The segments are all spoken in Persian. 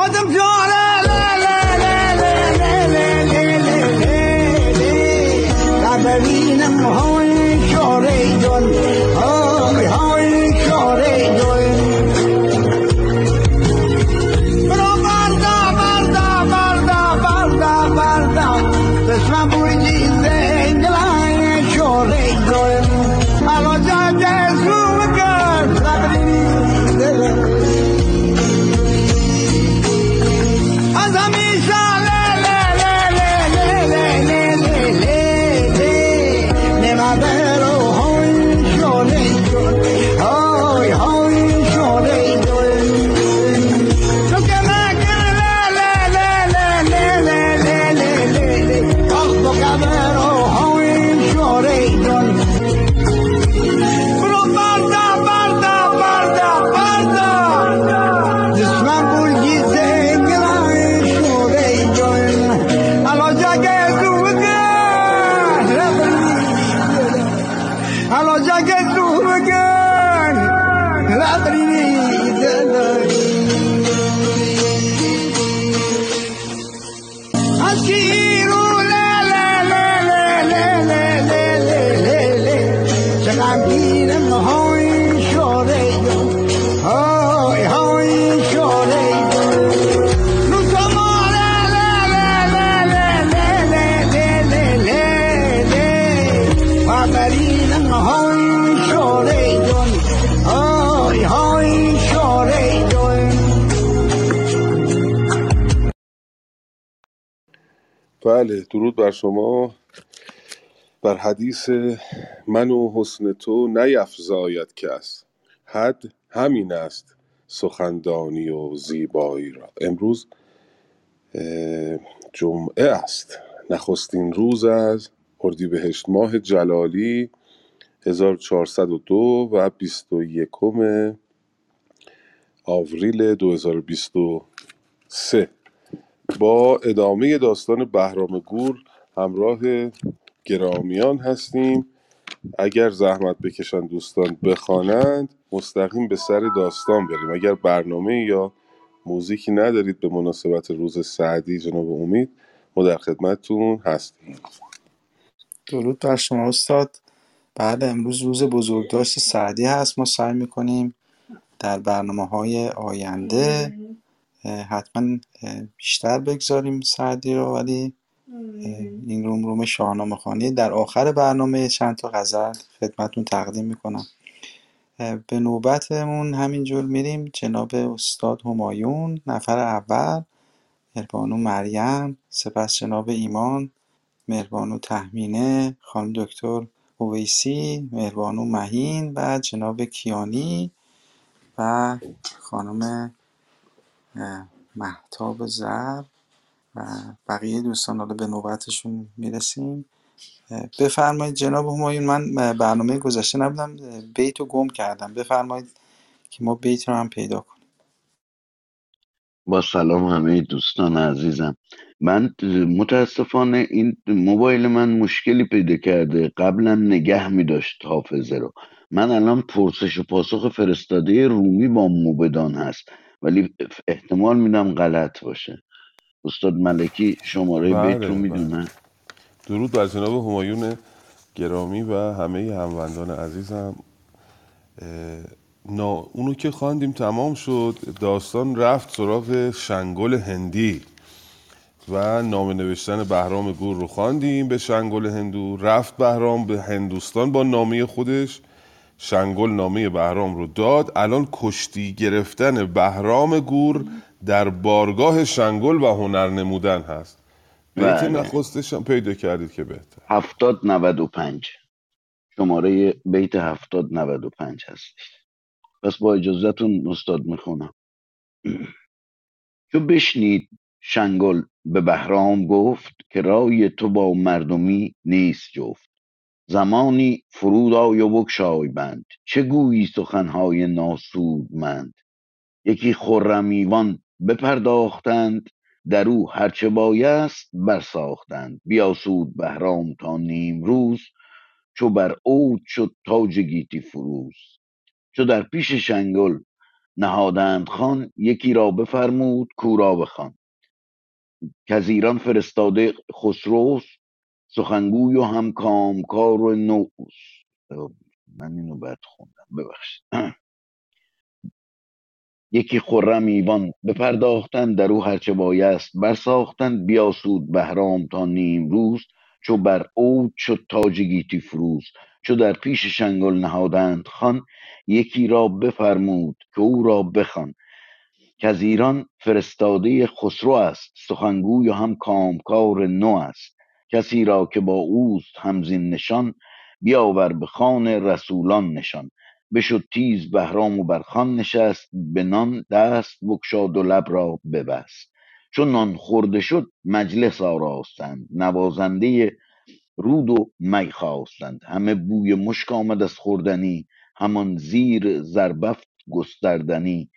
Adam Flora, la la بله درود بر شما. بر حدیث من و حسن تو نیفزاید کس حد همین است سخندانی و زیبایی را. امروز جمعه است. نخستین روز از اردیبهشت ماه جلالی 1402 و 21 آوریل 2023 با ادامه داستان بهرام گور همراه گرامیان هستیم. اگر زحمت بکشن دوستان بخوانند مستقیم به سر داستان بریم. اگر برنامه یا موزیکی ندارید به مناسبت روز سعدی جناب امید ما در خدمتتون هستیم. درود بر شما استاد. بله امروز روز بزرگداشت سعدی هست. ما سعی می‌کنیم در برنامه های آینده حتما بیشتر بگذاریم سعدی رو ولی این روم روم شاهنامه خانی در آخر برنامه چند تا غزل خدمتون تقدیم می‌کنم. به نوبتمون همینجور میریم. جناب استاد همایون نفر اول. مهربانو مریم. سپس جناب ایمان. مهربانو تهمینه. خانم دکتر اویسی. مهربانو مهین. و جناب کیانی و خانم مهتاب زر و بقیه دوستان حالا به نوبتشون می‌رسیم. بفرمایید جناب همایون من برنامه گذشته نبودم بیت رو گم کردم. بفرمایید که ما بیت رو هم پیدا کنیم. با سلام همه دوستان عزیزم. من متاسفانه این موبایل من مشکلی پیدا کرده. قبلا نگه می داشت حافظه رو. من الان پرسش و پاسخ فرستاده رومی با موبدان هست. ولی احتمال میدم غلط باشه. استاد ملکی شماره بیت رو بله. بله می‌دونن درود بر جناب همایون گرامی و همه هموندان عزیزم. نا اونو که خواندیم تمام شد. داستان رفت سراغ شنگل هندی و نامه نوشتن بهرام گور رو خواندیم به شنگل هندو. رفت بهرام به هندوستان با نامه خودش. شنگل نامه بهرام رو داد. الان کشتی گرفتن بهرام گور در بارگاه شنگل و هنر نمودن هست. بیت بله. نخستش هم پیدا کردید که بهتر. هفتاد نود و پنج. شماره بیت هفتاد نود و پنج هستش. پس با اجازهتون استاد می‌خونم. چو بشنید شنگل به بهرام گفت که رای تو با مردمی نیست جفت. زمانی فرود آی و بگشای بند. چه گویی سخنهای ناسودمند یکی خرم ایوان بپرداختند در او هرچه بایست برساختند. بیاسود بهرام تا نیم روز چو بر اوج شد تاج گیتی فروز. چو در پیش شنگل نهادند خان یکی را بفرمود کورا بخوان. که از ایران فرستاده خسروست سخنگوی و هم کامکار و نوست من اینو بد خوندم. ببخشید. یکی خرم ایوان بپرداختند در او هرچه بایست برساختند. بیاسود بهرام تا نیم روز چو بر اوج شد تاج گیتی فروز. چو در پیش شنگل نهادند خان یکی را بفرمود که او را بخوان. از ایران فرستاده خسرو است سخنگوی و هم کامکار نو است. کسی را که با اوست همزین نشان بیاور به خوان رسولان نشان. بشد تیز بهرام و بر خوان نشست به نان دست بگشاد و لب را ببست. چون نان خورده شد مجلس آراستند نوازنده رود و می خواستند. همه بوی مشک آمد از خوردنی همان زیر زربفت گستردنی.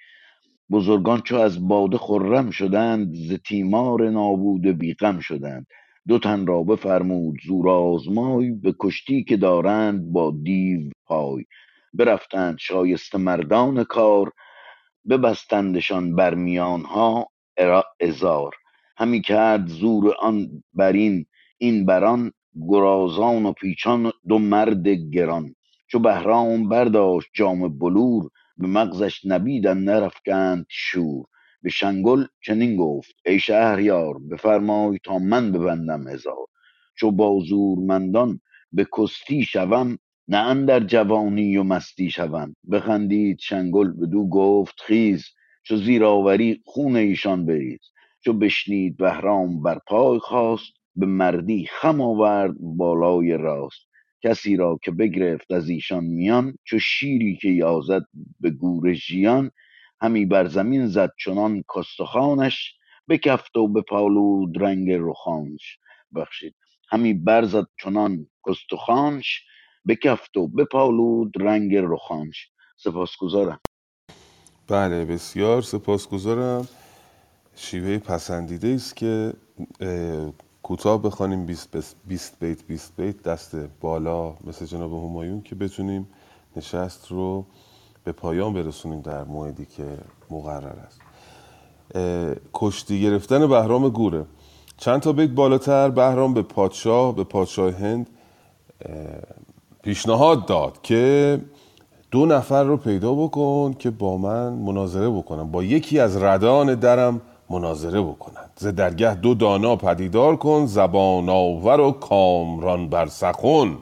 بزرگان چو از باده خرم شدند ز تیمار نابوده بیغم شدند. دو تن را بفرمود زور آزمای به کشتی که دارند با دیو پای. برفتند شایسته مردان کار ببستندشان بر میانها ازار همی کرد زور آن برین این بران گرازان و پیچان دو مرد گران. چو بهرام برداشت جام بلور به مغزش نبید اندر افکند شور. به شنگل چنین گفت ای شهریار بفرمای تا من ببندم هزار چو با زورمندان به کستی شوم نه اندر جوانی و مستی شوم. بخندید شنگل بدو گفت خیز چو زیر آوری خون ایشان بریز چو بشنید بهرام بر پای خاست به مردی خم آورد بالای راست کسی را که بگرفت از ایشان میان چو شیری که یازد به گور ژیان همی بر زمین زد چنان کاستخوانش بکفت و بپالود رنگ رخانش. بخشید. همی برزد چنان کاستخوانش بکفت و بپالود رنگ رخانش. سپاسگزارم. بله بسیار سپاسگزارم. شیوه پسندیده است که اه، کوتاه بخوانیم 20 20 بیت 20 بیت دست بالا مثل جناب همایون که بتونیم نشست رو به پایان برسونیم در موعدی که مقرر است. کشتی گرفتن بهرام گوره. چند تا بیت بالاتر بهرام به پادشاه به پادشاه هند پیشنهاد داد که دو نفر رو پیدا بکن که با من مناظره بکنم با یکی از ردان درم مناظره بکنند ز درگه دو دانا پدیدار کن زبان آور و کامران بر سخن.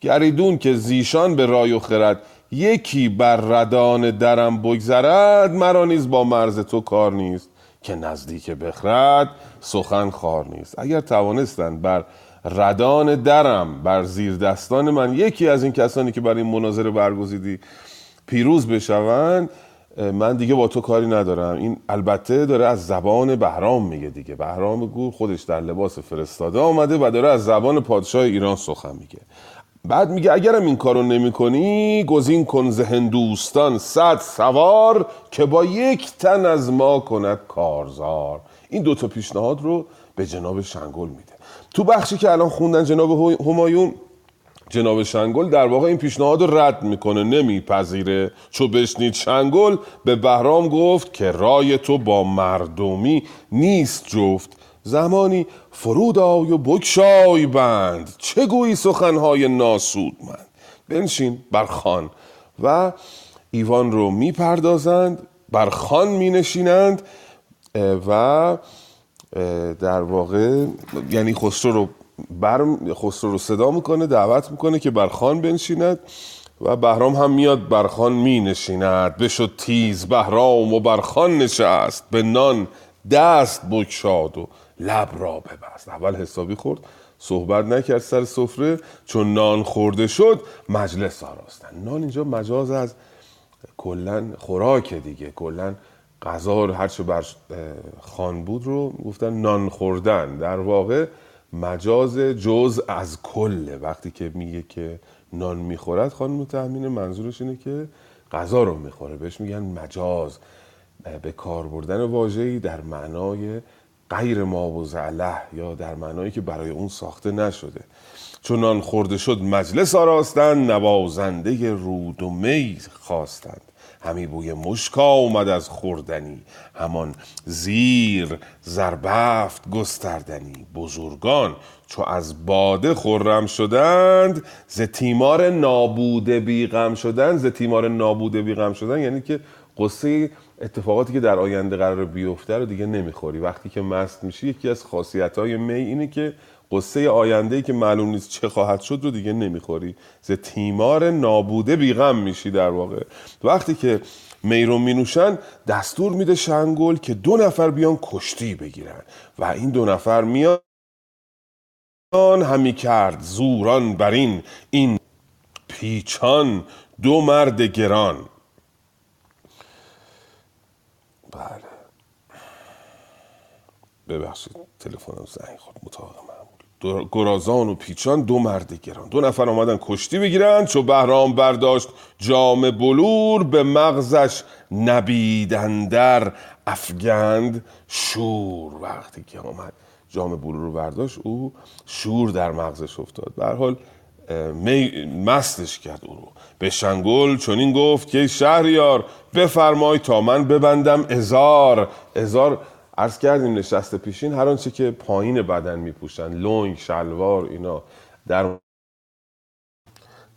گریدون که زیشان به رای و خرد یکی بر ردان درم بگذرد مرا نیز با مرز تو کار نیست. که نزدیک بخرد سخن خار نیست. اگر توانستند بر ردان درم بر زیر دستان من یکی از این کسانی که برای این مناظره برگزیدی پیروز بشوند من دیگه با تو کاری ندارم. این البته داره از زبان بهرام میگه دیگه. بهرام گور خودش در لباس فرستاده آمده و داره از زبان پادشاه ایران سخن میگه. بعد میگه اگرم این کارو نمی کنی گزین کن ز هندوستان صد سوار که با یک تن از ما کند کارزار. این دوتا پیشنهاد رو به جناب شنگل میده. تو بخشی که الان خوندن جناب همایون جناب شنگل در واقع این پیشنهاد رو رد می‌کنه نمیپذیره. چو بشنید شنگل به بهرام گفت که رای تو با مردمی نیست جفت. زمانی فرود آی و بگشای بند. چه گویی سخنهای ناسودمند بنشین بر خان. و ایوان رو می‌پردازند بر خان مینشینند و در واقع یعنی خسرو رو بر خسرو رو صدا می‌کنه دعوت می‌کنه که بر خان بنشیند و بهرام هم میاد بر خان می نشیند بشد تیز بهرام و بر خان نشست به نان دست بگشاد و لب را ببست. اول حسابی خورد صحبت نکرد سر سفره چون نان خورده شد مجلس آراستن. نان اینجا مجاز از کلا خوراک دیگه. کلا غذا رو هرچه بر خان بود رو گفتن نان خوردن. در واقع مجاز جز از کله. وقتی که میگه که نان می‌خورد خانم تهمینه منظورش اینه که غذا رو می‌خوره. بهش میگن مجاز. به کار بردن واژه‌ای در معنای غیر ما و زعله یا در معنایی که برای اون ساخته نشده. چونان خورده شد مجلس آراستند نوازنده رود و می خواستند. همی بوی مشک آمد از خوردنی همان زیر زربفت گستردنی. بزرگان چو از باده خرم شدند ز تیمار نابوده بیغم شدند. ز تیمار نابوده بیغم شدن یعنی که قصه اتفاقاتی که در آینده قرار بیفته رو دیگه نمی‌خوری. وقتی که مست میشی یکی از خاصیت های می اینه که قصه آینده ای که معلوم نیست چه خواهد شد رو دیگه نمی‌خوری. ز تیمار نابوده بیغم میشی در واقع. وقتی که می رو مینوشن دستور میده شنگل که دو نفر بیان کشتی بگیرن و این دو نفر میان همی کرد زوران بر این. این پیچان دو مرد گران. بله. ببخشید تلفنم زنگ خورد. مطابق معمول گرازان و پیچان دو مرد گران. دو نفر آمدن کشتی بگیرن چو بهرام برداشت جام بلور به مغزش نبیدندر افگند شور. وقتی که آمد جام بلور رو برداشت او شور در مغزش افتاد. به حال مستش کرد او رو. به شنگل چنین گفت که شهریار بفرمای تا من ببندم ازار ازار عرض کردیم نشسته پیشین هر آنچه که پایین بدن میپوشن لنگ شلوار اینا. در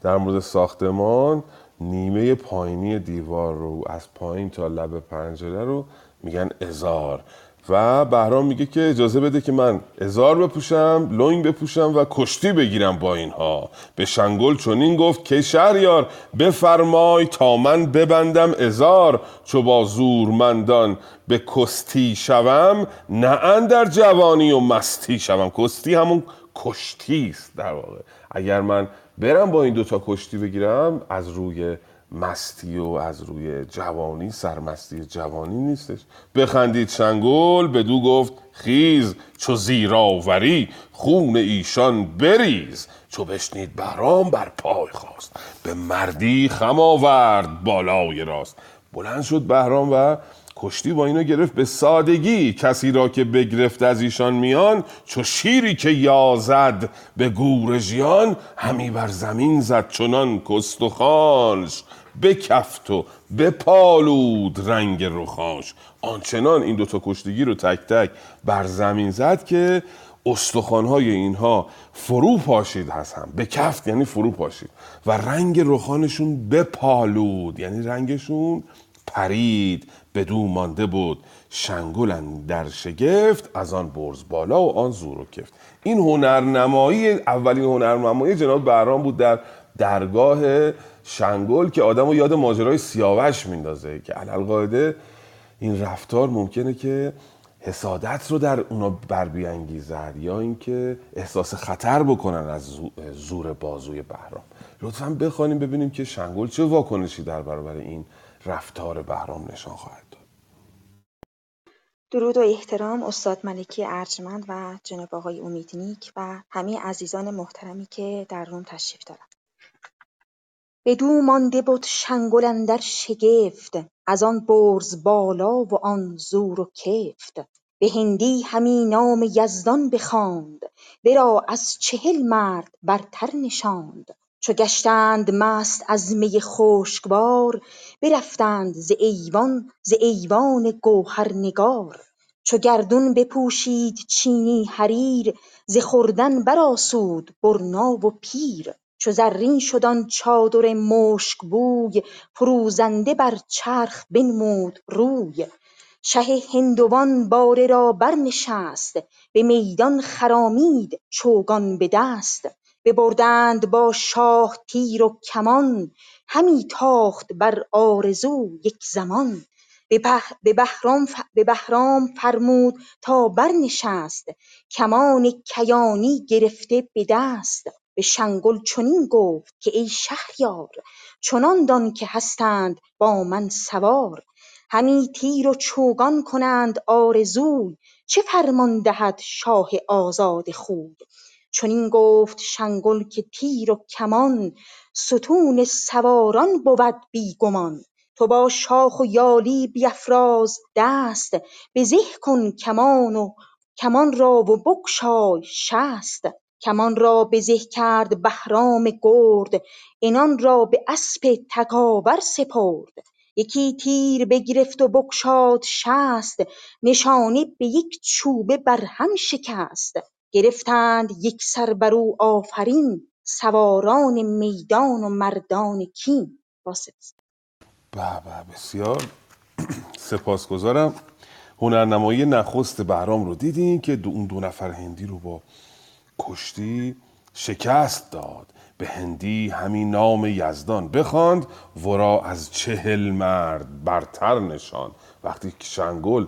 در مورد ساختمان نیمه پایینی دیوار رو از پایین تا لب پنجره رو میگن ازار و بهرام میگه که اجازه بده که من ازار بپوشم لنگ بپوشم و کشتی بگیرم با اینها. به شنگل چنین گفت که شهریار بفرمای تا من ببندم ازار چو با زورمندان به کستی شوم نه اندر جوانی و مستی شوم. کستی همون کشتی است در واقع. اگر من برم با این دوتا کشتی بگیرم از روی مستی و از روی جوانی سرمستی جوانی نیستش. بخندید شنگل بدو گفت خیز چو زیراوری خون ایشان بریز. چو بشنید بهرام بر پای خواست به مردی خم آورد بالای راست. بلند شد بهرام و کشتی با اینو گرفت به سادگی. کسی را که بگرفت از ایشان میان چو شیری که یازد به گور ژیان همی بر زمین زد چنان کست خانش. بکفت و بپالود رنگ رخاش. آنچنان این دوتا کشتیگیر رو تک تک بر زمین زد که استخوانهای اینها فرو پاشید هست هم. به کفت یعنی فرو پاشید. و رنگ رخانشون بپالود. یعنی رنگشون پرید بدو مانده بود. شنگلن در شگفت از آن برز بالا و آن زور و کفت. این هنرنمایی اولین هنرنمایی جناب بهرام بود در درگاه شنگل که آدم رو یاد ماجرای سیاوش میندازه که علالقاعده این رفتار ممکنه که حسادت رو در اونا بر بیانگیزد یا اینکه احساس خطر بکنن از زو- زور بازوی بهرام. لطفا بخوانیم ببینیم که شنگل چه واکنشی در برابر این رفتار بهرام نشان خواهد داد. درود و احترام استاد ملکی ارجمند و جناب آقای امیدنیک و همه عزیزان محترمی که در روم تشریف دارند. بدو مانده بد شنگل اندر شگفت از آن برز بالا و آن زور و کفت. به هندی همی نام یزدان بخواند ورا از چهل مرد برتر نشاند. چو گشتند مست از می خشکبار برفتند ز ایوان ز ایوان گوهرنگار. چو گردون بپوشید چینی حریر ز خوردن برآسود برنا و پیر. چو زرین شد آن چادر مشک بوی فروزنده بر چرخ بنمود روی. شه هندوان باره را برنشست به میدان خرامید چوگان به دست. ببردند با شاه تیر و کمان همی تاخت بر آرزو یک زمان. به بهرام فرمود تا برنشست کمان کیانی گرفته به دست. به شنگل چنین گفت که ای شهریار چنان دان که هستند با من سوار. همی تیر و چوگان کنند آرزوی چه فرمان دهد شاه آزاده خوی؟ چنین گفت شنگل که تیر و کمان ستون سواران بود بی گمان تو با شاخ و یالی بیفراز دست بزه کن کمان را و بگشای شست. کمان را به زه کرد بهرام گرد عنان را به اسپ تکاور سپرد. یکی تیر بگرفت و بگشاد شست نشانه به یک چوبه بر هم شکست. گرفتند یکسر بر او آفرین سواران میدان و مردان کین. به به بسیار سپاسگزارم. هنرنمایی نخست بهرام رو دیدین که دو اون دو نفر هندی رو با کشتی شکست داد. به هندی همین نام یزدان بخواند ورا از چهل مرد برتر نشان وقتی شنگل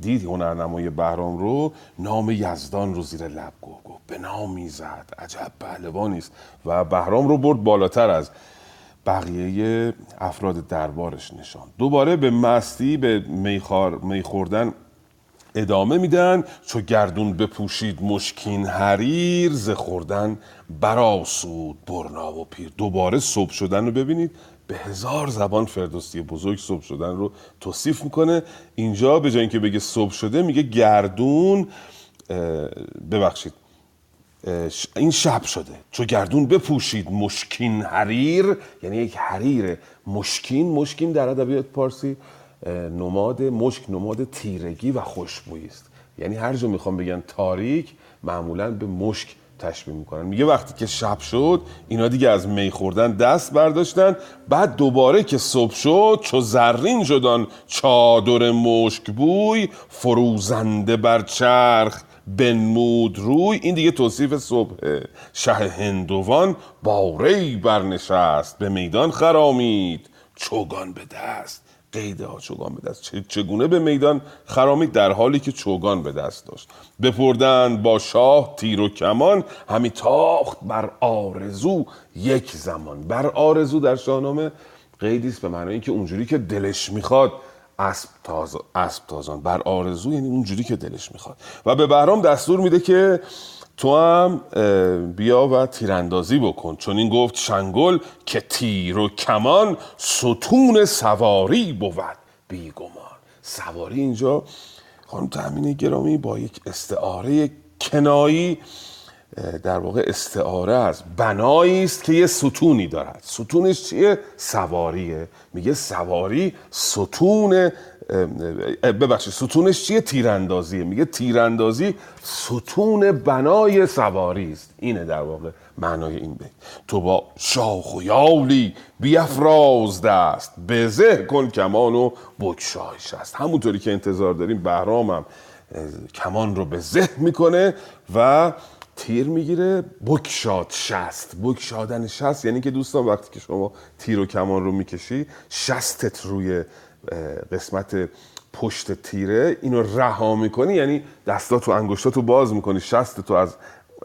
دید هنرنمای بهرام رو نام یزدان رو زیر لب گفت. گفت به نام زد عجب پهلوانی است. و بهرام رو برد بالاتر از بقیه افراد دربارش نشان دوباره به مستی به میخار میخوردن ادامه میدن. چو گردون بپوشید مشکین حریر ز خوردن برآسود برنا و پیر. دوباره صبح شدن رو ببینید. به هزار زبان فردوسی بزرگ صبح شدن رو توصیف می‌کنه. اینجا به جای اینکه بگه صبح شده میگه گردون ببخشید. این شب شده. چو گردون بپوشید مشکین حریر. یعنی یک حریر. مشکین مشکین در ادبیات پارسی. نماد مشک نماد تیرگی و خوشبویی است. یعنی هر جا می‌خوام بگن تاریک معمولا به مشک تشبیه می‌کنن. میگه وقتی که شب شد اینا دیگه از می خوردن دست برداشتن بعد دوباره که صبح شد چو زرین شدن چادر مشک بوی فروزنده بر چرخ بنمود روی. این دیگه توصیف صبح شه هندوان باره برنشست به میدان خرامید چوگان به دست. قیده ها چوگان به دست. چگونه به میدان خرامید در حالی که چوگان به دست داشت؟ بپردند با شاه تیر و کمان همی تاخت بر آرزو یک زمان. بر آرزو در شاهنامه قیدی است به معنای اینکه اونجوری که دلش می‌خواد اسب تاز اسب تازان. بر آرزو یعنی اونجوری که دلش می‌خواد. و به بهرام دستور میده که تو هم بیا و تیراندازی بکن. چون این گفت شنگل که تیر و کمان ستون سواری بود. بیگمان. سواری اینجا خانم تامین گرامی با یک استعاره کنایی در واقع استعاره از بنایی است که یه ستونی دارد. ستونش چیه؟ سواریه. میگه سواری ستون ببخشید ستونش چیه؟ تیراندازیه. میگه تیراندازی ستون بنای سواری است. اینه در واقع معنای این بیت. تو با شاخ و یالی بیافراز دست بزه کن کمان و بگشایش است. همونطوری که انتظار داریم بهرام هم اه، کمان رو به زه می‌کنه و تیر می‌گیره بکشاد شست بکشادن شست یعنی که دوستان وقتی که شما تیر و کمان رو می‌کشی شستت روی قسمت پشت تیره اینو رها می‌کنی یعنی دستاتو انگشتاتو باز می‌کنی. شستتو از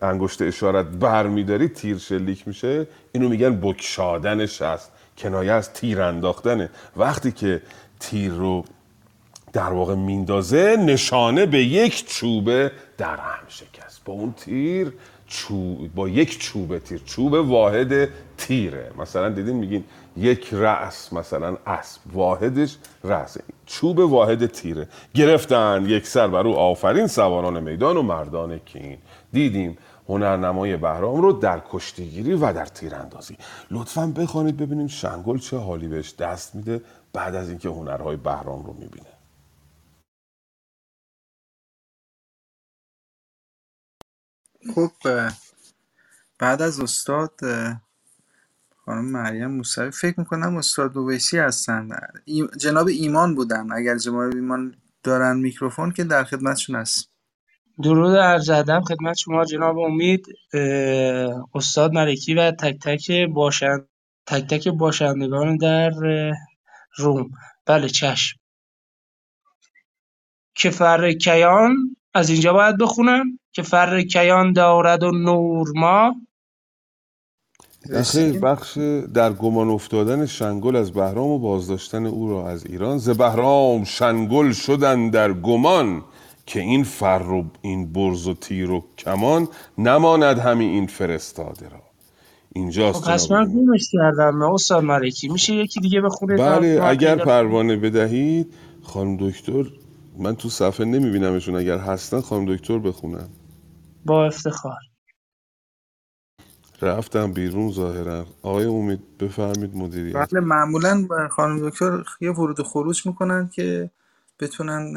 انگشت اشارت بر میداری تیر شلیک میشه. اینو میگن بکشادن شست کنایه از تیر انداختنه. وقتی که تیر رو در واقع میندازه نشانه به یک چوبه در هم شکست با اون تیر چوب با یک چوبه تیر. چوب واحد تیره. مثلا دیدین میگین یک رأس مثلا اسب. واحدش رأس. چوب واحد تیره. گرفتن یک سر بر او. آفرین سواران میدان و مردان کین. دیدیم هنرنمای بهرام رو در کشتیگیری و در تیراندازی. لطفا بخوانید ببینیم شنگل چه حالی بهش دست میده بعد از اینکه هنرهای بهرام رو می‌بینه. خب بعد از استاد خانم مریم موسوی فکر می‌کنم استاد دویسی هستن. جناب ایمان بودن. اگر جناب ایمان دارن میکروفون که در خدمتشون هست. درود عرض ادب خدمت شما جناب امید. استاد ملکی و تک تک باشند تک تک باشندگان در روم. بله چشم. که فر کیان از اینجا باید بخونم که فر کیان دارد و نورما نه خیر رسیدیم بخش در گمان افتادن شنگل از بهرام و بازداشتن او را از ایران. ز بهرام شنگل شدن در گمان که این فر و این برز و تیر و کمان نماند همین این فرستاده را. اینجاست خب پس من گمش کردم. استاد ملکی میشه یکی دیگه بخونه؟ بله اگر پروانه بدهید خانم دکتر من تو صفحه نمیبینمشون. اگر هستن خانم دکتر بخونن. با افتخار. رفتم بیرون ظاهرا. آقای امید بفرمید مدیریت. بله معمولا خانم دکتر یه ورود و خروج می‌کنن که بتونن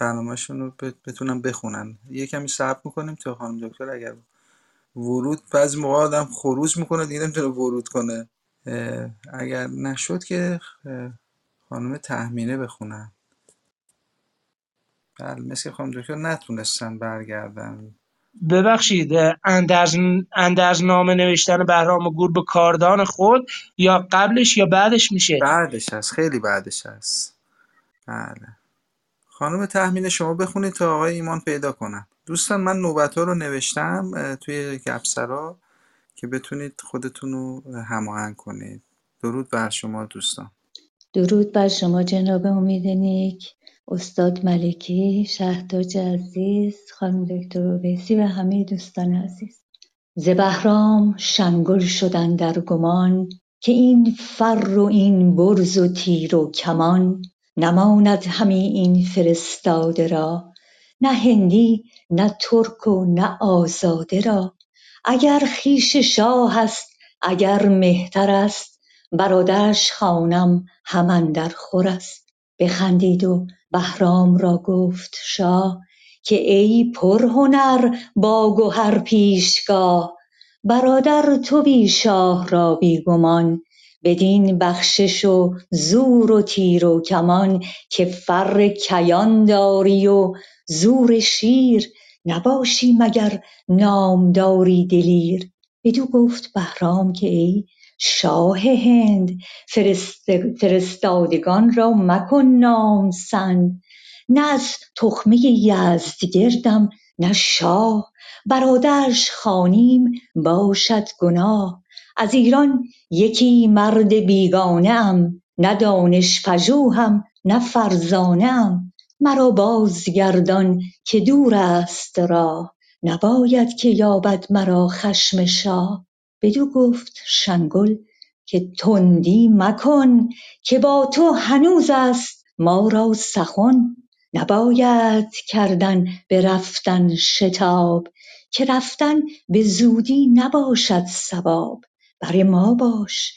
برنامهشون رو بتونن بخونن. یه کمی صبر می‌کنیم تا خانم دکتر اگر ورود بعضی موقع آدم خروج می‌کنه دیگه نمی‌تونه ورود کنه. اگر نشد که خانم تحمینه بخونن. بله مثل خانم دکتر نتونستن برگردن. ببخشید اندرز, اندرز نامه نوشتن بهرام گور به کاردان خود یا قبلش یا بعدش میشه؟ بعدش هست خیلی بعدش هست. بله. خانم تحمیل شما بخونید تا آقای ایمان پیدا کنن. دوستان من نوبت ها رو نوشتم توی گپسرا که بتونید خودتون رو هماهنگ کنید. درود بر شما دوستان. درود بر شما جناب امید نیک. استاد ملکی شهداج عزیز خانم دکتر اویسی و همه دوستان عزیز. ز بهرام شنگل شدن در گمان که این فر و این برز و تیر و کمان نماند همی این فرستاده را نه هندی نه ترک و نه آزاده را. اگر خویش شاه است اگر مهتر است برادرش خوانم هم اندر خور است. بخندید و بهرام را گفت شاه که ای پرهنر با گهر پیشگاه برادر تویی شاه را بی گمان بدین بخشش و زور و تیر و کمان که فر کیان داری و زور شیر نباشی مگر نامداری دلیر. بدو گفت بهرام که ای شاه هند. فرستادگان را مکن نام سند نه از تخمه یزدگردم نه شاه. برادرش خوانیم باشد گناه. از ایران یکی مرد بیگانه ام نه دانش پژوهم نه فرزانه ام مرا بازگردان که دور است راه. نباید که یابد مرا خشم شاه. بدو گفت شنگل که تندی مکن که با تو هنوز است ما را سخن نباید کردن به رفتن شتاب که رفتن به زودی نباشد صواب بر ما باش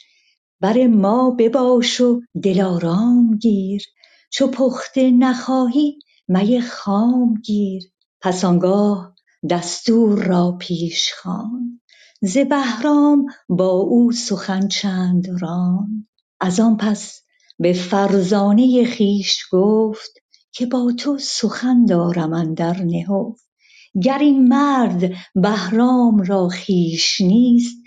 بر ما بباش و دل آرام گیر چو پخته نخواهی می خام گیر. پس آنگاه دستور را پیش خواند. ز بهرام با او سخن چند راند. از آن پس به فرزانه خویش گفت که با تو سخن دارم اندر نهفت. گر این مرد بهرام را خویش نیست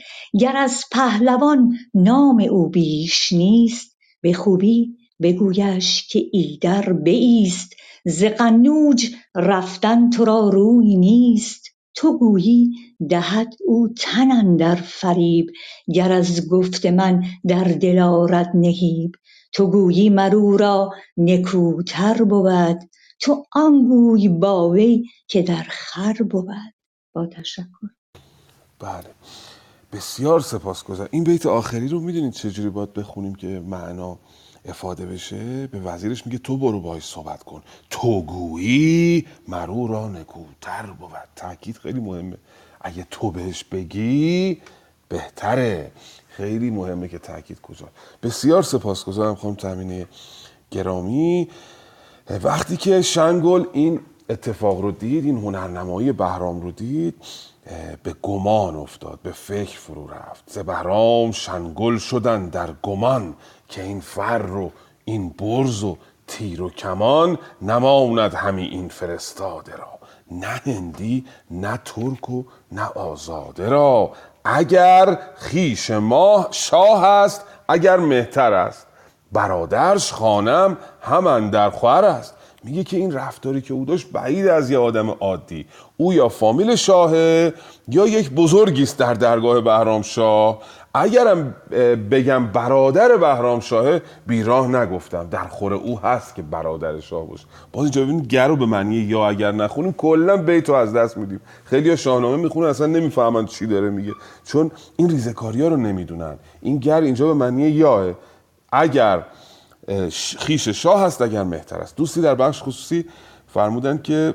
گر از پهلوان نام او بیش نیست به خوبی بگویش که ایدر بایست ز قنوج رفتن تو را روی نیست. تو گویی دهد او تن اندر فریب گر از گفت من در دل آرد نهیب. تو گویی مر او را نکوتر بود تو آن گوی با وی که در خور بود. با تشکر. بله. بسیار سپاسگزارم. این بیت آخری رو می‌دونید چجوری باید بخونیم که معنا افاده بشه به وزیرش میگه تو برو باهاش صحبت کن. تو گویی مرو را نکوتر بود. تاکید خیلی مهمه. اگه تو بهش بگی بهتره. خیلی مهمه که تاکید کجا بسیار سپاسگزارم خانم تامینه گرامی. وقتی که شنگل این اتفاق رو دید این هنرنمایی بهرام رو دید به گمان افتاد به فکر فرو رفت. ز بهرام شنگل شدن در گمان که این فر و این برز و تیر و کمان نماند همی این فرستاده را. نه هندی نه ترک و نه آزاده را. اگر خیش ما شاه است اگر مهتر است. برادرش خانم هم در خور است. میگه که این رفتاری که او داشت بعید از یه آدم عادی. او یا فامیل شاهه یا یک بزرگی است در درگاه بهرام شاه. اگرم بگم برادر بهرام شاهه بیراه نگفتم. در خور او هست که برادر شاه باشه. باز اینجا ببینید گر به معنی یا اگر نخونیم کلا بیت رو از دست میدیم. خیلی شاهنامه می‌خونن اصلا نمی‌فهمن چی داره میگه. چون این ریزکاری ها رو نمی‌دونن. این گر اینجا به معنی یاه. اگر خیش شاه هست اگر مهتر است. دوستی در بخش خصوصی فرمودن که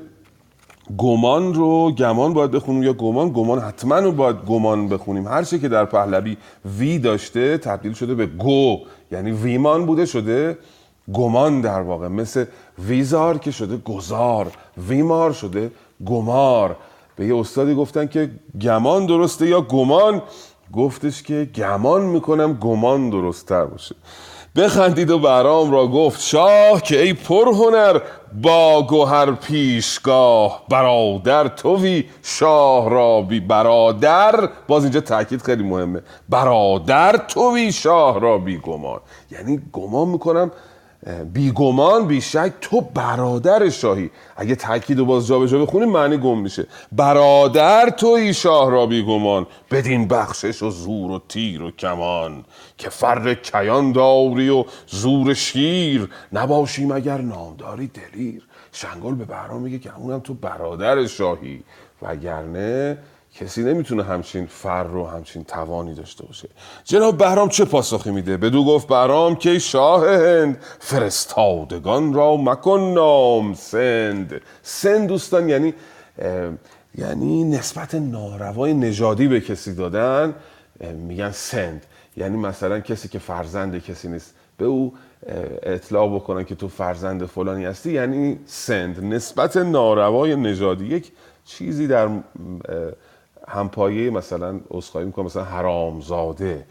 گمان رو گمان باید بخونیم یا گمان گمان حتما رو باید گمان بخونیم. هر چی که در پهلوی وی داشته تبدیل شده به گو یعنی ویمان بوده شده گمان در واقع. مثل ویزار که شده گذار ویمار شده گمار. به یه استادی گفتن که گمان درسته یا گمان؟ گفتش که گمان می‌کنم گمان درستتر باشه. بخندید و برام را گفت شاه که ای پرهنر با گوهر پیشگاه برادر توی شاه را بی برادر باز اینجا تاکید خیلی مهمه برادر توی شاه را بی گمان. یعنی گمان می‌کنم بی گمان بی شک تو برادر شاهی. اگه تاکید و باز جابجا بخونیم معنی گم میشه. برادر توی شاه را بی گمان. بدین بخشش و زور و تیر و کمان که فر کیان داری و زور شیر. نباشی مگر نامداری دلیر. شنگل به بهرام میگه که اونم تو برادر شاهی. وگرنه کسی نمی‌تونه همچین فر رو همچین توانی داشته باشه. جناب بهرام چه پاسخی میده؟ بدو گفت بهرام که شاه هند فرستادگان را مکن نام سند. سند دوستان یعنی یعنی نسبت ناروای نژادی به کسی دادن میگن سند. یعنی مثلا کسی که فرزند کسی نیست به او اطلاع بکنن که تو فرزند فلانی هستی یعنی سند. نسبت ناروای نژادی یک چیزی در همپایه مثلا اسخایی می‌کنه مثلا حرامزاده.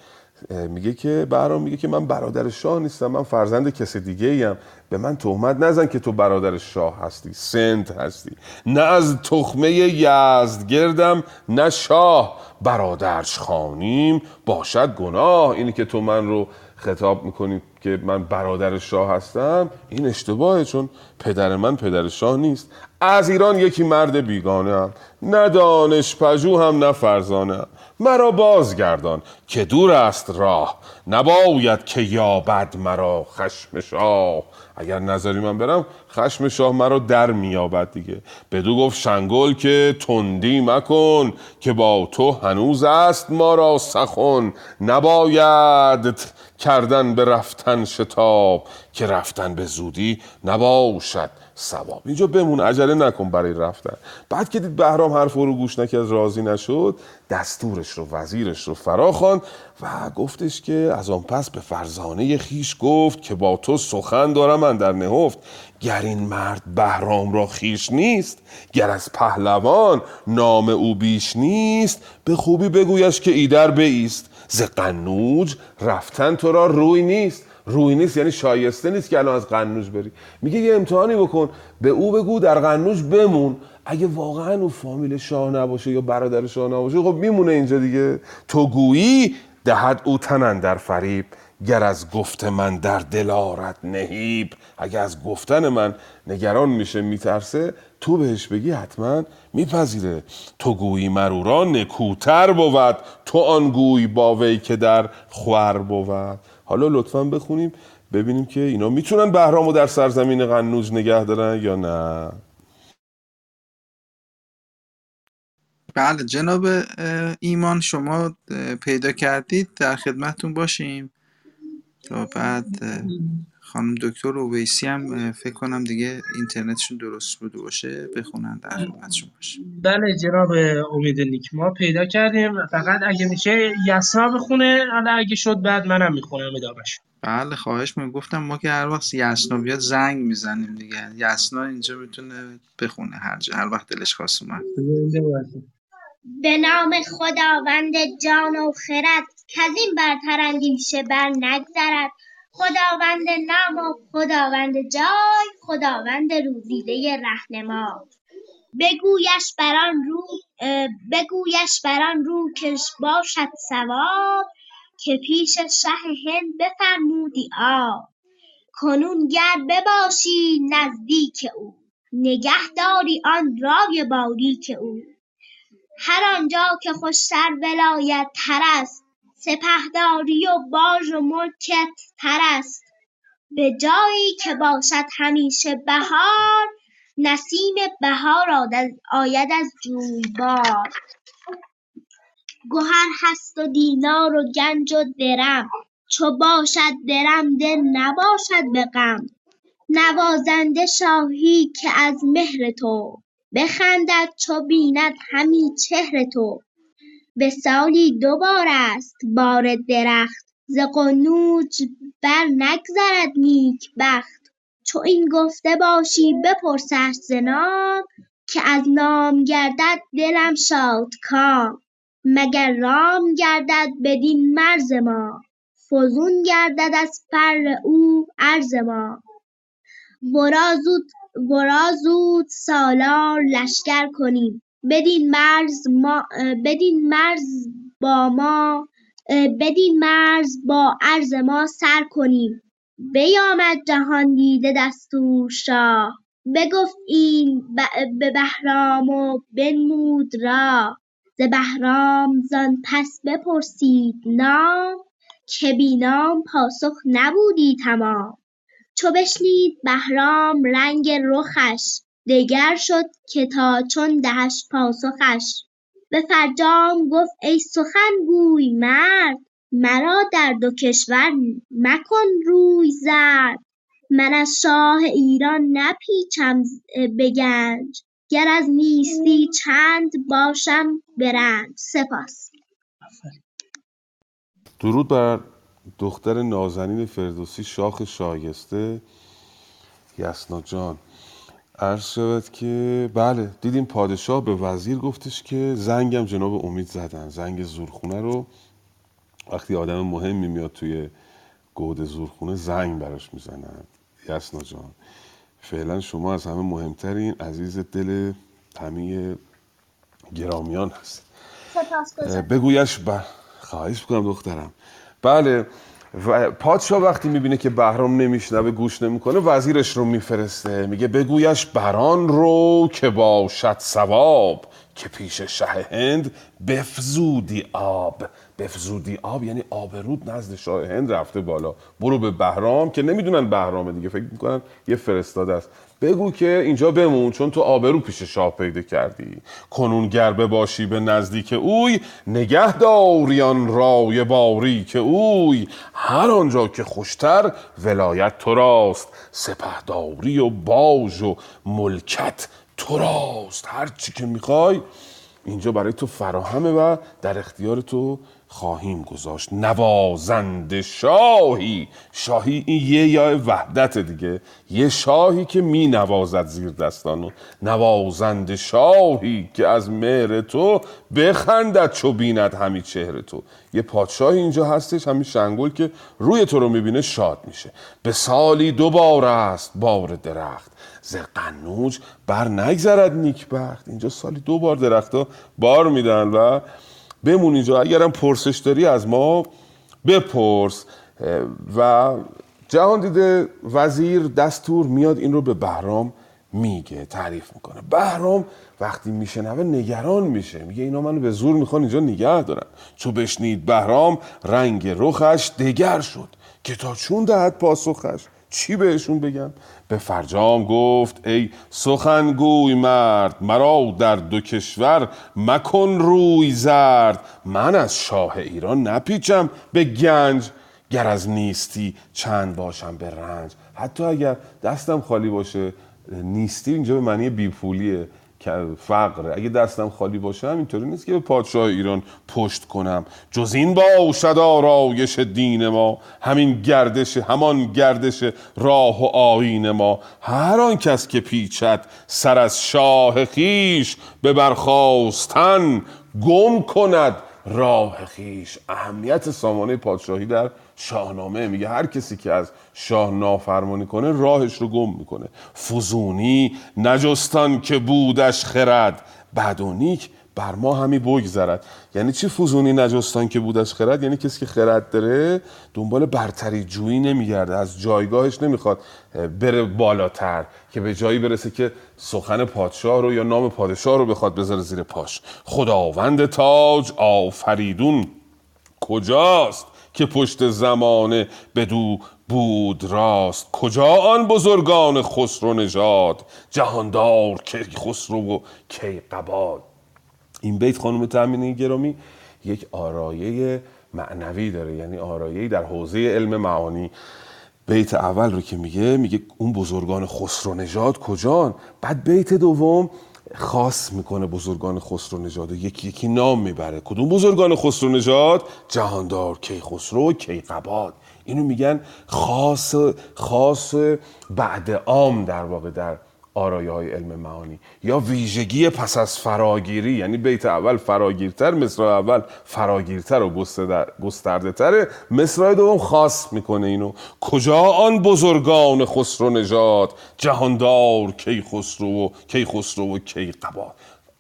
میگه که برام میگه که من برادر شاه نیستم من فرزند کسی دیگه ایم به من تهمت نزن که تو برادر شاه هستی سنت هستی. نه از تخمه یزد گردم نه شاه. برادرش خانیم باشد گناه. اینی که تو من رو خطاب می‌کنی که من برادر شاه هستم؟ این اشتباهه چون پدر من پدر شاه نیست. از ایران یکی مرد بیگانه هم نه دانش پژوه هم نه فرزانه هم. مرا بازگردان که دور است راه. نباید که یابد مرا خشم شاه. اگر نظری من برم خشم شاه مرا در میابد دیگه. بدو گفت شنگل که تندی مکن که با تو هنوز است ما را سخن. نباید کردن به رفتن شتاب که رفتن به زودی نباشد ثواب. اینجا بمون عجله نکن برای رفتن. بعد که دید بهرام حرف رو گوش نکرد راضی نشد دستورش رو وزیرش رو فرا خواند و گفتش که از آن پس به فرزانه خیش گفت که با تو سخن دارم من در نهفت. گر این مرد بهرام را خیش نیست گر از پهلوان نام او بیش نیست به خوبی بگویش که ایدر بیست. ز قنوج رفتن تو را روی نیست. روی نیست یعنی شایسته نیست که الان از قنوج بری. میگه یه امتحانی بکن. به او بگو در قنوج بمون. اگه واقعا او فامیل شاه نباشه یا برادر شاه نباشه خب میمونه اینجا دیگه. تو گویی دهد او تنن در فریب گر از گفت من در دل آرد نهیب. اگه از گفتن من نگران میشه میترسه تو بهش بگی حتما میپذیره. تو گویی مرورا نکوتر بود. تو آن گوی با وی که در خور بود. حالا لطفا بخونیم ببینیم که اینا می‌تونن بهرامو در سرزمین قنوج نگه دارن یا نه. بله جناب ایمان شما پیدا کردید. در خدمتتون باشیم. تا بعد خانم دکتر اویسی هم فکر کنم دیگه اینترنتشون درست بوده باشه بخونن در خدمتشون باشیم بله جناب امید نیک ما پیدا کردیم. فقط اگه میشه یسنا بخونه حالا اگه شد بعد منم می‌خونم ادامش بله خواهش می‌کنم. گفتم ما که هر وقت یسنا بیاد زنگ می‌زنیم دیگه. یسنا اینجا می‌تونه بخونه هر جا هر وقت دلش خواست اومد. به نام خداوند جان و خرد کزین برتر اندیشه بر نگذرد. خداوند نام و خداوند جای خداوند روزیده رهنما. بگویش بر آن رو بگویش بر آن رو کش باشد صواب که پیش شه هند بفرمودی آب. کنون گر بباشی نزدیک او نگه داری آن رای باریک او. هر آنجا که خوشتر ولایت تر است سپهداری و باژ و ملکت تر است. به جایی که باشد همیشه بهار نسیم بهار آید از جویبار. گهر هست و دینار و گنج و درم. چو باشد درم دل نباشد به غم. نوازنده شاهی که از مهر تو. بخندد چو بیند همی چهر تو. به سالی دو بار است بار درخت. ز قنوج نگذرد نیکبخت چو این گفته باشی بپرسش ز نام که از نام گردد دلم شادکام مگر رام گردد بدین مرز ما فزون گردد از فر او ارز ما. ورا زود سالار لشکر کنیم. بدین مرز ما بدین مرز با ما بدین مرز با ارز ما سر کنیم. بیامد جهاندیده دستور شاه. بگفت این به بهرام و بنمود راه ز بهرام زان پس بپرسید نام که بی نام پاسخ نبودی تمام. چو بشنید بهرام رنگ رخش دگر شد که تا چون دهش پاسخش. به فرجام گفت ای سخن گوی مرد مرا در دو کشور مکن روی زرد. من از شاه ایران نپیچم به گنج گر از نیستی چند باشم به رنج. سپاس. درود بر دختر نازنین فردوسی شاخ شایسته یسنا جان. عرض شود که بله دیدیم پادشاه به وزیر گفتش که زنگم جناب امید زدن. زنگ زورخونه رو وقتی آدم مهمی میاد توی گود زورخونه زنگ براش می‌زنن. یسنا جان فعلا شما از همه مهمترین عزیز دل همه گرامیان هست. بگویش بر خواهش بکنم دخترم. بله و پادشاه وقتی می‌بینه که بهرام نمیشنوه گوش نمی‌کنه وزیرش رو میفرسته. میگه بگویش بران رو که باشد ثواب که پیش شه هند بفزودی آب. بفزودی آب یعنی آبرود نزد شاه هند رفته بالا. برو به بهرام که نمی‌دونن بهرامه دیگه فکر می‌کنن یه فرستاده است. بگو که اینجا بمون چون تو آبرو پیش شاه پیدا کردی. کنون گربه باشی به نزدیک اوی نگه داریان رای باری که اوی. هر آنجا که خوشتر ولایت تو راست. سپهداری و باج و ملکت تو راست. هر چی که می‌خوای اینجا برای تو فراهمه و در اختیار تو خواهیم گذاشت. نوازنده شاهی. شاهی این یه یا وحدت دیگه. یه شاهی که می نوازد زیر دستانو نوازنده شاهی که از مهر تو بخندد چو بیند همی چهر تو. یه پادشاهی اینجا هستش همین شنگل که روی تو رو می‌بینه شاد میشه. به سالی دو بار است بار درخت. ز قنوج بر نگذرد نیکبخت. اینجا سالی دو بار درختها بار میدن و بمون اینجا. اگرم پرسش داری از ما بپرس. و جهان دیده وزیر دستور میاد این رو به بهرام میگه تعریف می‌کنه. بهرام وقتی میشنوه نگران میشه. میگه اینا منو به زور می‌خوان اینجا نگه دارن. چو بشنید بهرام رنگ رخش دگر شد. که تا چون دهد پاسخش. چی بهشون بگم؟ به فرجام گفت ای سخنگوی مرد مرا در دو کشور مکن روی زرد. من از شاه ایران نپیچم به گنج گر از نیستی چند باشم به رنج. حتی اگر دستم خالی باشه نیستی اینجا به معنی بیپولیه. فقره اگه دستم خالی باشم اینطوری نیست که به پادشاه ایران پشت کنم. جز این باشد آرایش دین ما. همین گردش همان گردش راه و آیین ما. هر آن کس که پیچد سر از شاه خیش به برخواستن گم کند راه خیش. اهمیت سامانه پادشاهی در شاهنامه میگه هر کسی که از شاه نافرمانی کنه راهش رو گم می‌کنه. فزونی نجستان که بودش خرد بد نیک بر ما همی بگذرد. یعنی چی فوزونی نجستان که بودش خرد؟ یعنی کسی که خرد داره دنبال برتری جویی نمیگرده از جایگاهش نمی‌خواد بره بالاتر که به جایی برسه که سخن پادشاه رو یا نام پادشاه رو بخواد بذاره زیر پاش. خداوند تاج آفریدون کجاست؟ که پشت زمانه بدو بود راست. کجا آن بزرگان خسرو نژاد؟ جهاندار که خسرو و کیقباد این بیت خانم تامینی گرامی یک آرایه معنوی داره یعنی آرایه‌ای در حوزه علم معانی. بیت اول رو که میگه میگه اون بزرگان خسرو نژاد کجان؟ بعد بیت دوم خاص می‌کنه بزرگان خسرو نژاد. یکی یکی نام می‌بره. کدوم بزرگان خسرو نژاد؟ جهاندار کیخسرو و کیقباد اینو میگن خاص خاص بعد عام در واقع در آرایه های علم معانی. یا ویژگی پس از فراگیری یعنی بیت اول فراگیرتر مصرع اول فراگیرتر و گسترده تره مصرع دوم خاص می‌کنه اینو. کجا آن بزرگان خسرو نژاد؟ جهاندار کی خسرو و کی خسرو و کی قبا؟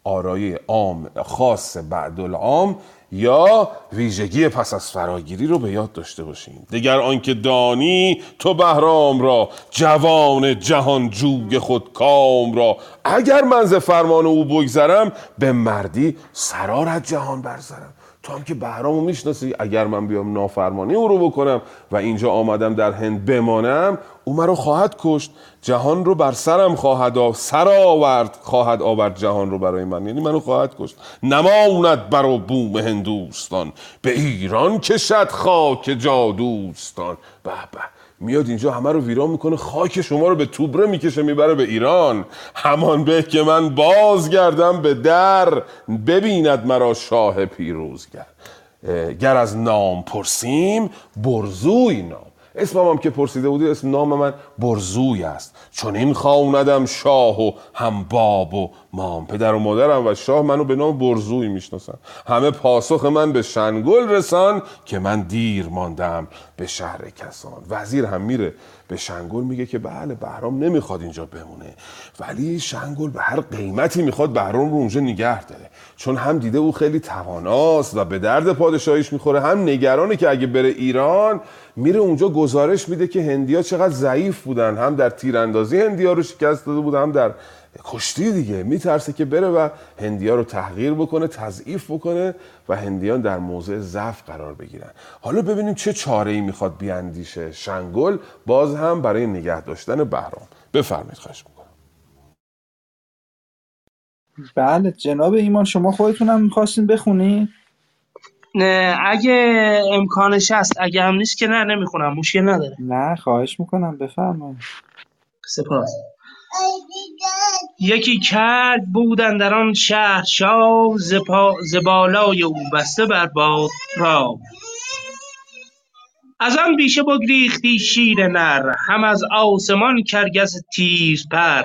آرایه عام خاص بعد العام یا ویژگی پس از فراگیری رو به یاد داشته باشیم دیگر آنکه دانی تو بهرام را جوان جهان جوگ خود کام را. اگر من فرمان او بگذرم به مردی سرارت جهان برزرم تو هم که بهرامو می‌شناسی. اگر من بیام نافرمانی او رو بکنم و اینجا آمدم در هند بمانم او مرا خواهد کشت. جهان رو بر سرم خواهد آورد سر آورد خواهد آورد جهان رو برای من. یعنی منو خواهد کشت. نماند بر بوم هندوستان. به ایران کشد خاک جادوستان. به به. میاد اینجا همه رو ویران می‌کنه خاک شما رو به توبره می‌کشه می‌بره به ایران. همان به که من باز گردم به در ببیند مرا شاه پیروزگر. گر از نام پرسیم برزوی نام. اسمم هم که پرسیده بودی اسم نام من برزوی است. چون این خواندم شاه و هم باب و مام. پدر و مادرم و شاه منو به نام برزوی می‌شناسن. همه پاسخ من به شنگل رسان که من دیر ماندم به شهر کسان. وزیر هم میره به شنگل میگه که بله بهرام نمی‌خواد اینجا بمونه. ولی شنگل به هر قیمتی می‌خواد بهرام رو اونجا نگه داره. چون هم دیده او خیلی تواناست و به درد پادشاهیش می‌خوره هم نگرانه که اگه بره ایران میره اونجا گزارش میده که هندیا چقدر ضعیف بودن. هم در تیراندازی هندیا رو شکست داده بود هم در کشتی دیگه. میترسه که بره و هندیا رو تغییر بکنه تضعیف بکنه و هندیان در موضع ضعف قرار بگیرن. حالا ببینیم چه چاره ای می‌خواد بیاندیشه. شنگل باز هم برای نگه داشتن بهرام. بفرمایید خواهش بله جناب ایمان شما خودتونم می‌خواستین بخونید نه اگه امکانش هست اگه هم نیست که نه نمی‌خونم مشکل نداره. نه خواهش می‌کنم بفرمایید. سپاس. یکی کرد بودن در آن شهر شاه ز پا- ز بالای او بسته بر باد را از آن بیشه بگریختی شیر نر هم از آسمان کرگس تیر پر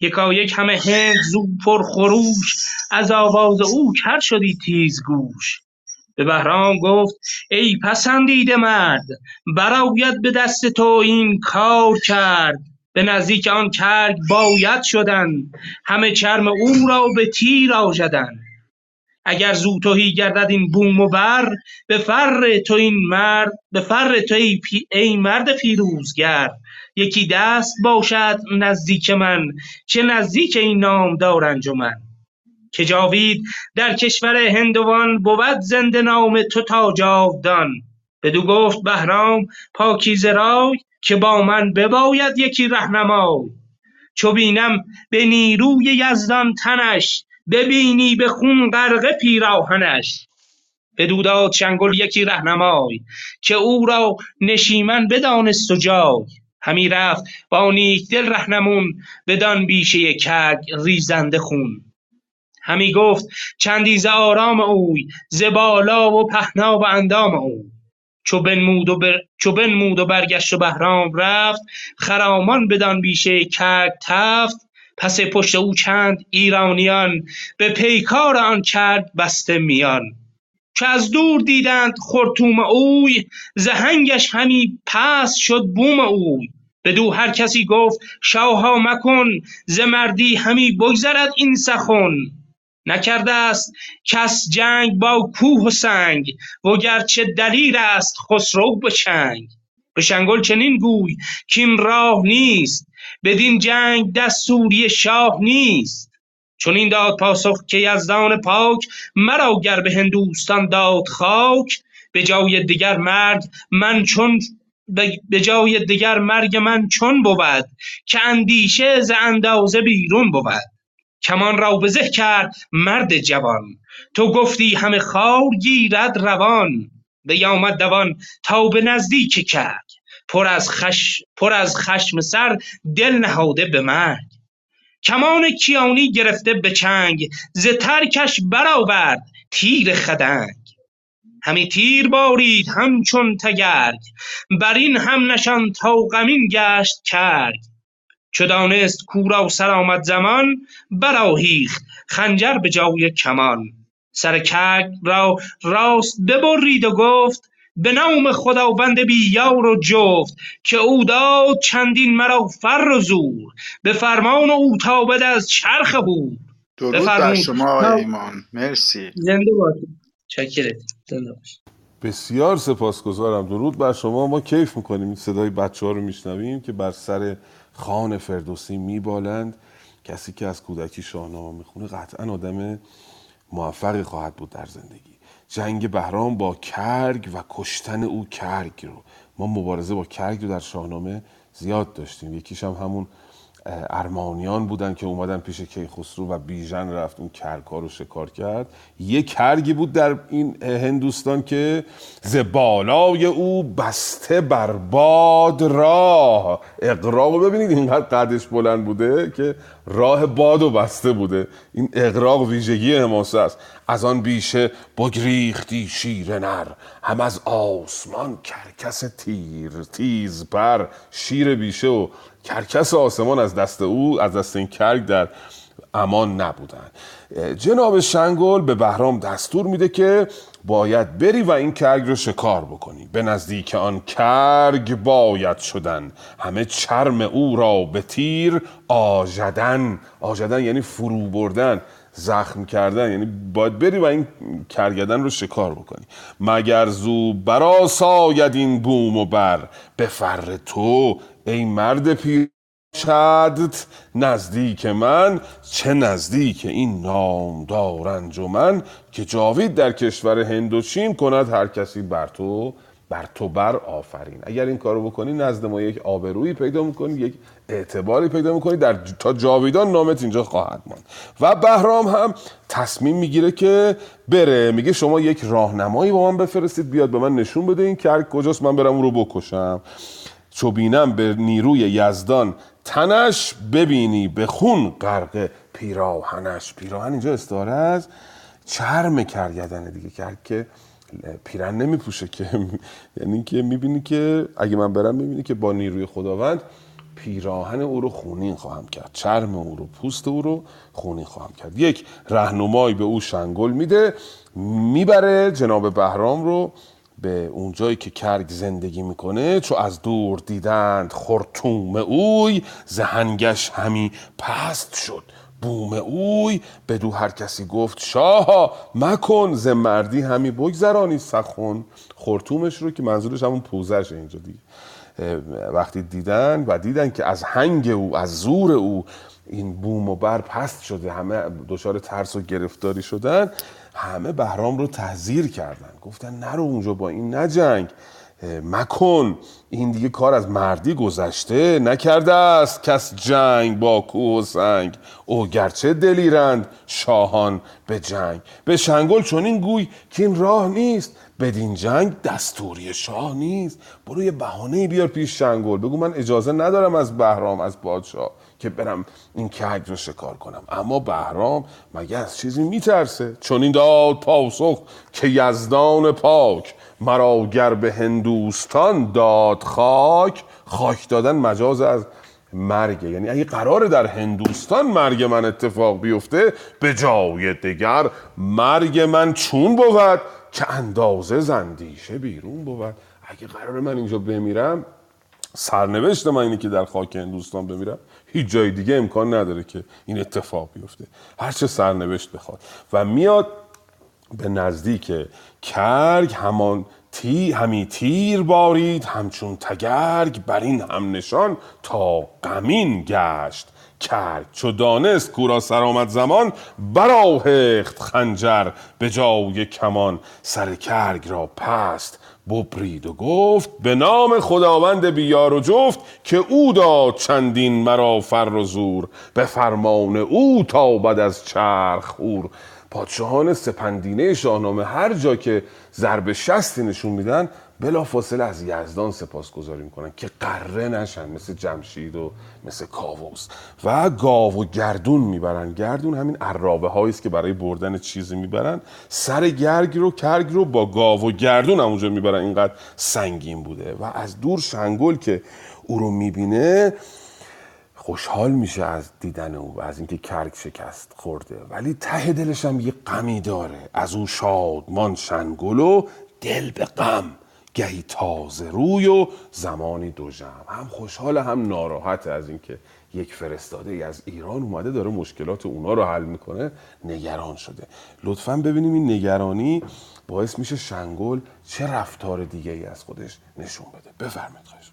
یکایک همه هند زو پر خروش از آواز او کر شدی تیز گوش. به بهرام گفت ای پسندیده مرد برآید به دست تو این کار کرد. به نزدیک آن کرگ باید شدن همه چرم او را به تیر آژدن. اگر زو تهی گردد این بوم و بر به فر تو این مرد به فر تو ای, پی- ای مرد پیروزگر. یکی دست باشد نزدیک من چه نزدیک این نامدار انجمن که جاوید در کشور هندوان بود زنده نام تو تا جاودان. بدو گفت بهرام پاکیزه رای که با من بباید یکی رهنمای. چو بینم به نیروی یزدان تنش ببینی به خون غرقه پیراهنش. بدو داد شنگل یکی رهنمای که او را نشیمن بدانست و جای. همی رفت با نیکدل رهنمون بدان بیشه کرگ ریزنده خون. همی گفت چندی ز آرام اوی ز بالا و پهنا و اندام او چو بنمود و, بر... برگشت و بهرام رفت خرامان بدان بیشه کرد تفت. پس پشت او چند ایرانیان به پیکار آن کرد بسته میان. چو از دور دیدند خرطوم اوی ز هنگش همی پست شد بوم اوی. بدو هر کسی گفت شاها مکن ز مردی همی بگذرد این سخن. نکرده است کس جنگ با کوه و سنگ وگرچه دلیر است خسرو به چنگ. به شنگل چنین گوی کاین راه نیست بدین جنگ دستوری شاه نیست. چنین داد پاسخ که یزدان پاک مرا گر به هندوستان داد خاک به جای دگر مرگ من چون به به جای دگر مرگ من چون بود که اندیشه ز اندازه بیرون بود. کمان را به زه کرد مرد جوان تو گفتی همه خار گیرد روان. بیامد دوان تا به نزدیک کرد پر از, خش... پر از خشم سر دل نهاده به مرگ. کمان کیانی گرفته به چنگ ز ترکش برآورد تیر خدنگ. همی تیر بارید همچون تگرگ بر این هم نشان تا غمین گشت کرگ. چو دانست کاو را سر آمد زمان برآهیخت خنجر به جای کمان. سر کرگ را راست ببرید و گفت به نام خداوند بی یار و جفت که او داد چندین مرا فر و زور. به فرمان او تابد از چرخ هور درود بر بفرمایید. شما ایمان. مرسی. زنده باشید چکرت. زنده باشید بسیار سپاسگزارم. درود بر شما. ما کیف می‌کنیم. این صدای بچه ها رو میشنویم که بر سر خان فردوسی میبالند. کسی که از کودکی شاهنامه می‌خونه قطعا آدم موفقی خواهد بود در زندگی. جنگ بهرام با کرگ و کشتن او کرگ رو. ما مبارزه با کرگ رو در شاهنامه زیاد داشتیم. یکیش هم همون ارمانیان بودن که اومدن پیش کیخسرو و بیژن رفت اون کرگا رو شکار کرد. یه کرگی بود در این هندوستان که ز او بسته بر باد راه. اقراق رو ببینید اینقدر قدش بلند بوده که راه باد و بسته بوده. این اقراق ویژگی حماسه است. از آن بیشه بگریختی شیر نر. هم از آسمان کرکس تیر تیز پر. شیر بیشه و کرکس آسمان از دست او از دست این کرگ در امان نبودن. جناب شنگل به بهرام دستور میده که باید بری و این کرگ رو شکار بکنی. به نزدیک آن کرگ باید شدن. همه چرم او را به تیر آژدن. آژدن یعنی فرو بردن زخم کردن. یعنی باید بری و این کرگدن رو شکار بکنی. مگر زو برا ساید این بوم و بر؟ به فر تو ای مرد پیر شدت نزدیک من چه نزدیک این نامدار انجمن که جاوید در کشور هند و چین کند هر کسی بر تو بر تو بر آفرین. اگر این کارو بکنی نزد ما یک آبرویی پیدا می‌کنی یک اعتباری پیدا می‌کنی در تا جاویدان نامت اینجا خواهد ماند. و بهرام هم تصمیم می‌گیره که بره. میگه شما یک راهنمایی با من بفرستید بیاد به من نشون بده این کرگ کجاست من برم اون رو بکشم. چو بینم به نیروی یزدان تنش ببینی به خون غرق پیراهنش. پیراهن اینجا استعاره از چرم کرگدنه دیگه کرد که پیرن نمیپوشه که. یعنی که می‌بینی که اگه من برم می‌بینی که با نیروی خداوند پیراهن او رو خونین خواهم کرد. چرم او رو پوست او رو خونین خواهم کرد. یک رهنمایی به او شنگل میده می‌بره جناب بهرام رو به اون جایی که کرگ زندگی می‌کنه چو از دور دیدند خرطوم اوی زهنگش همی پست شد. بوم اوی بدو هر کسی گفت شاها مکن ز مردی همی بگذرانی سخن. خرطومش رو که منظورش همون پوزش اینجا دیگه وقتی دیدن و دیدن که از هنگ او از زور او این بوم و بر پست شده همه دچار ترس و گرفتاری شدن. همه بهرام رو تحذیر کردن. گفتن نرو اونجا با این نجنگ مکن. این دیگه کار از مردی گذشته نکرده است. کس جنگ با کوه و سنگ. او گرچه دلیرند شاهان به جنگ. به شنگل چنین گوی که این راه نیست. بدین جنگ دستوری شاه نیست. برو یه بهانه بیار پیش شنگل. بگو من اجازه ندارم از بهرام از پادشاه که برم این کرگ رو شکار کنم. اما بهرام مگه از چیزی میترسه؟ چون این داد پاسخ که یزدان پاک مرا گر به هندوستان داد خاک خاک دادن مجاز از مرگه. یعنی اگه قراره در هندوستان مرگ من اتفاق بیفته به جای دیگر مرگ من چون بود که اندازه زندیشه بیرون بود. اگه قراره من اینجا بمیرم سرنوشت من اینه که در خاک هندوستان بمیرم. هیچ جای دیگه امکان نداره که این اتفاق بیفته. هر چه سرنوشت بخواد. و میاد به نزدیک کرگ همان تی همی تیر بارید همچون تگرگ بر این هم نشان تا غمین گشت. کرد چو دانست کورا سرآمد زمان برآهخت خنجر به جای کمان. سر کرگ را پست ببرید و گفت به نام خداوند بیار و جفت که او داد چندین مرا فر و زور به فرمان او تابد از چرخ خور. پادشاهان سپندینه شاهنامه هر جا که ضرب شستی نشون میدن بلا فاصله از یزدان سپاسگزاری می‌کنن که قره نشن مثل جمشید و مثل کاووس. و گاو و گردون می‌برن. گردون همین عرابه است که برای بردن چیزی می‌برن. سر گرگ رو کرگ رو با گاو و گردون همونجا می‌برن. اینقدر سنگین بوده. و از دور شنگل که او رو می‌بینه خوشحال میشه از دیدن او و از اینکه کرگ شکست خورده. ولی ته دلش هم یه غمی داره. از او شادمان شنگل و دل به غم. گهی تازه روی و زمانی دو جمع. هم خوشحال هم ناراحت از اینکه یک فرستاده ای از ایران اومده داره مشکلات اونا رو حل می‌کنه نگران شده. لطفا ببینیم این نگرانی باعث میشه شنگل چه رفتار دیگه ای از خودش نشون بده. بفرمایید خواهش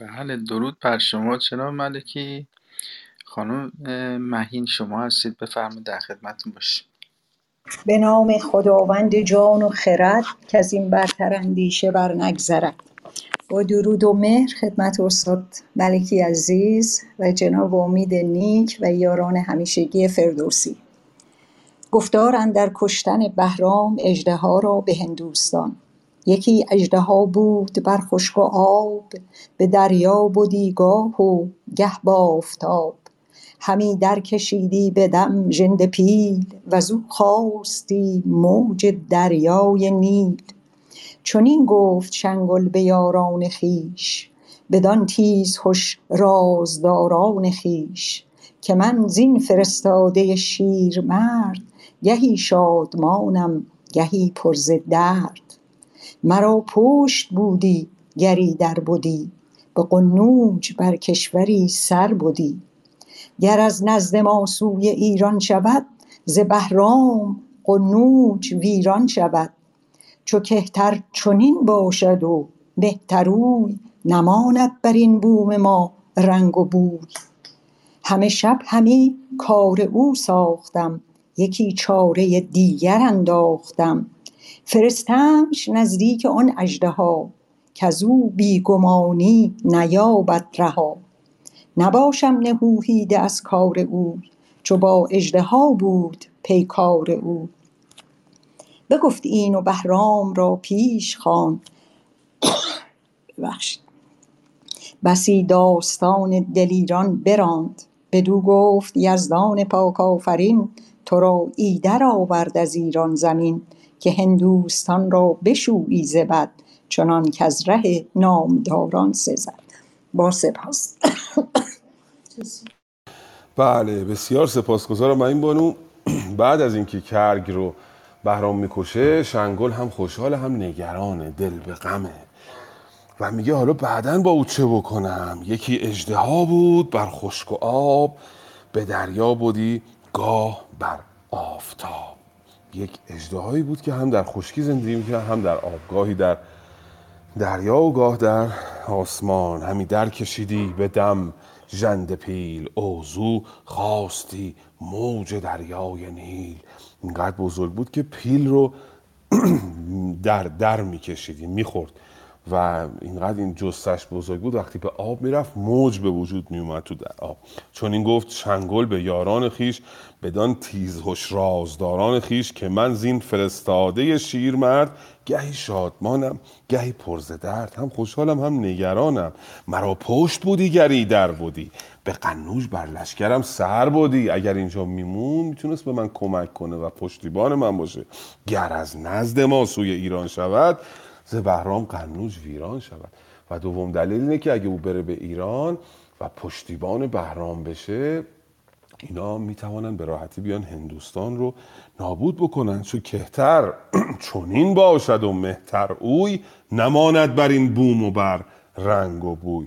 بله درود بر شما. جناب ملکی؟ خانم مهین شما هستید. بفرمایید در خدمتتون باشیم به نام خداوند جان و خرد که از این برتر اندیشه بر نگذرد با درود و مهر خدمت استاد ملکی عزیز و جناب امید نیک و یاران همیشگی فردوسی. گفتار اندر کشتن بهرام اژدها را به هندوستان. یکی اژدها بود بر خشک و آب به دریا بدی گاه و گه با آفتاب. همی در کشیدی به دم ژنده پیل وزو خاستی موج دریای نیل. چنین گفت شنگل به یاران خویش بدان تیزهش رازداران خویش که من زین فرستاده شیرمرد گهی شادمانم گهی پر ز درد. مرا پشت بودی گری در بدی به قنوج بر کشوری سر بدی. گر از نزد ما سوی ایران شود ز بهرام قنوج ویران شود. چو کهتر چنین باشد و مهتروی نماند بر این بوم ما رنگ و بوی. همه شب همی کار او ساختم یکی چاره دیگر انداختم. فرستمش نزدیک آن اژدها کز او بی گمانی نیابد رها. نباشم نکوهیده از کار اوی چو با اژدها بود پیکار او. بگفت این و بهرام را پیش خواند. ببخشید. بسی داستان دلیران براند. بدو گفت یزدان پاک آفرین تو را ایدر آورد از ایران زمین که هندوستان را بشویی ز بد چنان کز ره نامداران سزد. با سپاس. بله بسیار سپاسگزارم. من این بانو بعد از اینکه کرگ رو بهرام می‌کشه شنگل هم خوشحال هم نگرانه دل به غمه. و میگه حالا بعدا با او چه بکنم؟ یکی اژدها بود بر خشک و آب به دریا بودی گاه بر آفتاب. یک اژدهایی بود که هم در خشکی زندگی می‌کرد هم در آبگاهی در دریا و گاه در آسمان همی در کشیدی به دم. ژنده پیل اوزو خواستی موج دریای نیل. اینقدر بزرگ بود که پیل رو در در میکشیدی می‌خورد. و اینقدر این جستش بزرگ بود وقتی به آب می‌رفت موج به وجود میومد تو در آب. چون این گفت شنگل به یاران خیش بدان تیزهش رازداران خیش که من زین فرستاده شیرمرد گهی شادمانم گهی پرز درد هم خوشحالم هم نگرانم. مرا پشت بودی گری در بودی به قنوج بر لشکرم سر بودی. اگر اینجا میمون می‌تونست به من کمک کنه و پشتیبان من باشه. گر از نزد ما سوی ایران شود ز بهرام قنوج ویران شود. و دوم دلیل اینه که اگه او بره به ایران و پشتیبان بهرام بشه اینا می‌توانن به راحتی بیان هندوستان رو نابود بکنن چون کهتر چونین باشد و مهتر اوی نماند بر این بوم و بر رنگ و بوی.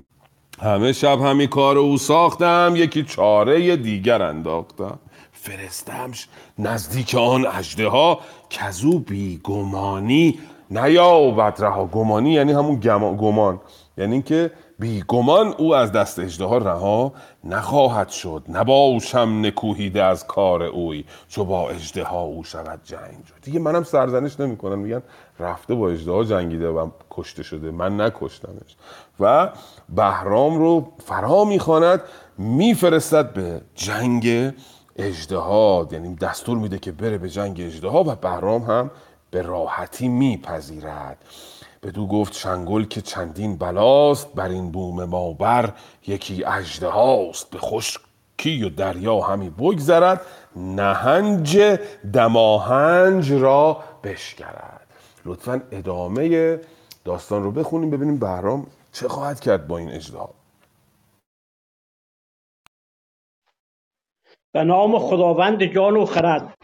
همه شب همی کار او ساختم یکی چاره دیگر انداختم. فرستمش نزدیک آن اجده ها کزو گمانی نیابد. رها گمانی یعنی همون گما- گمان. یعنی اینکه بی گمان او از دست اژدها رها نخواهد شد نباشم نکوهیده از کار اوی چو با اژدها او شود جنگ شد دیگه منم سرزنش نمی‌کنم میگن رفته با اژدها جنگیده و کشته شده من نکشتمش. و بهرام رو فرا می‌خواند میفرستد به جنگ اجدها یعنی دستور میده که بره به جنگ اجدها و بهرام هم به راحتی میپذیرد. بدو گفت شنگل که چندین بلاست بر این بوم ما بر یکی اجده هاست به خشکی و دریا همی بگذرد نهنج دماهنج را بشکرد. لطفا ادامه داستان رو بخونیم ببینیم بهرام چه خواهد کرد با این اجده به نام خداوند جان و خرد.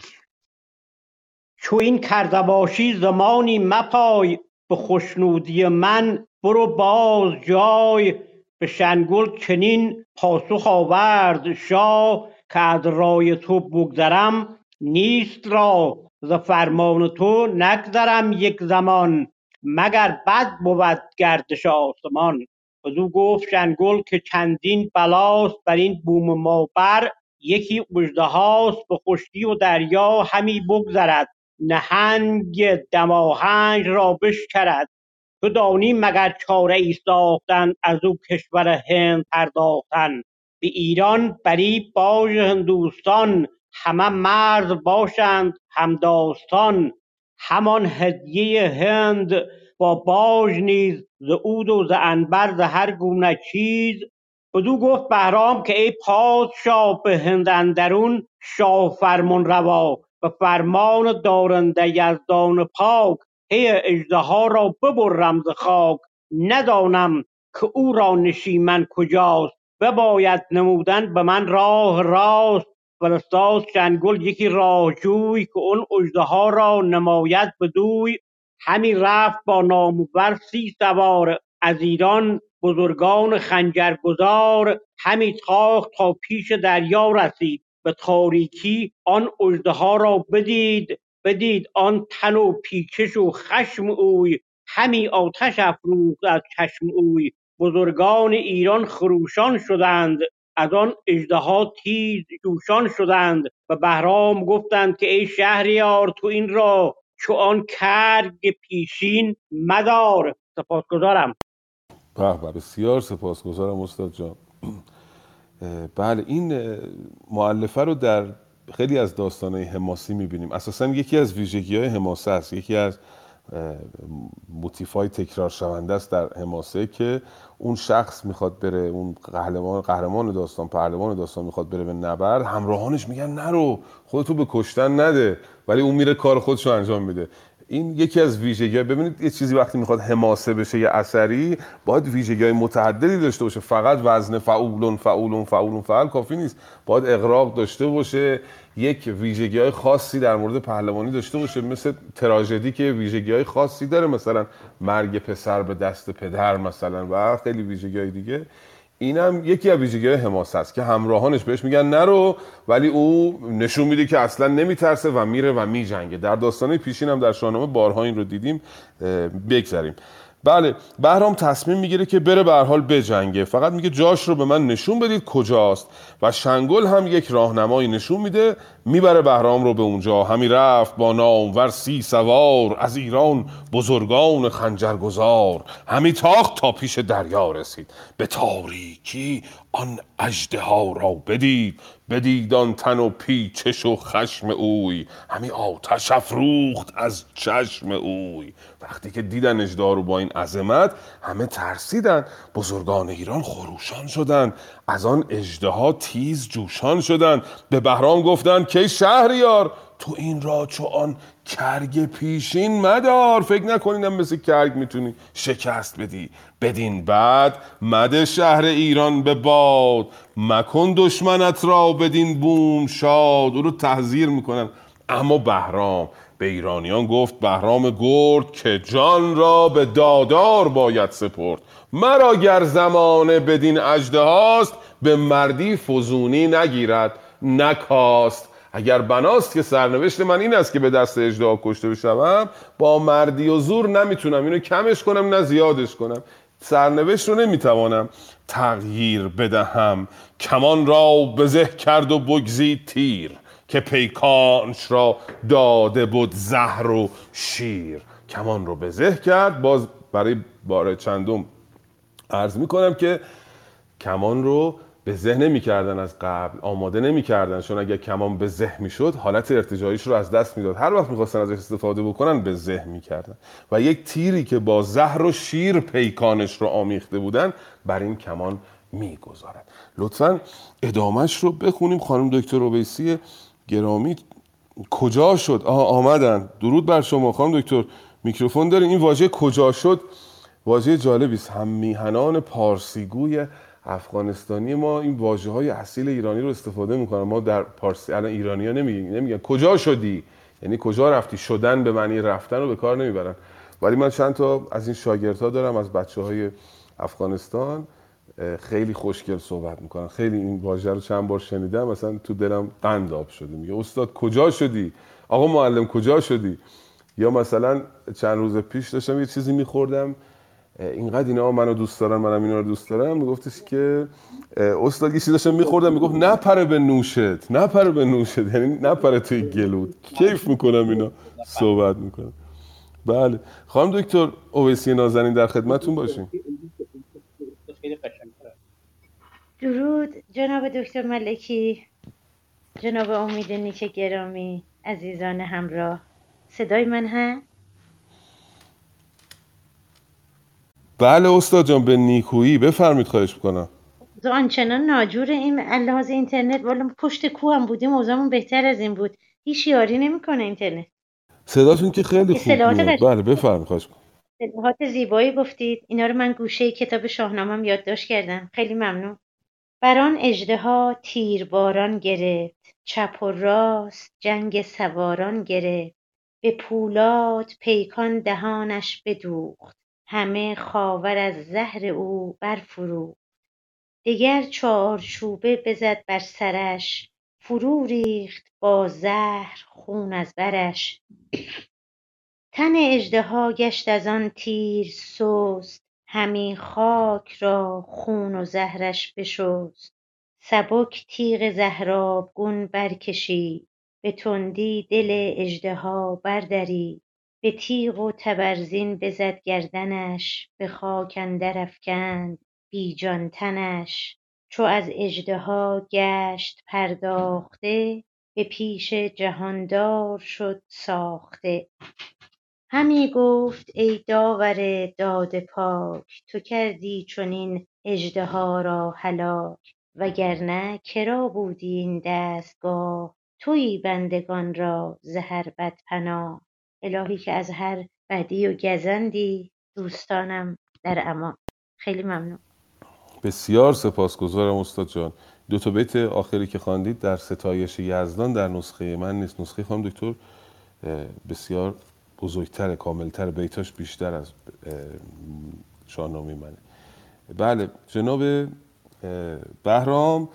چو این کرده باشی زمانی مپای به خوشنودی من برو باز جای. به شنگل چنین پاسخ آورد شاه که از رای تو بگذرم نیست را. ز فرمان تو نگذرم یک زمان مگر بد بود گردش آسمان. بدو گفت شنگل که چندین بلاست بر این بوم ما بر یکی اژدهاست به خشکی و دریا همی بگذرد. نهنگ دماهنج را بشکرد. تو دانی مگر چاره ای ساختن از او کشور هند پرداختن؟ به ایران بری باژ هندوستان همه مرز باشند هم داستان. همان هدیه هند با باژ نیز ز عود و ز عنبر ز هر گونه چیز. بدو گفت بهرام که ای پادشاه به هند اندرون شاه فرمان روا به فرمان دارنده یزدان پاک پی اژدها را ببرم ز خاک. ندانم که او را نشیمن کجاست. بباید نمودن به من راه راست. فرستاد شنگل یکی راهجوی که اون اژدها را نماید بدوی همی رفت با نامور سی سوار از ایران بزرگان خنجرگزار. همی تاخت تا پیش دریا رسید. به تاریکی آن اژدها را بدید بدید آن تن و پیچش و خشم اوی همی آتش افروخت از چشم اوی. بزرگان ایران خروشان شدند از آن اژدها تیز جوشان شدند و بهرام گفتند که ای شهریار تو این را چو آن کرگ پیشین مدار. سپاسگزارم. به بسیار سپاسگزارم استاد جان. بله این اه، مؤلفه رو در خیلی از داستانهای حماسی می‌بینیم. اساسا یکی از ویژگی های حماسه است. یکی از موتیف های تکرار شونده است در حماسه که اون شخص می‌خواد بره اون قهرمان قهرمان داستان پهلوان داستان می‌خواد بره به نبرد. همراهانش میگن نرو خودتو به کشتن نده. ولی اون میره کار خودش رو انجام میده. این یکی از ویژگی ببینید یه چیزی وقتی می‌خواد حماسه بشه یه اثری باید ویژگی های متعددی داشته باشه. فقط وزن فعولون فعولون فعولون فعل کافی نیست. باید اقراق داشته باشه یک ویژگی های خاصی در مورد پهلوانی داشته باشه. مثل تراژدی که ویژگی های خاصی داره. مثلا مرگ پسر به دست پدر مثلا و خیلی ویژگی های دیگه. اینم یکی از ویژگی های حماسه است که همراهانش بهش میگن نرو ولی او نشون میده که اصلا نمیترسه و میره و میجنگه. در داستانه پیشین هم در شاهنامه بارها این رو دیدیم بگذریم. بله بهرام تصمیم می‌گیره که بره به حال بجنگه. فقط میگه جاش رو به من نشون بدید کجاست. و شنگل هم یک راهنمایی نشون میده می‌بره بهرام رو به اونجا. همی رفت با نامور سی سوار از ایران بزرگان خنجرگزار. همی تاخت تا پیش دریا رسید. به تاریکی آن اژدها را بدید بدید آن تن و پیچش و خشم اوی. همی آتش افروخت از چشم اوی. وقتی که دیدن اژدها رو با این عظمت همه ترسیدن. بزرگان ایران خروشان شدند از آن اژدها تیز جوشان شدند به بهرام گفتند که شهریار تو این را چو آن کرگ پیشین مدار. فکر نکنینم مثل کرگ می‌تونی شکست بدی. بدین بعد مده شهر ایران به باد. مکن دشمنت را بدین بوم شاد. او رو تحذیر می‌کنن اما بهرام به ایرانیان گفت بهرام گرد که جان را به دادار باید سپرد. مرا گر زمانه بدین اجده هاست به مردی فزونی نگیرد. نکاست اگر بناست که سرنوشت من این است که به دست اجدها کشته بشوم با مردی و زور نمی‌تونم اینو کمش کنم نه زیادش کنم. سرنوشت رو نمی‌توانم تغییر بدهم. کمان را بزه کرد و بگزید تیر که پیکانش را داده بود زهر و شیر. کمان رو بزه کرد باز برای بار چندم عرض می‌کنم که کمان رو به ذهن نمی‌کردن از قبل آماده نمی‌کردن. چون اگر کمان به ذهن می‌شد حالت ارتجاعیش رو از دست می‌داد. هر وقت می‌خواستن ازش استفاده بکنن به ذهن می‌کردن. و یک تیری که با زهر و شیر پیکانش رو آمیخته بودن بر این کمان می‌گذارد لطفا ادامش رو بخونیم. خانم دکتر روبیسی گرامی کجا شد؟ آها آمدن. درود بر شما خانم دکتر. میکروفون دارین این واژه کجا شد؟ واژه جالبی است. هم میهنان پارسیگوی افغانستانی ما این واژه های اصیل ایرانی رو استفاده می‌کنن ما در پارسی الان ایرانی ها نمیگن نمیگن. کجا شدی؟ یعنی کجا رفتی؟ شدن به معنی رفتن رو به کار نمی‌برن. ولی من چند تا از این شاگردها دارم از بچه های افغانستان خیلی خوشگل صحبت می‌کنن. خیلی این واژه رو چند بار شنیدم مثلا تو دلم قند آب شده. میگه استاد کجا شدی؟ آقا معلم کجا شدی؟ یا مثلا چند روز پیش داشتم یه چیزی میخوردم اینقدر اینا منو دوست دارن منم اینا رو دوست دارم. میگفتش که استاد یه چیزی داشتم میخوردم می‌گفت نپره به نوشت نپره به نوشت. یعنی نپره توی گلود کیف می‌کنم اینا. صحبت می‌کنم. بله. خانم دکتر اویسی نازنین در خدمتون باشیم. درود. جناب دکتر ملکی جناب امید نیک گرامی عزیزان همراه. صدای من هست؟ بله استاد جان به نیکویی بفرمید خواهش می‌کنم. آنچنان ناجور این لحاظ اینترنت والا پشت کو هم بودیم اوضاعمون بهتر از این بود. هیچ یاری نمی‌کنه اینترنت. صداتون که خیلی خوب قشنگ. بله بفرمید خواهش اصطلاحات زیبایی گفتید. اینا رو من گوشه کتاب شاهنامم یادداشت کردم. خیلی ممنون. بر آن اژدها تیر باران گرفت. چپ و راست جنگ سواران گرفت. به پولاد پیکان دهانش بدوخت. همه خاور از زهر او برفروخت دگر چارچوبه بزد بر سرش فرو ریخت با زهر خون از برش. تن اژدها گشت از آن تیر سست همی خاک را خون و زهرش بشست. سبک تیغ زهرآبگون برکشید به تندی دل اژدها بردرید. به تیغ و تبرزین بزد گردنش به خاک اندر افکند بی جان تنش. چو از اژدها گشت پرداخته به پیش جهاندار شد ساخته. همی گفت ای داور داده پاک تو کردی چنین اژدها را هلاک. وگرنه کرا بودی این دستگاه؟ تویی بندگان را ز هر بد پناه. الهی که از هر بدی و گزندی دوستانم در امان. خیلی ممنون. بسیار سپاسگزارم استاد جان. دو تا بیت آخری که خواندید در ستایش یزدان در نسخه من نیست. نسخه خانم دکتر بسیار بزرگتر کاملتر بیتاش بیشتر از اه، شاهنامه منه. بله جناب بهرام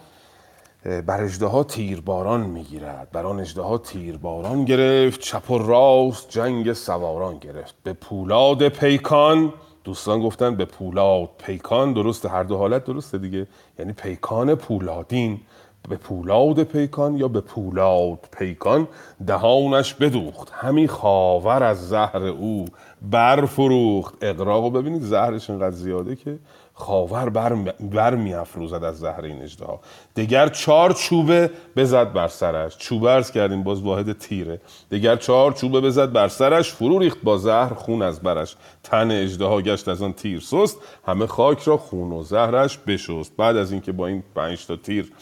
بر اژدها تیرباران می‌گیرد. بر آن اژدها تیرباران گرفت. چپ و راست جنگ سواران گرفت. به پولاد پیکان دوستان گفتن به پولاد پیکان درسته هر دو حالت درسته دیگه. یعنی پیکان پولادین. به پولاد پیکان یا به پولاد پیکان دهانش بدوخت. همی خاور از زهر او برفروخت. اقراق ببینید زهرش اینقدر زیاده که خاور بر, بر میافروزد از زهر این اژدها. دگر چهار چوبه بزد بر سرش. چوبه ارز کردیم باز واحد تیره. دگر چهار چوبه بزد بر سرش فرو ریخت با زهر خون از برش. تن اژدها گشت از آن تیر سست همه خاک را خون و زهرش بشست. بعد از اینکه با این پنج تا تیر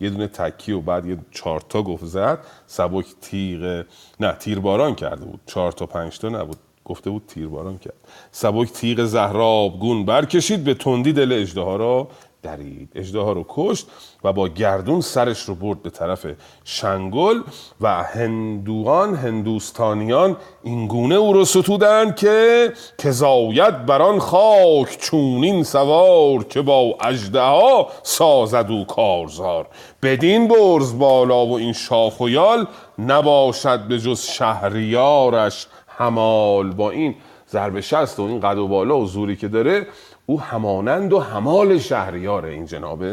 یه دونه تکی و بعد یه چهار تا گفت زد سبک تیغ نه تیرباران کرده بود. چهار تا پنج تا نبود. گفته بود تیرباران کرد. سبک تیغ زهرآبگون برکشید به تندی دل اژدها را درید. اژدها رو کشت و با گردون سرش رو برد به طرف شنگل و هندوان هندوستانیان این گونه او رو ستودند که که زاید بر آن خاک چونین سوار که با اژدها سازد او کارزار. بدین برز بالا و این شاخ و یال نباشد به جز شهریارش همال با این ضرب شست و این قد و بالا و زوری که داره او همانند و همال شهریاره این جناب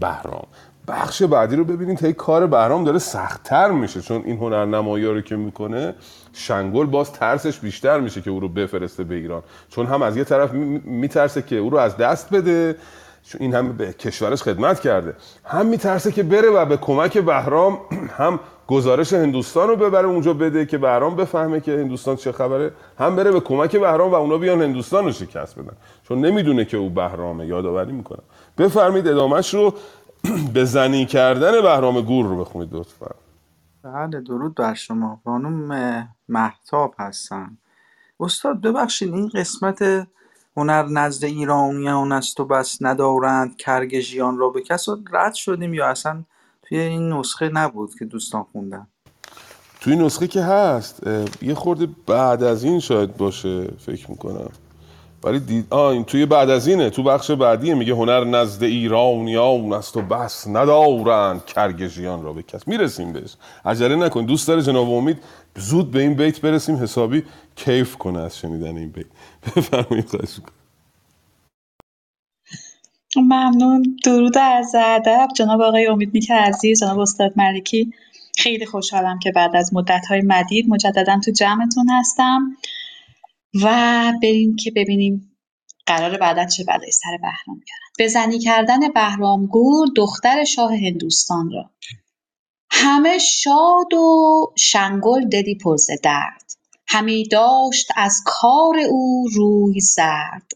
بهرام. بخش بعدی رو ببینید تا کار بهرام داره سختتر میشه چون این هنرنمایی رو که می‌کنه شنگل باز ترسش بیشتر میشه که او رو بفرسته به ایران. چون هم از یه طرف میترسه که او رو از دست بده چون این هم به کشورش خدمت کرده. هم میترسه که بره و به کمک بهرام هم گزارش هندوستان رو ببره اونجا بده که بهرام بفهمه که هندوستان چه خبره. هم بره به کمک بهرام و اونا بیان هندوستان رو شکست بدن. چون نمی‌دونه که او بهرامه. یادآوری می‌کنم. بفرمید ادامهش رو به زنی کردن بهرام گور رو بخونید لطفا. بله درود بر شما. خانم محتاب هستم. استاد ببخشید این قسمت هنر نزد ایرانیان است و بس ندارند کرگژیان را به کس رد شدیم یا اصلا توی این نسخه نبود که دوستان خوندن. توی نسخه که هست یه خورده بعد از این شاید باشه فکر می‌کنم. ولی دید... آه این توی بعد از اینه تو بخش بعدیه میگه هنر نزد ایرانیان است و بس ندارند کرگژیان را به کس. می‌رسیم بهش. عجله نکن. دوست داره جناب امید زود به این بیت برسیم حسابی کیف کنه از شنیدن این بیت. بفرمایید خواهش. ممنون. درود عرض ادب. جناب آقای امید میک عزیز جناب استاد ملکی خیلی خوشحالم که بعد از مدت‌های مدید مجددا تو جمعتون هستم و بریم که ببینیم قرار بعدا چه بلایی سر بهرام بیارن به زنی کردن بهرام گور دختر شاه هندوستان را. همه شاد و شنگل دلی پر ز درد. همی داشت از کار او روی زرد.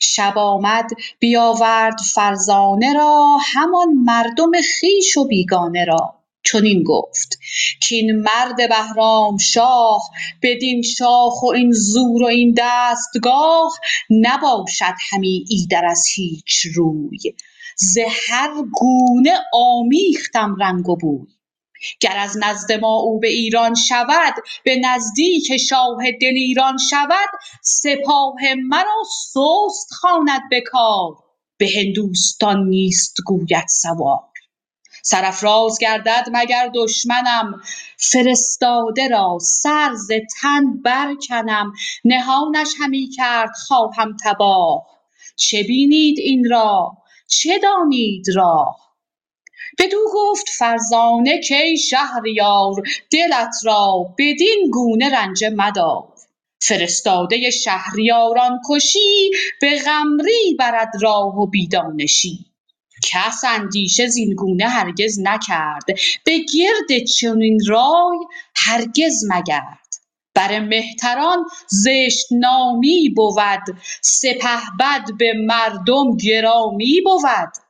شب آمد بیاورد فرزانه را همان مردم خویش و بیگانه را. چنین گفت کاین مرد بهرامشاه بدین شاخ و این زور و این دستگاه نباشد همی ایدر از هیچ روی. ز هر گونه آمیختم رنگ و بوی. گر از نزد ما او به ایران شود به نزدیک شاه دلیران شود سپاه مرا سست خواند به کار. به هندوستان نیست گوید سوار. سرافراز گردد مگر دشمنم؟ فرستاده را سر ز تن برکنم. نهانش همی کرد خواهم تباه. چه بینید این را؟ چه دانید راه؟ بدو گفت فرزانه کای شهریار دلت را بدین گونه رنجه مدار. فرستاده شهریاران کشی به قمری برد راه و بی دانشی کس اندیشه زین گونه هرگز نکرد به گرد چنین رای هرگز مگرد. بر مهتران زشت نامی بود سپهبد به مردم گرامی بود.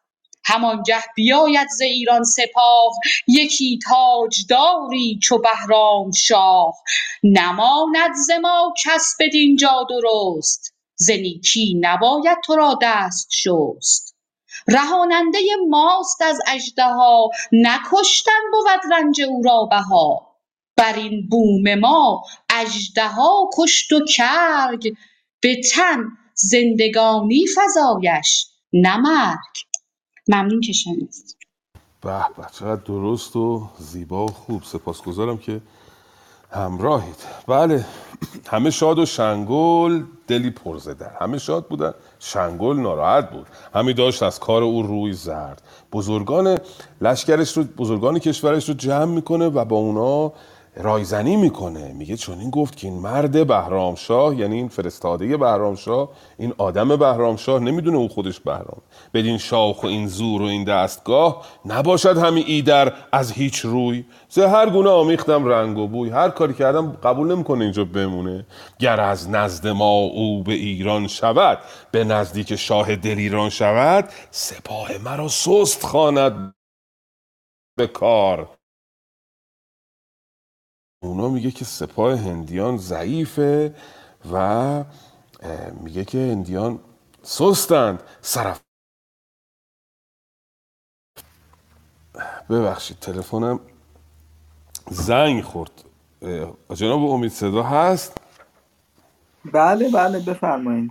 همانگه بیاید ز ایران سپاه یکی تاجداری چو بهرامشاه نماند ز ما کس بدین جا درست ز نیکی نباید تو را دست شست. رهاننده ماست از اژدها نه کشتن بود رنج او را بها. بر این بوم ما اژدها کشت و کرگ به تن زندگانی فزایش نه ممنون که شنیدید. به به چقدر درست و زیبا و خوب. سپاسگزارم که همراهید. بله همه شاد و شنگل دلی پر در همه شاد بودن شنگل ناراحت بود. همی داشت از کار او روی زرد. بزرگان لشکرش رو بزرگان کشورش رو جمع می‌کنه و با اونا رایزنی می‌کنه. میگه چون این گفت که این مرد بهرامشاه یعنی این فرستاده بهرامشاه این آدم بهرامشاه نمی‌دونه او خودش بهرام. بدین شاخ و این زور و این دستگاه نباشد همی ایدر از هیچ روی. ز هر گونه آمیختم رنگ و بوی. هر کاری کردم قبول نمی‌کنه اینجا بمونه. گر از نزد ما او به ایران شود به نزدیک شاه دل ایران شود سپاه مرا سست خواند به کار. اونا میگه که سپاه هندیان ضعیفه و میگه که هندیان سستند. سرف ببخشید تلفنم زنگ خورد. جناب امید صدا هست؟ بله بله بفرمایید.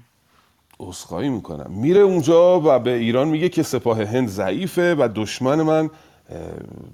عذرخواهی می‌کنم. میره اونجا و به ایران میگه که سپاه هند ضعیفه و دشمن من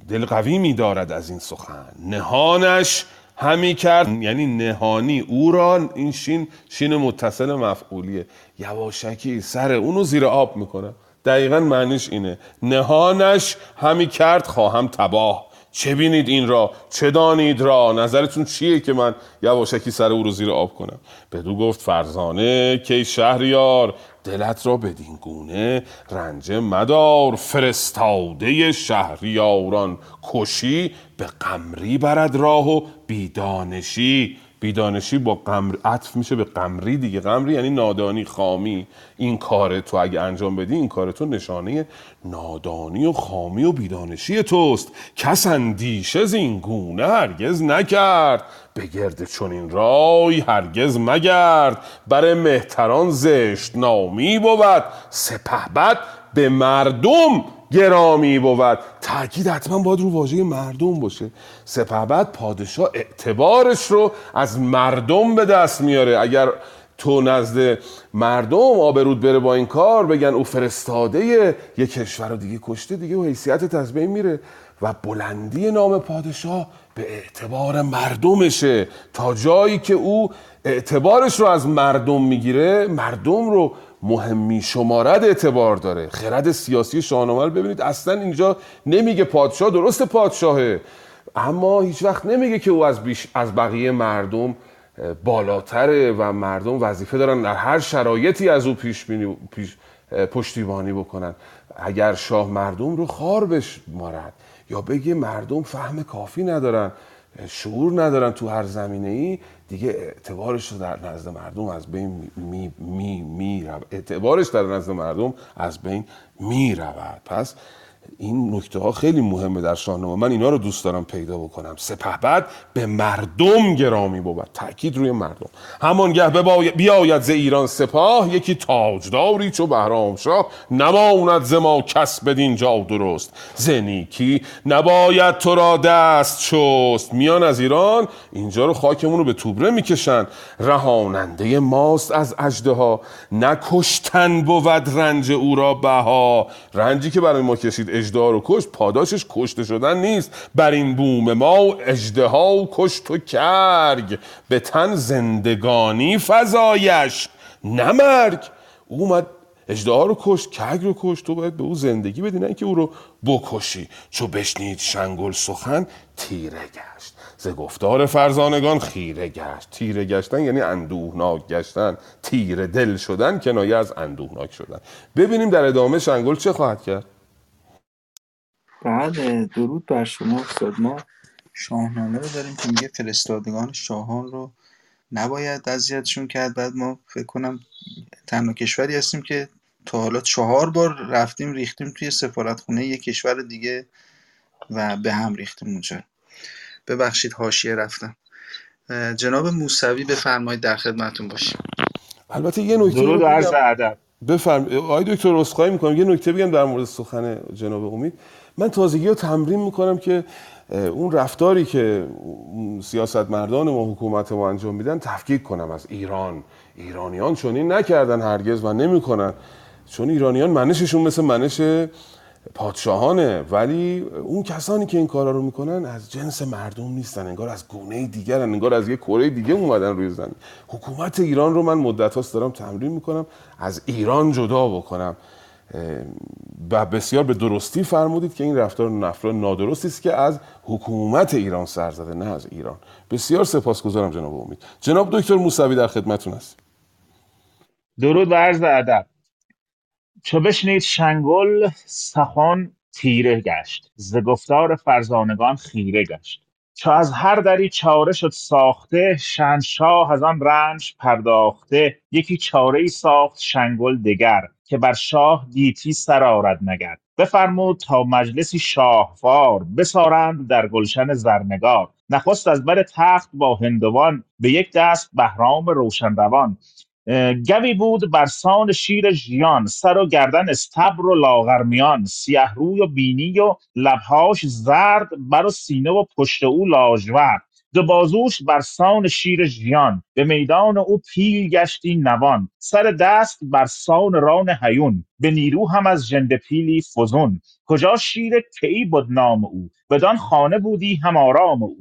دل قوی میدارد از این سخن. نهانش همی کرد یعنی نهانی او را این شین شین متصل مفعولیه. یواشکی سر اونو زیر آب می‌کنه. دقیقا معنیش اینه. نهانش همی کرد خواهم تباه. چه بینید این را؟ چه دانید را؟ نظرتون چیه که من یواشکی سر او رو زیر آب کنم؟ بدو گفت فرزانه کی شهریار دلت را بدین گونه رنجه مدار فرستاده شهریاران. کشی به قمری برد راه و بیدانشی بیدانشی با قمر عطف میشه به قمری دیگه. قمری یعنی نادانی خامی. این کار تو اگه انجام بدی این کار تو نشانه نادانی و خامی و بیدانشی توست. کس اندیشه زین گونه هرگز نکرد. به گرد چنین رای هرگز مگرد. بر مهتران زشت نامی بود. سپهبد به مردم گرامی بود. تاکید حتما باید رو واژه مردم باشه. سپهبد پادشاه اعتبارش رو از مردم به دست میاره. اگر تو نزد مردم آبرود بره با این کار بگن او فرستاده یه کشور رو دیگه کشته دیگه و حیثیت از میره و بلندی نام پادشاه به اعتبار مردمشه. تا جایی که او اعتبارش رو از مردم می‌گیره مردم رو مهمی شمارد اعتبار داره. خرد سیاسی شاهنامه ببینید اصلا اینجا نمیگه پادشاه درست پادشاهه. اما هیچ وقت نمیگه که او از, بیش از بقیه مردم بالاتره و مردم وظیفه دارن در هر شرایطی از او پیش, پیش پشتیبانی بکنن. اگر شاه مردم رو خار بشمارد یا بگه مردم فهم کافی ندارن شعور ندارن تو هر زمینه ای دیگه اعتبارش رو در نزد مردم از بین می, می, می اعتبارش در نزد مردم از بین می رود. پس این نکته ها خیلی مهمه در شاهنامه. من اینا رو دوست دارم پیدا بکنم. سپهبد به مردم گرامی بود. تاکید روی مردم. همانگه بیاید ز ایران سپاه یکی تاجداری چو بهرام شاه. نماند ز ما کس بدین جا درست. زنیکی نباید تو را دست شست میان از ایران اینجا رو خاکمون رو به توبره می‌کشن. رهاننده ماست از اژدها. نکشتن بود رنج او را بها. رنجی که برای ما کشید اجدها رو کشت پاداشش کشته شدن نیست. بر این بوم ما اجدها و کشت و کرگ. به تن زندگانی فضایش نمرگ اومد اجدها رو کشت کرگ رو کشت. تو باید به او زندگی بدی نه اینکه او رو بکشی. چو بشنید شنگل سخن تیره گشت. ز گفتار فرزانگان خیره گشت. تیره گشتن یعنی اندوهناک گشتن. تیره دل شدن کنایه از اندوهناک شدن. ببینیم در ادامه شنگل چه خواهد کرد. بله درود بر شما استاد. ما شاهنامه رو داریم که میگه فرستادگان شاهان رو نباید اذیتشون کرد. بعد ما فکر کنم تنها کشوری هستیم که تا حالا چهار بار رفتیم ریختیم توی سفارتخونه یک کشور دیگه و به هم ریختیم اونجا. ببخشید حاشیه رفتم. جناب موسوی بفرمایید در خدمتتون باشیم. البته یه نکته درود عرض. ادب. بفرم آقای دکتر اسخای می‌کنم. یه نکته بگم در مورد سخن جناب امید. من تازگی رو تمرین می‌کنم که اون رفتاری که سیاستمردان ما حکومت ما انجام میدن تفکیک کنم از ایران. ایرانیان چنین نکردن هرگز و نمی‌کنن. چون ایرانیان منششون مثل منش پادشاهانه ولی اون کسانی که این کارا رو می‌کنن از جنس مردم نیستن. انگار از گونه دیگرن انگار از یه کره دیگه اومدن روی زمین. حکومت ایران رو من مدت هاست دارم تمرین می‌کنم از ایران جدا بکنم. و بسیار به درستی فرمودید که این رفتار رفتار نادرستی است که از حکومت ایران سر زده نه از ایران. بسیار سپاسگزارم جناب امید. جناب دکتر موسوی در خدمتتون است درود و عرض ادب. چو بشنید شنگل سخن تیره گشت. ز گفتار فرزانگان خیره گشت. چو از هر دری چاره شد ساخته شهنشاه از آن رنج پرداخته. یکی چاره ای ساخت شنگل دگر. که بر شاه گیتی سر آرد مگر بفرمود تا مجلسی شاهوار بسارند در گلشن زرنگار. نخست از بر تخت با هندوان به یک دست بهرام روشن روان گوی بود برسان شیر ژیان سر و گردن استبر و لاغر میان سیه روی و بینی و لبهاش زرد بر و سینه و پشت او لاژورد دو بازوش برسان شیر ژیان به میدان او پیل گشتی نوان. سر دست برسان ران هیون به نیرو هم از ژنده پیلی فزون. کجا شیر کی بود نام او؟ بدان خانه بودی هم آرام او.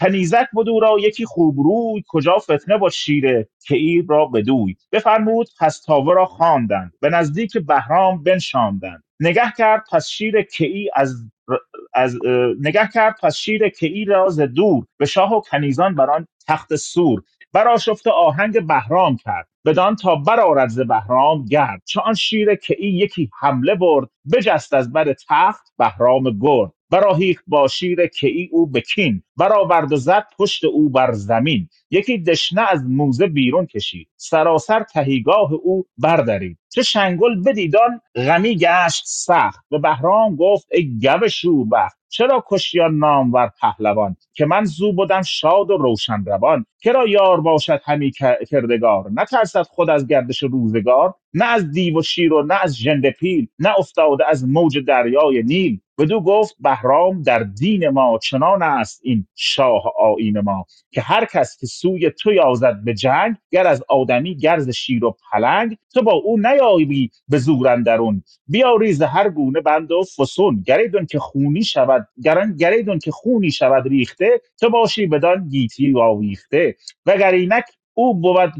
کنیزک بود او را یکی خوب روی کجا فتنه با شیر کعیر را بدوی. بفرمود پس تاوه را خواندند به نزدیک بهرام بنشاندند. نگه کرد پس شیر کعی از از نگه کرد پس شیر کعی را ز دور. به شاه و کنیزان بر آن تخت سور. برآشفت آهنگ بهرام کرد. بدان تا برآرد ز بهرام گرد. چو آن شیر کعی یکی حمله برد بجست از بر تخت بهرام گرد. برآهیخت با شیر کعی او به کین برآورد و زد پشت او بر زمین. یکی دشنه از موزه بیرون کشید. سراسر تهیگاه او بردرید. چه شنگل بدیدان غمی گشت سخت. به بهرام گفت ای گو شوربخت چرا کشیان نامور پهلوان؟ که من زو بدم شاد و روشن روان. کرا یار باشد همی کردگار؟ نترسد خود از گردش روزگار؟ نه از دیو و شیر و نه از ژنده پیل. نه افتاده از موج دریای نیل. بدو گفت بهرام در دین ما چنان است این شاه آیین ما که هر کس که سوی تو یازد به جنگ گر از آدمی گر ز شیر و پلنگ تو با او نیایی به زور اندرون. بیاری ز هر گونه بند و فسون. گریدون که خونی شود گران گریدون که خونی شود ریخته تو باشی بدان گیتی آویخته وگر اینک او بود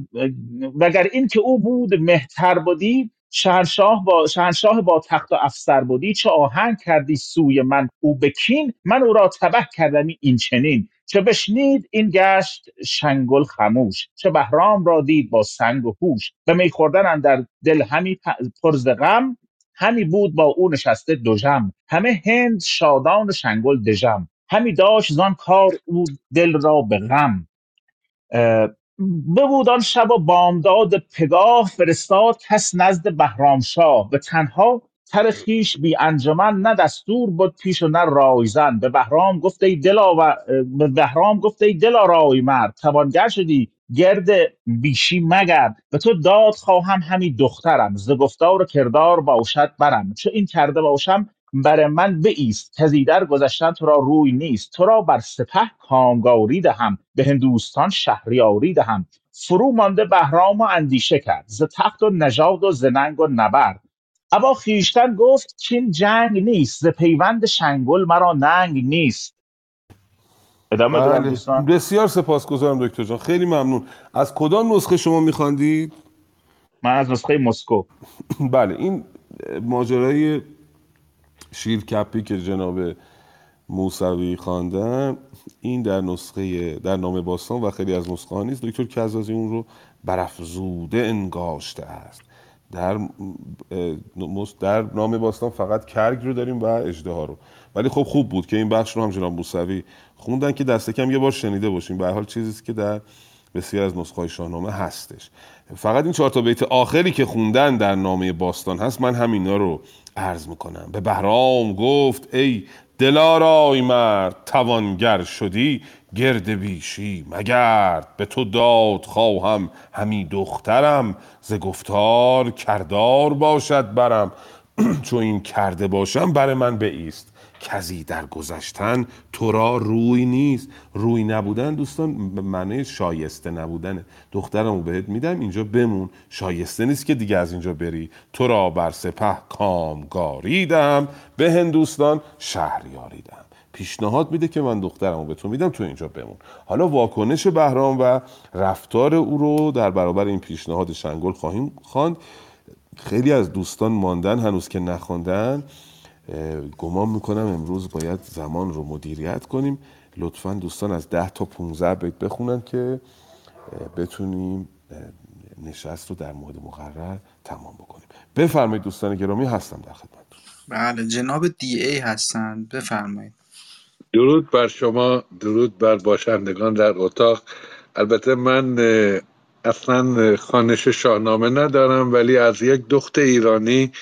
وگر این که او بود مهتر بودی شهنشاه با شهنشاه با تخت و افسر بودی چه آهنگ کردی سوی من؟ او بکین من او را تبه کردمی این چنین. چه بشنید این گشت شنگل خموش چه بهرام را دید با سنگ و هوش. به می خوردن اندر دل همی پ- پر ز غم همی بود با او نشسته دژم همه هند شادان شنگل دژم. همی داشت زان کار او دل را به غم. ببود آن شب و بامداد پگاه فرستاد کس نزد بهرامشاه. به تنها تر خویش بی انجمن نه دستور بود پیش و نه رایزن. به بهرام گفت ای دلاور به بهرام گفت ای دلارای مرد توانگر شدی گرد بیشی مگرد به تو داد خواهم همی دخترم ز گفتار و کردار باشد برم. چو این کرده باشم؟ بر من بایست کزیدر گذشتن تو را روی نیست. تو را بر سپه کامگاری دهم به هندوستان شهریاری دهم. فرو مانده بهرام و اندیشه کرد ز تخت و نژاد و ز ننگ و نبرد. ابا خویشتن گفت کاین جنگ نیست ز پیوند شنگل مرا ننگ نیست. ادامه بدم بله. دوستان. بسیار سپاسگزارم دکتر جان. خیلی ممنون. از کدام نسخه شما میخواندید؟ من از نسخه مسکو. بله این ماجرای شیرکپی که جناب موسوی خواندن این در نسخه در نام باستان و خیلی از نسخه ها نیست. دکتر کزازی اون رو برافزوده انگاشته است. در در نام باستان فقط کرگ رو داریم و اژدها رو. ولی خب خوب بود که این بخش رو هم جناب موسوی خوندن که دست کم یه بار شنیده باشیم. به حال چیزی که در بسیار از نسخه های شاهنامه هستش. فقط این چهار تا بیت آخری که خوندن در نامه باستان هست من همینا رو عرض می‌کنم. به بهرام گفت ای دلارای مرد توانگر شدی گرد بیشی مگرد. به تو داد خواهم همی دخترم ز گفتار کردار باشد برم. چو این کرده باشم بر من بایست. کزی در گذشتن تو را روی نیست. روی نبودن دوستان معنی شایسته نبودنه. دخترمو بهت میدم اینجا بمون. شایسته نیست که دیگه از اینجا بری. تو را بر سپه کامگاریدم به هندوستان شهریاریدم پیشنهاد میده که من دخترمو به تو میدم تو اینجا بمون. حالا واکنش بهرام و رفتار او رو در برابر این پیشنهاد شنگل خواهیم خواند. خیلی از دوستان ماندن هنوز که نخواندن. اه، گمان می‌کنم امروز باید زمان رو مدیریت کنیم. لطفا دوستان از 10 تا 15 بیت بخونن که بتونیم نشست رو در مورد مقرر تمام بکنیم. بفرمایید دوستان گرامی هستم در خدمت بله جناب دی ای هستن. بفرمایید. درود بر شما درود بر باشندگان در اتاق. البته من اصلا خانش شاهنامه ندارم ولی از یک دخت ایرانی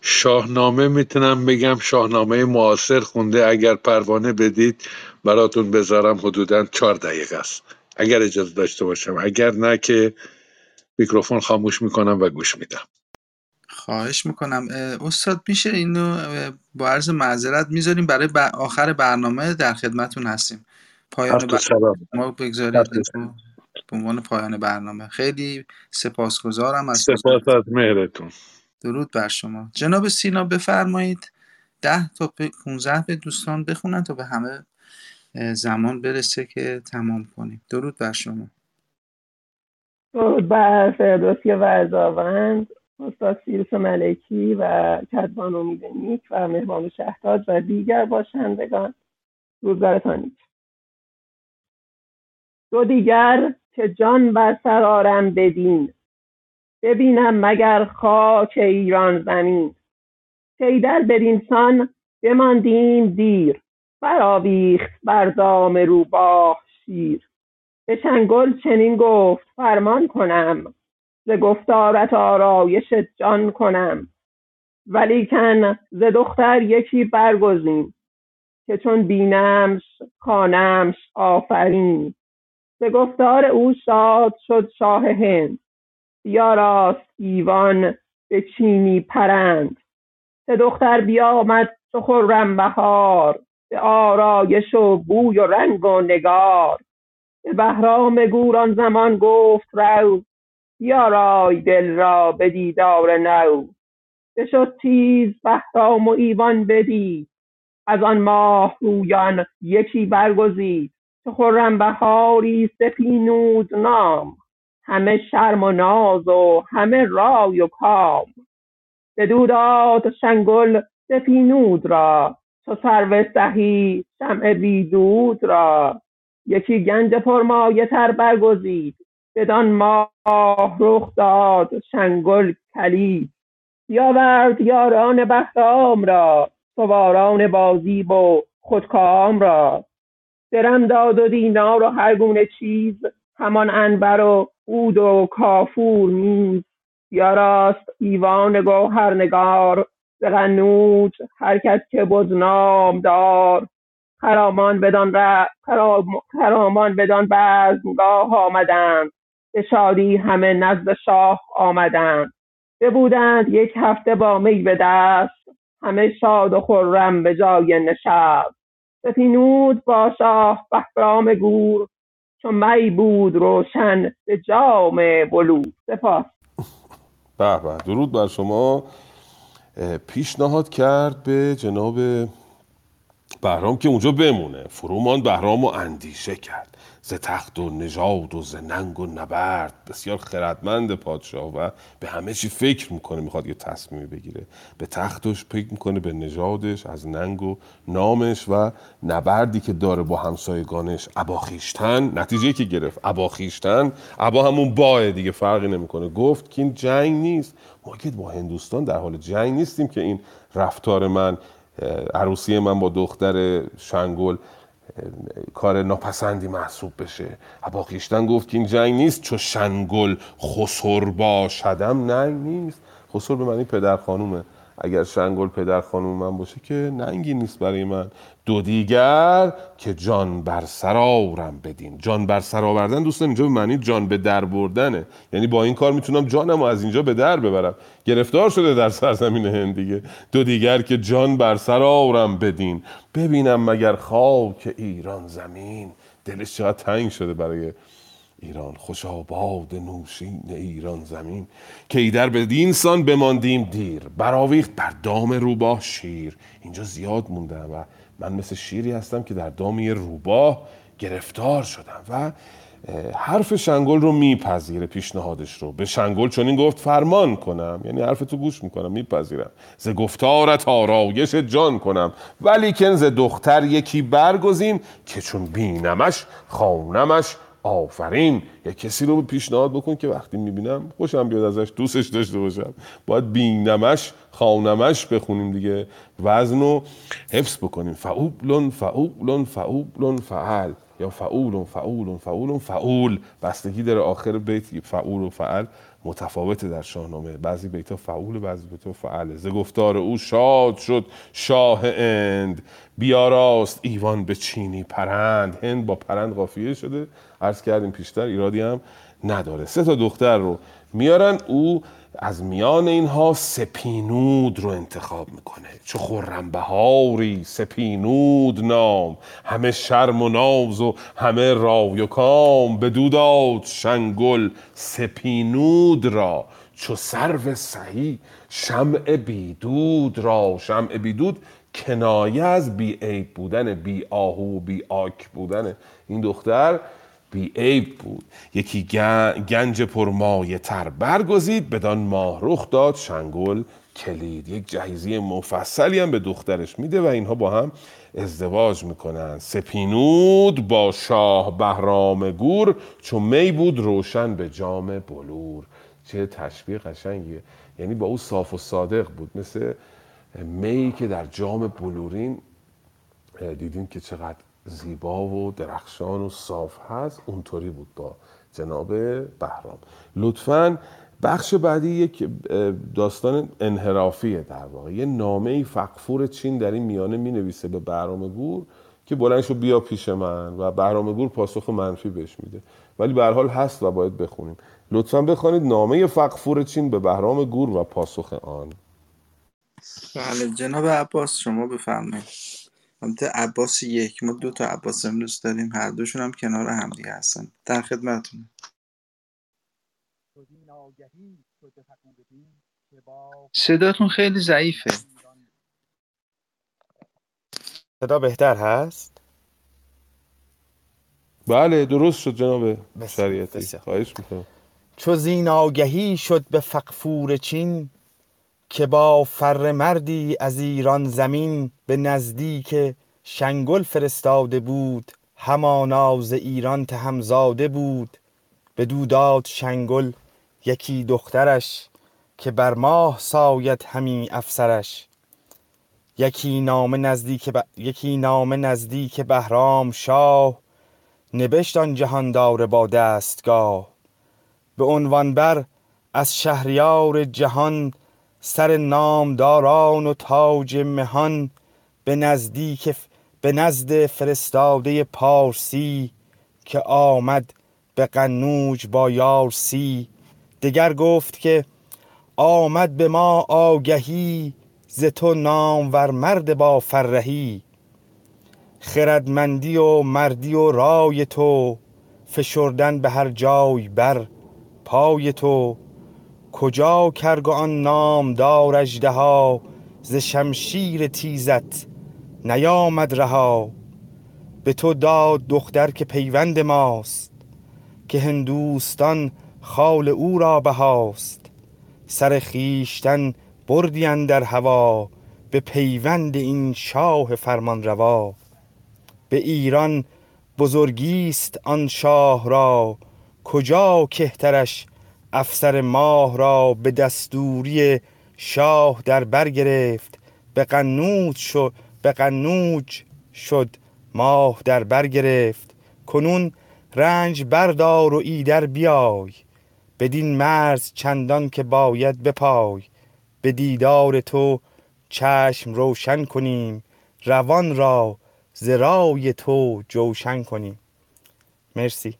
شاهنامه می‌تونم بگم شاهنامه معاصر خونده اگر پروانه بدید براتون بذارم حدودا چهار دقیقه است. اگر اجازه داشته باشم. اگر نه که میکروفون خاموش می‌کنم و گوش میدم. خواهش می‌کنم. استاد میشه اینو با عرض معذرت می‌ذاریم؟ برای آخر برنامه در خدمتون هستیم. پایان برنامه ما بگذارید اینو به عنوان پایان برنامه. خیلی سپاسگزارم از سپاس از مهرتون. درود بر شما. جناب سینا بفرمایید ده تا پ- 15 به دوستان بخونن تا به همه زمان برسه که تمام کنیم. درود بر شما. درود بر فردوسی ورزاوند استاد سیروس ملکی و کدبان امید نیک و مهربان شهداد و دیگر باشندگان. روزگارتان نیک. دو دیگر که جان بر سر آرم بدین. ببینم مگر خاک ایران زمین. در بدین سان بماندیم دیر. برآویخت بر دام روباه شیر. به شنگل چنین گفت فرمان کنم. ز گفتارت آرایش جان کنم. ولیکن ز دختر یکی برگزین. که چون بینمش خوانمش آفرین. به گفتار او شاد شد شاه هند. بیاراست ایوان به چینی پرند. سه دختر بیامد چو خرم بهار به آرایش و بوی و رنگ و نگار. به بهرام گور آن زمان گفت رو بیارای دل را به دیدار نو. بشد تیز بهرام و ایوان بدید از آن ماه رویان یکی برگزید. چو خرم بهاری سپینود نام. همه شرم و ناز و همه رای و کام. بدو داد شنگل سپینود را چو سرو سهی شمع بی دود را. یکی گنج پرمایه تر برگزید بدان ماه رخ داد شنگل کلید. بیاورد یاران بهرام را سواران بازیب و خودکام را. درم داد و دینار و هر گونه چیز همان عنبر و عود و کافور نیز. بیاراست ایوان گوهرنگار ز قنوج هر کس که بد نامدار خرامان بدان ر... خرام... خرامان بدان بزمگاه آمدند. به شادی همه نزد شاه آمدند. ببودند یک هفته با می به دست. همه شاد و خرم به جای نشست. سپینود با شاه بهرام گور. چو می بود روشن به جام بلور سپاس. به به درود بر شما. پیشنهاد کرد به جناب بهرام که اونجا بمونه. فرومان بهرام و اندیشه کرد. ز تخت و نژاد و ز ننگ و نبرد. بسیار خردمند پادشاه و به همه چی فکر می‌کنه می‌خواد یه تصمیمی بگیره. به تختش فکر می‌کنه به نژادش از ننگ و نامش و نبردی که داره با همسایگانش. اباخیشتن نتیجه که گرفت. اباخیشتن ابا همون باه دیگه فرقی نمی‌کنه. گفت که این جنگ نیست. ما که با هندوستان در حال جنگ نیستیم که این رفتار من عروسی من با دختر شنگل کار ناپسندی محسوب بشه. اباخیشتن گفت که این جنگ نیست چو شنگل خسر باشدم. ننگ نیست. خسر به معنی پدر خانومه. اگر شنگل پدر خانوم من باشه که ننگی نیست برای من. دو دیگر که جان بر سر آورم بدین. جان بر سر آوردن دوستان اینجا به معنی جان به در بردنه. یعنی با این کار می‌تونم جانم از اینجا به در ببرم. گرفتار شده در سرزمین هند دیگه. دو دیگر که جان بر سر آورم بدین. ببینم مگر خاک ایران زمین. دلش چقدر تنگ شده برای ایران. خوش آباد نوشین ایران زمین. که ایدر به دینسان بماندیم دیر. براویخت بر دام روباه شیر. اینجا زیاد موندم و من مثل شیری هستم که در دام یه روباه گرفتار شدم و حرف شنگل رو میپذیره پیشنهادش رو. به شنگل چون گفت فرمان کنم. یعنی حرف تو گوش می‌کنم میپذیرم. ز گفتارت آرایش جان کنم. ولی کن ز دختر یکی برگزین که چون بینمش خانمش آفرین یه کسی رو پیشنهاد بکن که وقتی می‌بینم خوشم بیاد ازش دوستش داشته باشم. باید بینمش خانمش بخونیم دیگه. وزن رو حفظ بکنیم. فعولن فعولن فعولن فعل. یا فعولن فعولن فعولن فعول. بستگی داره آخر بیت فعول و فعل متفاوته در شاهنامه. بعضی بیتا فعول بعضی بیتا فعله. ز گفتار او شاد شد شاه اند. بیاراست ایوان به چینی پرند. هند با پرند قافیه شده. عرض کردیم پیشتر ایرادی هم نداره. سه تا دختر رو میارن او از میان اینها سپینود رو انتخاب می‌کنه. چو خرم بهاری سپینود نام. همه شرم و ناز و همه رای و کام. بدو داد شنگل سپینود را. چو سرو سهی شمع بیدود را. شمع بیدود کنایه از بی عیب بودن بی آهو بی آک بودن. این دختر بی عیب بود. یکی گن- گنج پرمایه تر برگزید بدان ماه رخ داد شنگل کلید. یک جهیزی مفصلی هم به دخترش میده و اینها با هم ازدواج می‌کنن. سپینود با شاه بهرام گور چون می بود روشن به جام بلور. چه تشبیه قشنگیه. یعنی با او صاف و صادق بود. مثل می که در جام بلورین دیدیم که چقدر زیبا و درخشان و صاف هست. اونطوری بود با جناب بهرام. لطفا بخش بعدی یک داستان انحرافیه در واقع. یه نامه فقفور چین در این میانه می نویسه به بهرام گور که بلند شو بیا پیش من و بهرام گور پاسخ منفی بهش میده. ولی به حال هست و باید بخونیم. لطفا بخوانید نامه فقفور چین به بهرام گور و پاسخ آن. بله جناب عباس شما بفرمایید. البته عباس یک. ما دو تا عباس امروز داریم. هر دوشون هم کنار همدیگه هستن. در خدمتتون. صداتون خیلی ضعیفه. صدا بهتر هست؟ بله درست شد جناب شریعتی. خواهش می‌کنم. چو زین آگهی شد به فقفور چین که با فر مردی از ایران زمین به نزدیک شنگل فرستاده بود همانا ز ایران تهمزاده بود. به داد شنگل یکی دخترش که بر ماه ساید همی افسرش. یکی نامه نزدیک ب... یکی نامه نزدیک بهرام شاه نبشت آن جهاندار با دستگاه. به عنوان بر از شهریار جهان سر نامداران و تاج مهان به نزدیک به نزد فرستاده پارسی که آمد به قنوج با یارسی دگر گفت که آمد به ما آگهی ز تو نامور مرد با فرهی. خردمندی و مردی و رای تو فشردن به هر جای بر پای تو. کجا کرگ آن نامدار اژدها ز شمشیر تیزت نیامد رها؟ به تو داد دختر که پیوند ماست که هندوستان خال او را بهاست. سر خیشتن بردی اندر هوا به پیوند این شاه فرمان روا به ایران بزرگیست آن شاه را کجا کهترش افسر ماه را به دستوری شاه در بر گرفت. به قنوج شد به قنوج شد ماه در بر گرفت. کنون رنج بردار و ایدر بیای. بدین مرز چندان که باید بپای. به دیدار تو چشم روشن کنیم. روان را ز رای تو جوشن کنیم. مرسی.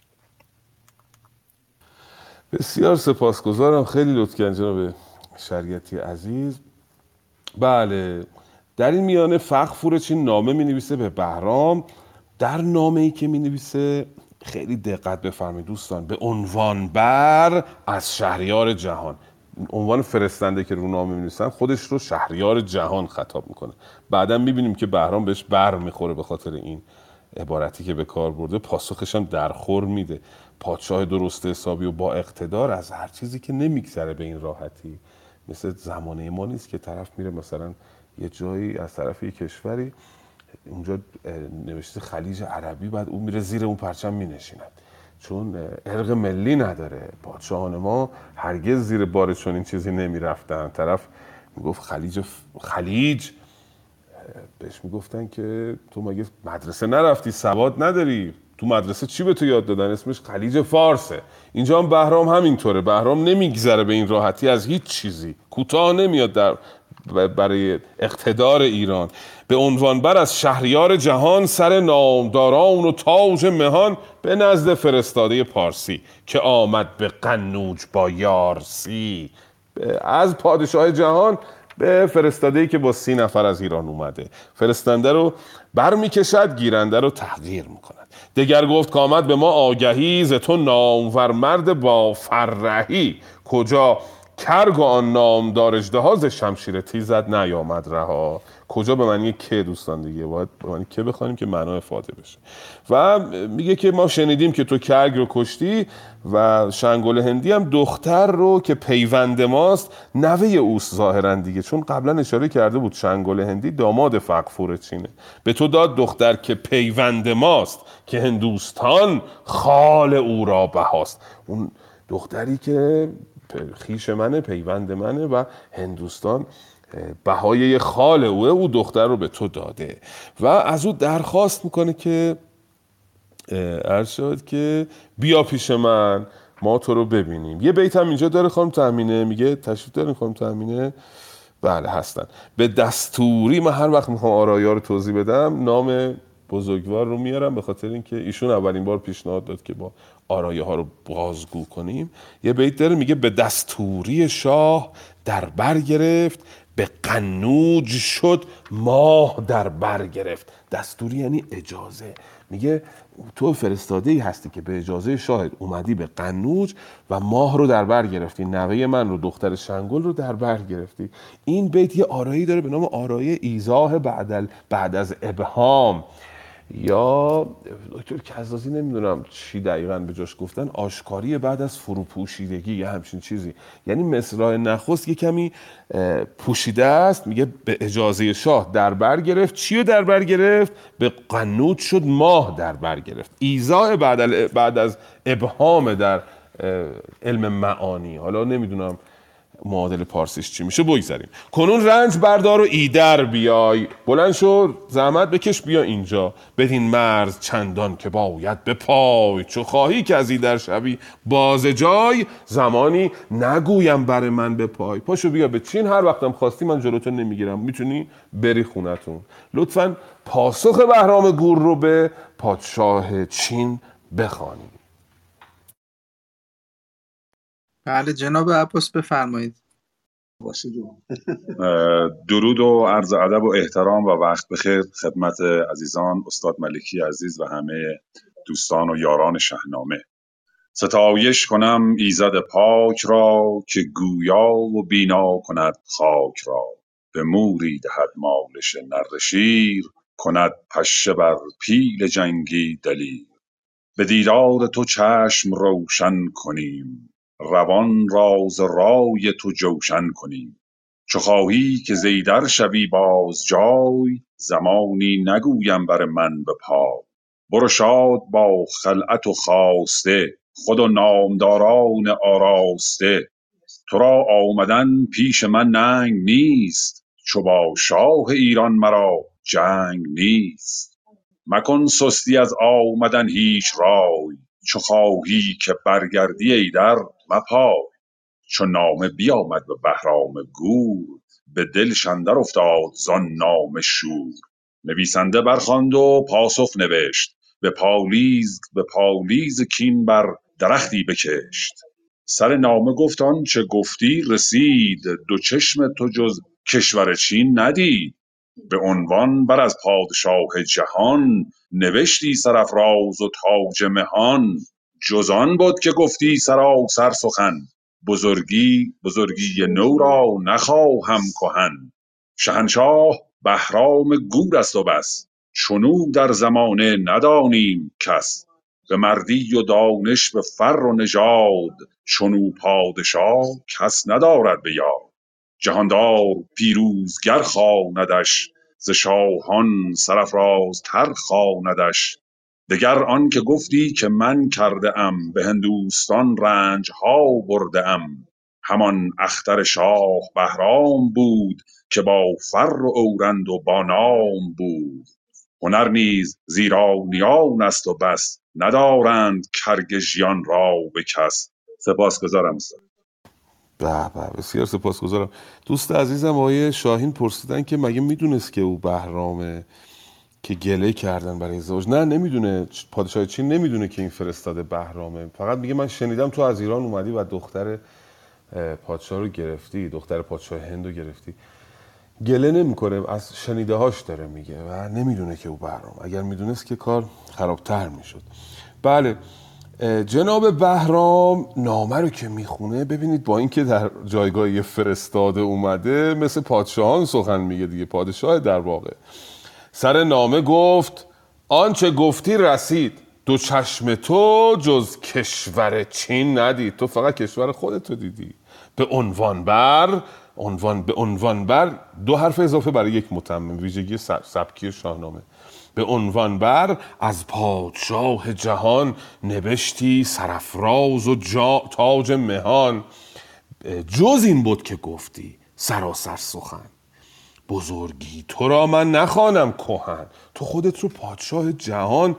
بسیار سپاسگزارم. خیلی لطف کردین جناب شریعتی عزیز. بله در این میانه فخر چین نامه می نویسه به بهرام. در نامه ای که می نویسه خیلی دقت بفرمایید دوستان. به عنوان بر از شهریار جهان. عنوان فرستنده که رو نامه می نویسن خودش رو شهریار جهان خطاب می‌کنه. بعدا می بینیم که بهرام بهش بر می‌خوره به خاطر این عبارتی که به کار برده. پاسخش هم درخور میده. پادشاه درست حسابی و با اقتدار از هر چیزی که نمیگذره به این راحتی. مثل زمانه ما نیست که طرف میره مثلا یه جایی از طرف یه کشوری اونجا نوشته خلیج عربی بعد اون میره زیر اون پرچم مینشیند. چون ارق ملی نداره. پادشاهان ما هرگز زیر بار چون این چیزی نمی‌رفتن. طرف می‌گفت خلیج خلیج بهش می‌گفتن که تو مگه مدرسه نرفتی؟ سواد نداری؟ تو مدرسه چی به تو یاد دادن؟ اسمش خلیج فارسه. اینجا هم بهرام همینطوره. بهرام نمیگذره به این راحتی از هیچ چیزی. کوتاه نمیاد در برای اقتدار ایران. به عنوان بر از شهریار جهان سر نامداران و تاج مهان به نزد فرستاده پارسی که آمد به قنوج با یارسی. از پادشاه جهان به فرستاده که با سی نفر از ایران اومده. فرستنده رو بر می‌کشد گیرنده رو تحقیر می‌کند. دگر گفت که آمد به ما آگهی ز تو نامور مرد با فرهی. کجا کرگ آن نامدار اژدها ز شمشیر تیزت نیامد رها. کجا به معنی که دوستان دیگه؟ باید به معنی که بخوانیم که معنا افاده بشه. و میگه که ما شنیدیم که تو کرگ رو کشتی و شنگل هندی هم دختر رو که پیوند ماست نوه اوست ظاهرا دیگه. چون قبلا اشاره کرده بود شنگل هندی داماد فقفور چینه. به تو داد دختر که پیوند ماست که هندوستان خال او را بهاست. اون دختری که خیش منه پیوند منه و هندوستان بهای خال اوه او دختر رو به تو داده. و از او درخواست می‌کنه که شد که بیا پیش من ما تو رو ببینیم. یه بیت هم اینجا داره خانم تامینه میگه تشریف دارین خانم تامینه بله هستن. به دستوری من هر وقت می‌خوام آرایا رو توضیح بدم نام بزرگوار رو میارم به خاطر اینکه ایشون اولین بار پیشنهاد داد که با آرایه ها رو بازگو کنیم. یه بیت داره میگه به دستوری شاه در بر گرفت به قنوج شد ماه در بر گرفت. دستوری یعنی اجازه. میگه تو فرستاده ای هستی که به اجازه شاهد اومدی به قنوج و ماه رو در بر گرفتی. نوه من رو دختر شنگل رو در بر گرفتی. این بیت یه آرایی داره به نام آرای ایزاه بعد, بعد از ابهام. یا دکتر کزازی نمی‌دونم چی دقیقا به جاش گفتن آشکاری بعد از فروپوشیدگی یا همچین چیزی. یعنی مصرع نخست یه کمی پوشیده است میگه به اجازه شاه در بر گرفت. چی رو در بر گرفت؟ به قنوت شد ماه در بر گرفت. ایزا بعد, بعد از ابهام در علم معانی. حالا نمی‌دونم معادل پارسیش چی میشه؟ بگذاریم کنون رنج بردار و ایدر بیای. بلند شو زحمت بکش بیا اینجا. بدین مرز چندان که باید به پای. چو خواهی که از ایدر شوی باز جای. زمانی نگویم بر من به پای. پاشو بیا به چین هر وقتم خواستی من جلوتو نمی‌گیرم. می‌تونی بری خونتون. لطفا پاسخ بهرام گور رو به پادشاه چین بخوانید بله جناب عباس بفرمایید. درود و عرض ادب و احترام و وقت بخیر خدمت عزیزان استاد ملکی عزیز و همه دوستان و یاران شهنامه. ستایش کنم ایزد پاک را که گویا و بینا کند خاک را. به موری دهد مالش نر شیر کند پشه بر پیل جنگی دلیر. به دیدار تو چشم روشن کنیم روان راز رای تو جوشن کنیم. چو خواهی که زیدر شوی باز جای زمانی نگویم بر من به پا برو شاد با خلعت و خواسته خود و نامداران آراسته. تو را آمدن پیش من ننگ نیست چو با شاه ایران مرا جنگ نیست. مکن سستی از آمدن هیچ رای چو خواهی که برگردی ایدر مپای. چو نامه بیامد به بهرام گور به دلش اندر افتاد زان نامه شور. نویسنده برخواند و پاسخ نوشت به پالیز به پالیز کین بر درختی بکشت. سر نامه گفت آنچه گفتی رسید دو چشم تو جز کشور چین ندید. به عنوان بر از پادشاه جهان نوشتی سرافراز و تاج مهان. جز آن بد که گفتی سراسر سخن. بزرگی بزرگی نو را نخواهم کهن. شهنشاه بهرام گور است و بس. چنو در زمانه ندانیم کس. به مردی و دانش به فر و نژاد چنو پادشاه کس ندارد به یاد. جهاندار پیروزگر خواندش ز شاهان سرافرازتر خواندش. دگر آن که گفتی که من کرده ام به هندوستان رنج ها برده ام همان اختر شاه بهرام بود که با فر و اورند و با نام بود. هنر نیز زیرانیان است و بس ندارند کرگژیان را به کس. سپاسگزارم استاد به به بسیار سپاسگزارم. دوست عزیزم آقای شاهین پرسیدن که مگه می‌دونست که او بهرامه؟ که گله کردن برای ازدواج نه نمی‌دونه. پادشاه چین نمی‌دونه که این فرستاده بهرامه. فقط میگه من شنیدم تو از ایران اومدی و دختر پادشاه رو گرفتی دختر پادشاه هند رو گرفتی. گله نمی‌کنه از شنیده هاش داره میگه و نمی‌دونه که او بهرام. اگر می‌دونست که کار خرابتر می‌شد. بله جناب بهرام نامه رو که می‌خونه ببینید با اینکه در جایگاه یه فرستاده اومده مثل پادشاهان سخن میگه دیگه پادشاه در واقع. سر نامه گفت آنچه گفتی رسید. دو چشم تو جز کشور چین ندید تو فقط کشور خودتو دیدی. به عنوان بر عنوان به عنوان بر دو حرف اضافه برای یک متمم. ویژگی سب- سبکی شاهنامه. به عنوان بر از پادشاه جهان نبشتی سرفراز و جا تاج مهان. جز این بود که گفتی سراسر سخن. بزرگی. تو را من نخوانم کهن. تو خودت رو پادشاه جهان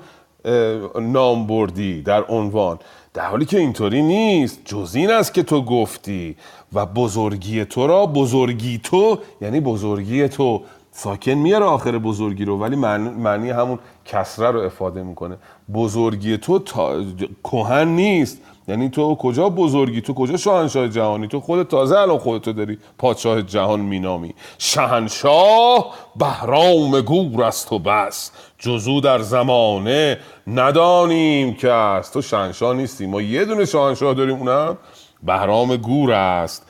نام بردی در عنوان. در حالی که اینطوری نیست جز این است که تو گفتی. و بزرگی تو را بزرگی تو یعنی بزرگی تو ساکن میاره آخر بزرگی رو ولی معنی, معنی همون کسره رو افاده می‌کنه. بزرگی تو تا... کهن نیست. یعنی تو کجا بزرگی؟ تو کجا شاهنشاه جهانی؟ تو خودت تازه الان خودتو داری پادشاه جهان مینامی. شهنشاه بهرام گور است و بس. جزو در زمانه ندانیم که است. تو شهنشاه نیستی. ما یه دونه شاهنشاه داریم اونم بهرام گور است.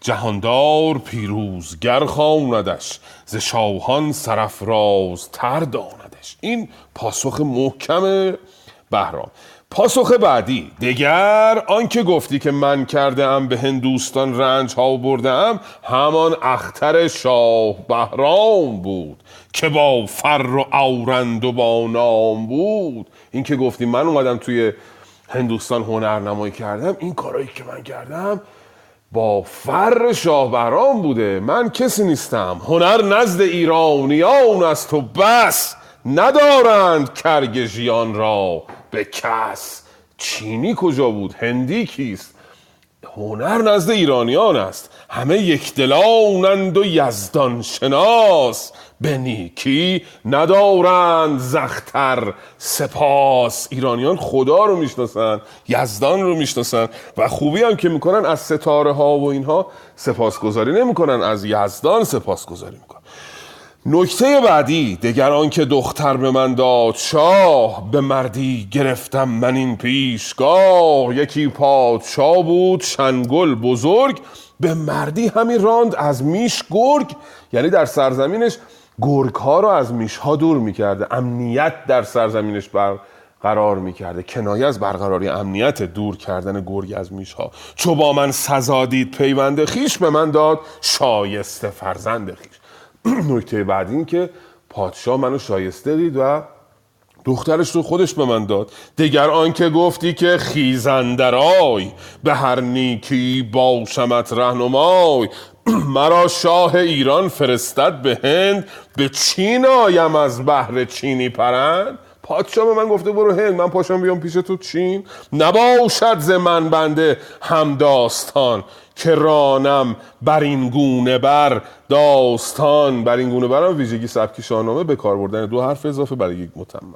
جهاندار پیروزگر خواندش. ز شاهان سرفراز تر داندش. این پاسخ محکم بهرام. پاسخ بعدی. دگر آنکه گفتی که من کرده ام به هندوستان رنج ها برده ام همان اختر شاه بهرام بود که با فر و اورند و با نام بود. این که گفتی من اومدم توی هندوستان هنرنمایی کردم این کارایی که من کردم با فر شاه بهرام بوده. من کسی نیستم. هنر نزد ایرانیان است و بس. ندارند کرگژیان را. به کس؟ چینی کجا بود؟ هندی کیست؟ هنر نزد ایرانیان است. همه یکدلانند و یزدان شناس. به نیکی ندارند زختر. سپاس. ایرانیان خدا رو می‌شناسن یزدان رو می‌شناسن و خوبی هم که می‌کنن از ستاره ها و اینها سپاسگزاری نمی‌کنن. از یزدان سپاسگزاری نکته بعدی دگر آنکه دختر به من داد شاه به مردی گرفتم من این پیشگاه. یکی پادشاه بود شنگل بزرگ به مردی همین راند از میش گرگ. یعنی در سرزمینش گرگ ها رو از میش ها دور می‌کرده امنیت در سرزمینش بر قرار می‌کرده. کنایه از برقراری امنیت دور کردن گرگ از میش ها چو با من سزا دید پیوند خیش به من داد شایسته فرزند خیش. نکته بعد این که پادشاه منو شایسته دید و دخترش رو خودش به من داد. دگر آنکه گفتی که خیزندرای به هر نیکی باشمت رهنمای. مرا شاه ایران فرستد به هند به چین آیم از بهر چینی پرند. پادشاه به من گفته برو هند من پاشم بیام پیش تو چین. نباشد ز من بنده هم داستان که رانم بر این گونه بر داستان بر این گونه برم ویژگی سبکی شاهنامه به کار بردن. دو حرف اضافه برای یک متمم.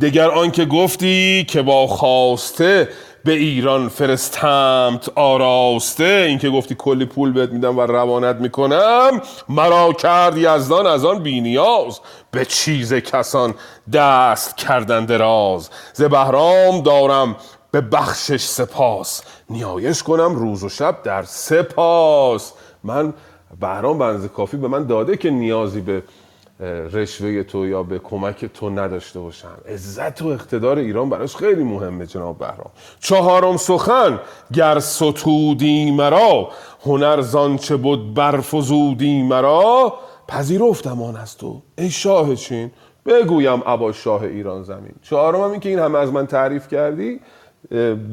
دگر آنکه گفتی که با خواسته به ایران فرستمت آراسته اینکه گفتی کلی پول بهت میدم و روانت می‌کنم مرا کرد یزدان از آن بینیاز. به چیز کسان دست کردن دراز. ز بهرام دارم به بخشش سپاس. نیایش کنم روز و شب در سپاس. من بهرام بنز کافی به من داده که نیازی به رشوه تو یا به کمک تو نداشته باشم. عزت و اقتدار ایران براش خیلی مهمه جناب بهرام. چهارم سخن گر ستودی مرا هنر زانچه بود برفزودی مرا. پذیرفتم آن از تو ای شاه چین. بگویم ابا شاه ایران زمین. چهارم هم این که این همه از من تعریف کردی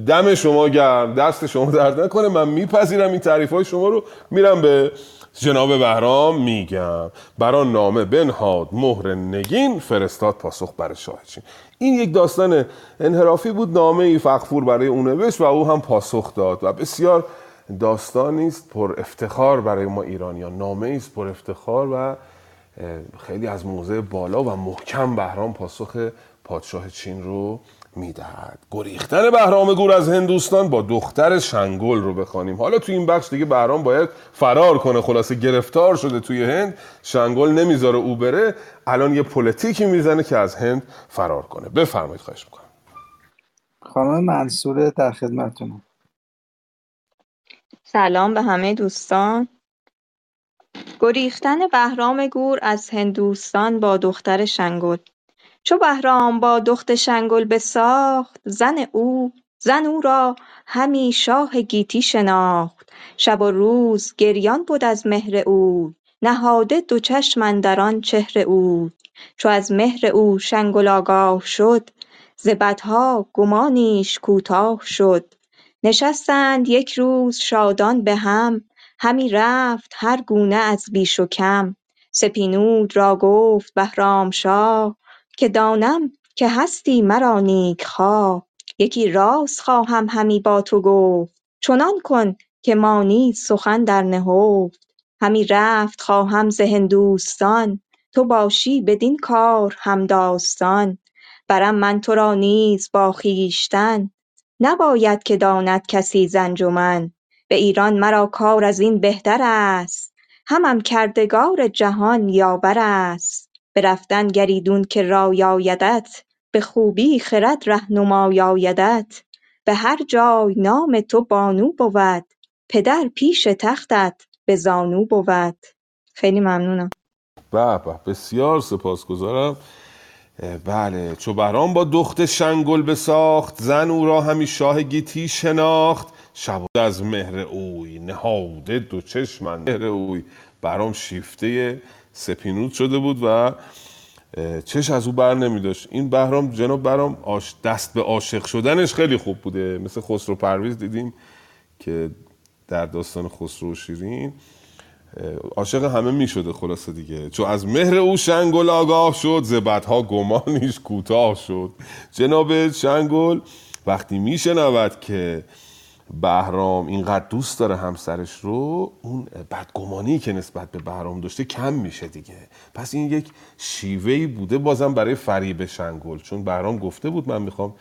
دم شما گرم دست شما درد نکنه. من میپذیرم این تعریف های شما رو. میرم به جناب بهرام میگم. برا نامه بنهاد مهر نگین فرستاد پاسخ بر شاه چین. این یک داستان انحرافی بود. نامه ای فخفور برای اون نوشت و او هم پاسخ داد و بسیار داستانی است پر افتخار برای ما ایرانیان. نامه است پر افتخار و خیلی از موضع بالا و محکم بهرام پاسخ پادشاه چین رو می‌دهد. گریختن بهرام گور از هندوستان با دختر شنگل رو بخوانیم. حالا توی این بخش دیگه بهرام باید فرار کنه. خلاصه گرفتار شده توی هند. شنگل نمی‌ذاره او بره. الان یه پلیتیکی می‌زنه که از هند فرار کنه. بفرمایید خواهش می‌کنم. خانم منصوره در خدمتتونم سلام به همه دوستان. گریختن بهرام گور از هندوستان با دختر شنگل چو بهرام با دخت شنگل بساخت زن او زن او را همی شاه گیتی شناخت. شب و روز گریان بد از مهر اوی نهاده دو چشم اندر آن چهر اوی چو از مهر او شنگل آگاه شد ز بدها گمانیش کوتاه شد. نشستند یک روز شادان به هم همی رفت هر گونه از بیش و کم. سپیدنود را گفت بهرامشاه که دانم که هستی مرا نیک خواه یکی راز خواهم همی با تو گفت. چنان کن که مانی سخن در نهفت. همی رفت خواهم ز هندوستان. تو باشی بدین کار همداستان برم من تو را نیز با خویشتن. نباید که داند کسی ز انجمن به ایران مرا کار از این بهتر است. همم کردگار جهان یاور است. به رفتن گر ایدون که رای آیدت به خوبی خرد رهنمای آیدت. به هر جای نام تو بانو بود پدر پیش تختت به زانو بود. خیلی ممنونم. به به بسیار سپاسگزارم. بله چو بهرام با دخت شنگل بساخت زن او را همی شاه گیتی شناخت. شب از مهر اوی نهاده دو چشم مهر اوی. برام شیفته سپینود شده بود و چش از او بر نمی داشت این بهرام جناب برام آش دست به عاشق شدنش خیلی خوب بوده. مثل خسرو پرویز دیدیم که در داستان خسرو و شیرین عاشق همه می شده خلاصه دیگه. چو از مهر او شنگل آگاه شد زبدها گمانیش کوتاه شد. جناب شنگل وقتی میشنود که بهرام اینقدر دوست داره همسرش رو اون بدگمانی که نسبت به بهرام داشته کم میشه دیگه. پس این یک شیوهی بوده بازم برای فریب شنگل چون بهرام گفته بود من می‌خوام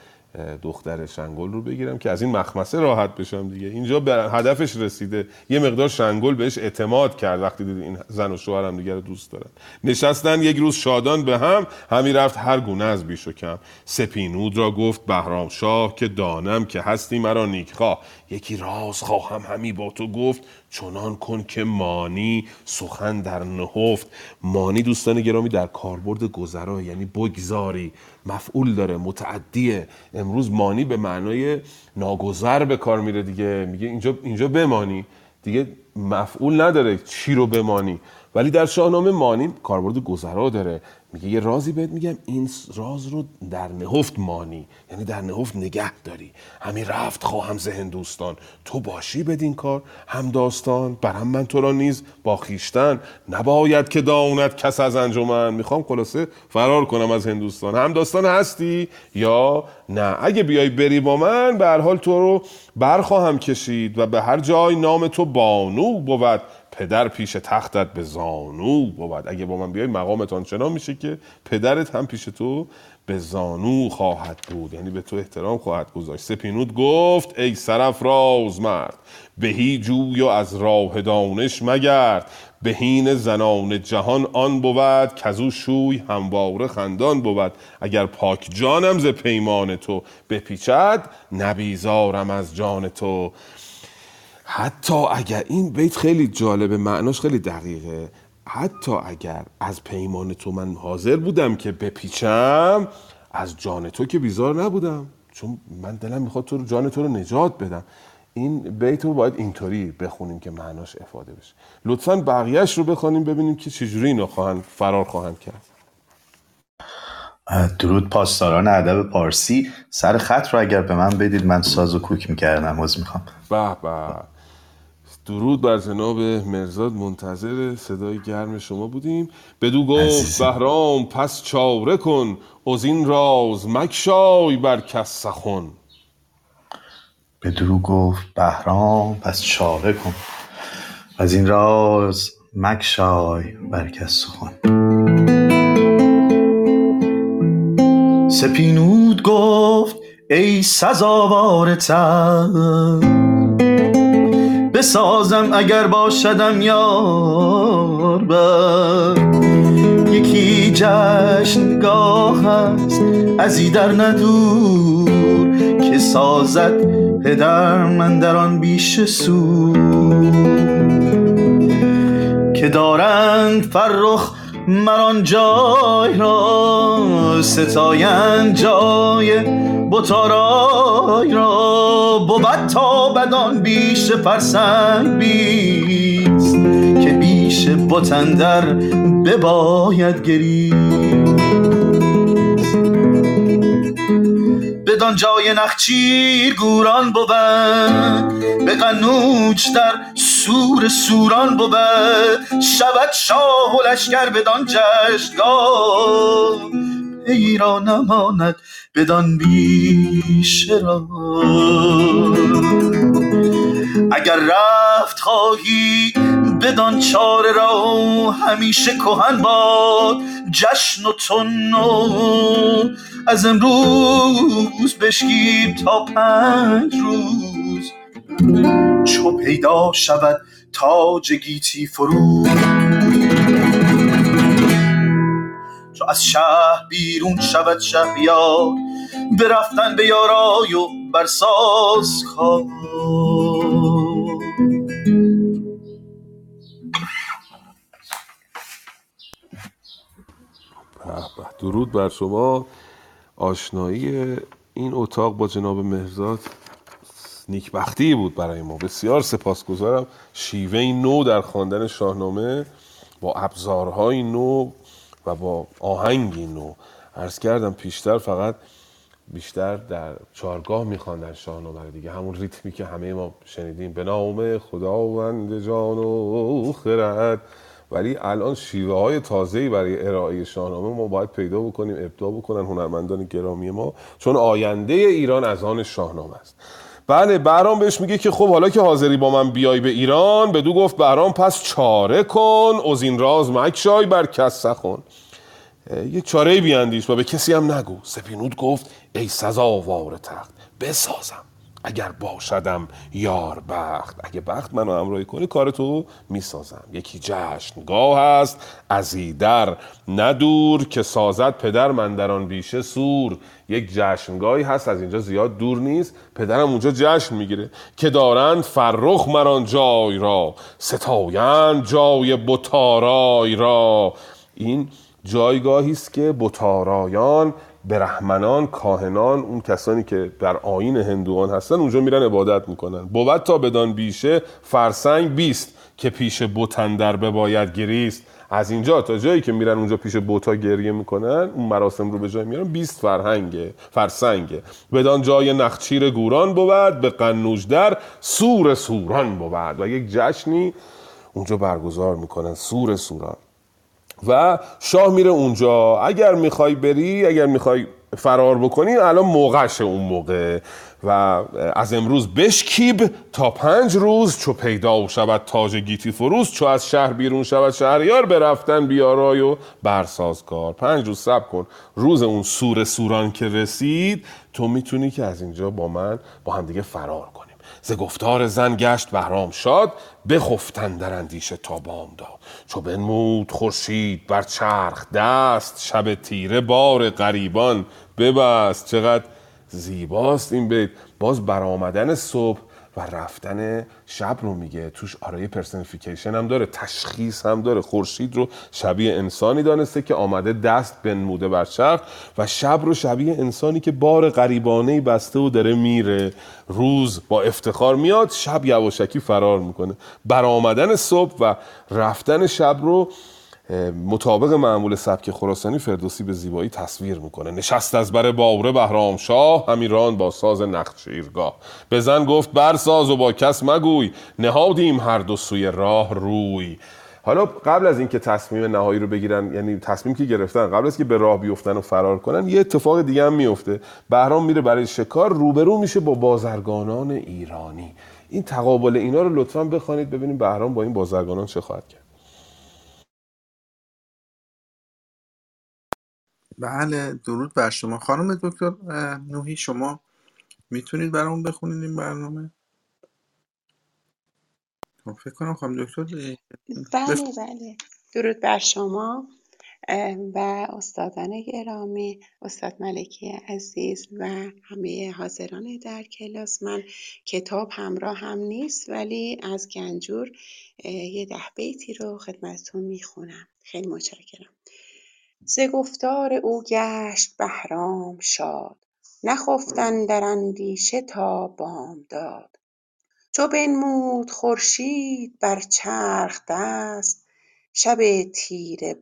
دختر شنگل رو بگیرم که از این مخمسه راحت بشم دیگه. اینجا به هدفش رسیده. یه مقدار شنگل بهش اعتماد کرد وقتی دید این زن و شوهر هم دیگه رو دوست دارن. نشستن یک روز شادان به هم همی رفت هر گونه از بیش و کم. سپینود را گفت بهرام شاه که دانم که هستی مرا نیکخواه. یکی راز خواهم همی با تو گفت چنان کن که مانی سخن در نهفت. مانی دوستان گرامی در کاربرد گذرا یعنی بگذاری. مفعول داره متعدیه. امروز مانی به معنای ناگذر به کار میره دیگه. میگه اینجا اینجا بمانی. دیگه مفعول نداره چی رو بمانی. ولی در شاهنامه مانی کاربرد گذرا داره. میگه یه رازی بهت میگم این راز رو در نهفت مانی یعنی در نهفت نگه داری. همین رفت خواهم ز هندوستان تو باشی بدین کار هم داستان برم من تو را نیز با خیشتن نباید که داند کس از انجمن. می‌خوام خلاصه فرار کنم از هندوستان. هم داستان هستی یا نه؟ اگه بیای بری با من به هر حال تو رو برخواهم کشید و به هر جای نام تو بانو بود. پدر پیش تختت به زانو بود. اگه با من بیای مقامت آنچنان میشه که پدرت هم پیش تو به زانو خواهد بود. یعنی به تو احترام خواهد گذاشت. سپینود گفت ای سرفراز مرد بهی جوی و از راه دانش مگرد. بهین زنان جهان آن بود کزو شوی همواره خندان بود. اگر پاک جانم ز پیمان تو بپیچد نبیزارم از جان تو. حتی اگر این بیت خیلی جالبه معناش خیلی دقیقه. حتی اگر از پیمان تو من حاضر بودم که بپیچم از جان تو که بیزار نبودم. چون من دلم می‌خواد تو رو جان تو رو نجات بدم. این بیت رو باید اینطوری بخونیم که معناش افاده بشه. لطفا بقیهش رو بخونیم ببینیم که چجوری اینو خواهند فرار خواهند کرد. درود پاسداران ادب پارسی. سر خط رو اگر به من بدید من ساز و کوک می‌کردم عوض می‌خوام. به به. درود بر جناب مرزاد منتظر صدای گرم شما بودیم. بدو گفت. بهرام پس چاره کن. از این راز مکشای بر کس سخن. به درو گفت بهرام پس چاره کن. از این راز مکشای بر کس سخن. سپینود گفت ای سزاوار تر بسازم اگر باشدم یار بر. یکی جشنگاه است از در ندور که بسازد پدر من در آن بیش سو که دارند فرخ مران جای را ستایند جای بتارای را بود تا بدان بیش فرسنگ بیست که بیش بتندر بباید گریست. بدان جای نخچیر گوران بود به قنوج در سور سوران بود. شود شاه و لشکر بدان جشنگاه پی را نماند بدان بیشه را. اگر رفت خواهی بدان چاره را همیشه کهن باد جشن و تن از امروز بشکیب تا پنج روز. چو پیدا شود تاج گیتی فروز چو از شهر بیرون شود شهریار برفتن به یارای و برساز کار. درود بر شما. آشنایی این اتاق با جناب مهرزاد نیکبختی بود برای ما. بسیار سپاسگزارم. شیوه نو در خواندن شاهنامه با ابزارهای نو و با آهنگی نو. عرض کردم پیشتر فقط بیشتر در چارگاه میخواندن شاهنامه رو دیگه. همون ریتمی که همه ما شنیدیم. به نام خداوند جان و خرد. ولی الان شیوه های تازه‌ای برای ارائه شاهنامه ما باید پیدا بکنیم ابداع بکنن هنرمندان گرامی ما. چون آینده ایران از آن شاهنامه است. بله بهرام بهش میگه که خب حالا که حاضری با من بیای به ایران بدو گفت بهرام پس چاره کن از این راز مکشای بر کس سخن. یه چاره بیاندیش و به کسی هم نگو. سپینود گفت ای سزاوار تخت بسازم. اگر باشدم یار بخت. اگه بخت منو همراهی کنی کار تو می‌سازم. یکی جشنگاه است از ایدر ندور که سازد پدر من در آن بیشه سور. یک جشنگاهی هست از اینجا زیاد دور نیست. پدرم اونجا جشن می‌گیره که دارند فرخ مران جای را. ستایند جای بتارای را. این جایگاهی است که بتارایان برهمنان کاهنان اون کسانی که در آین هندوان هستن اونجا میرن عبادت می‌کنن. بود تا بدان بیشه فرسنگ بیست که پیش بتن در بباید گریست. از اینجا تا جایی که میرن اونجا پیش بوتا گریه می‌کنن اون مراسم رو به جای میارن 20 فرهنگه فرسنگه. بدان جای نخچیر گوران بود به قنوج در سور سوران بود. و یک جشنی اونجا برگزار می‌کنن سور سوران. و شاه میره اونجا. اگر می‌خوای بری اگر می‌خوای فرار بکنی الان موقعش اون موقع. و از امروز بشکیب تا پنج روز چو پیدا شود تاج گیتی فروز چو از شهر بیرون شود شهریار برفتن بیارای و برساز کار. پنج روز سب کن. روز اون سور سوران که رسید تو می‌تونی که از اینجا با من با هم دیگه فرار ز گفتار زن گشت بهرام شاد بخفتن در اندیشه تا بامداد چو بنمود خورشید بر چرخ دست شب تیره بار غریبان ببست. چقدر زیباست این بیت. باز برآمدن صبح و رفتن شب رو میگه. توش آرای پرسنیفیکیشن هم داره تشخیص هم داره. خورشید رو شبیه انسانی دانسته که آمده دست بنموده بر چرخ و شب رو شبیه انسانی که بار غریبانه بسته و داره میره. روز با افتخار میاد شب یواشکی فرار می‌کنه. برآمدن صبح و رفتن شب رو مطابق معمول سبک خراسانی فردوسی به زیبایی تصویر می‌کنه. نشست از بر باوره بهرام شاه همیران با ساز نخچیرگاه بزن گفت برساز و با کس مگوی نهادیم هر دو سوی راه روی. حالا قبل از اینکه تصمیم نهایی رو بگیرن یعنی تصمیم که گرفتن قبل از که به راه بیفتن و فرار کنن یه اتفاق دیگه هم میفته بهرام میره برای شکار روبرو میشه با بازرگانان ایرانی. این تقابل اینا رو لطفا بخوانید ببینیم بهرام با این بازرگانان چه خواهد کرد. بله درود بر شما. خانم دکتر نوحی شما می‌تونید برامون بخونید این برنامه؟ خب، فکر کنم خانم دکتر بله بله. درود بر شما. و استادان گرامی استاد ملکی عزیز و همه حاضران در کلاس. من کتاب همراه هم نیست ولی از گنجور یه ده بیتی رو خدمتتون می‌خونم. خیلی متشکرم. ز گفتار او گشت بهرام شاد نخفت اندر اندیشه تا بامداد. چو بنمود خورشید بر چرخ دست شب تیره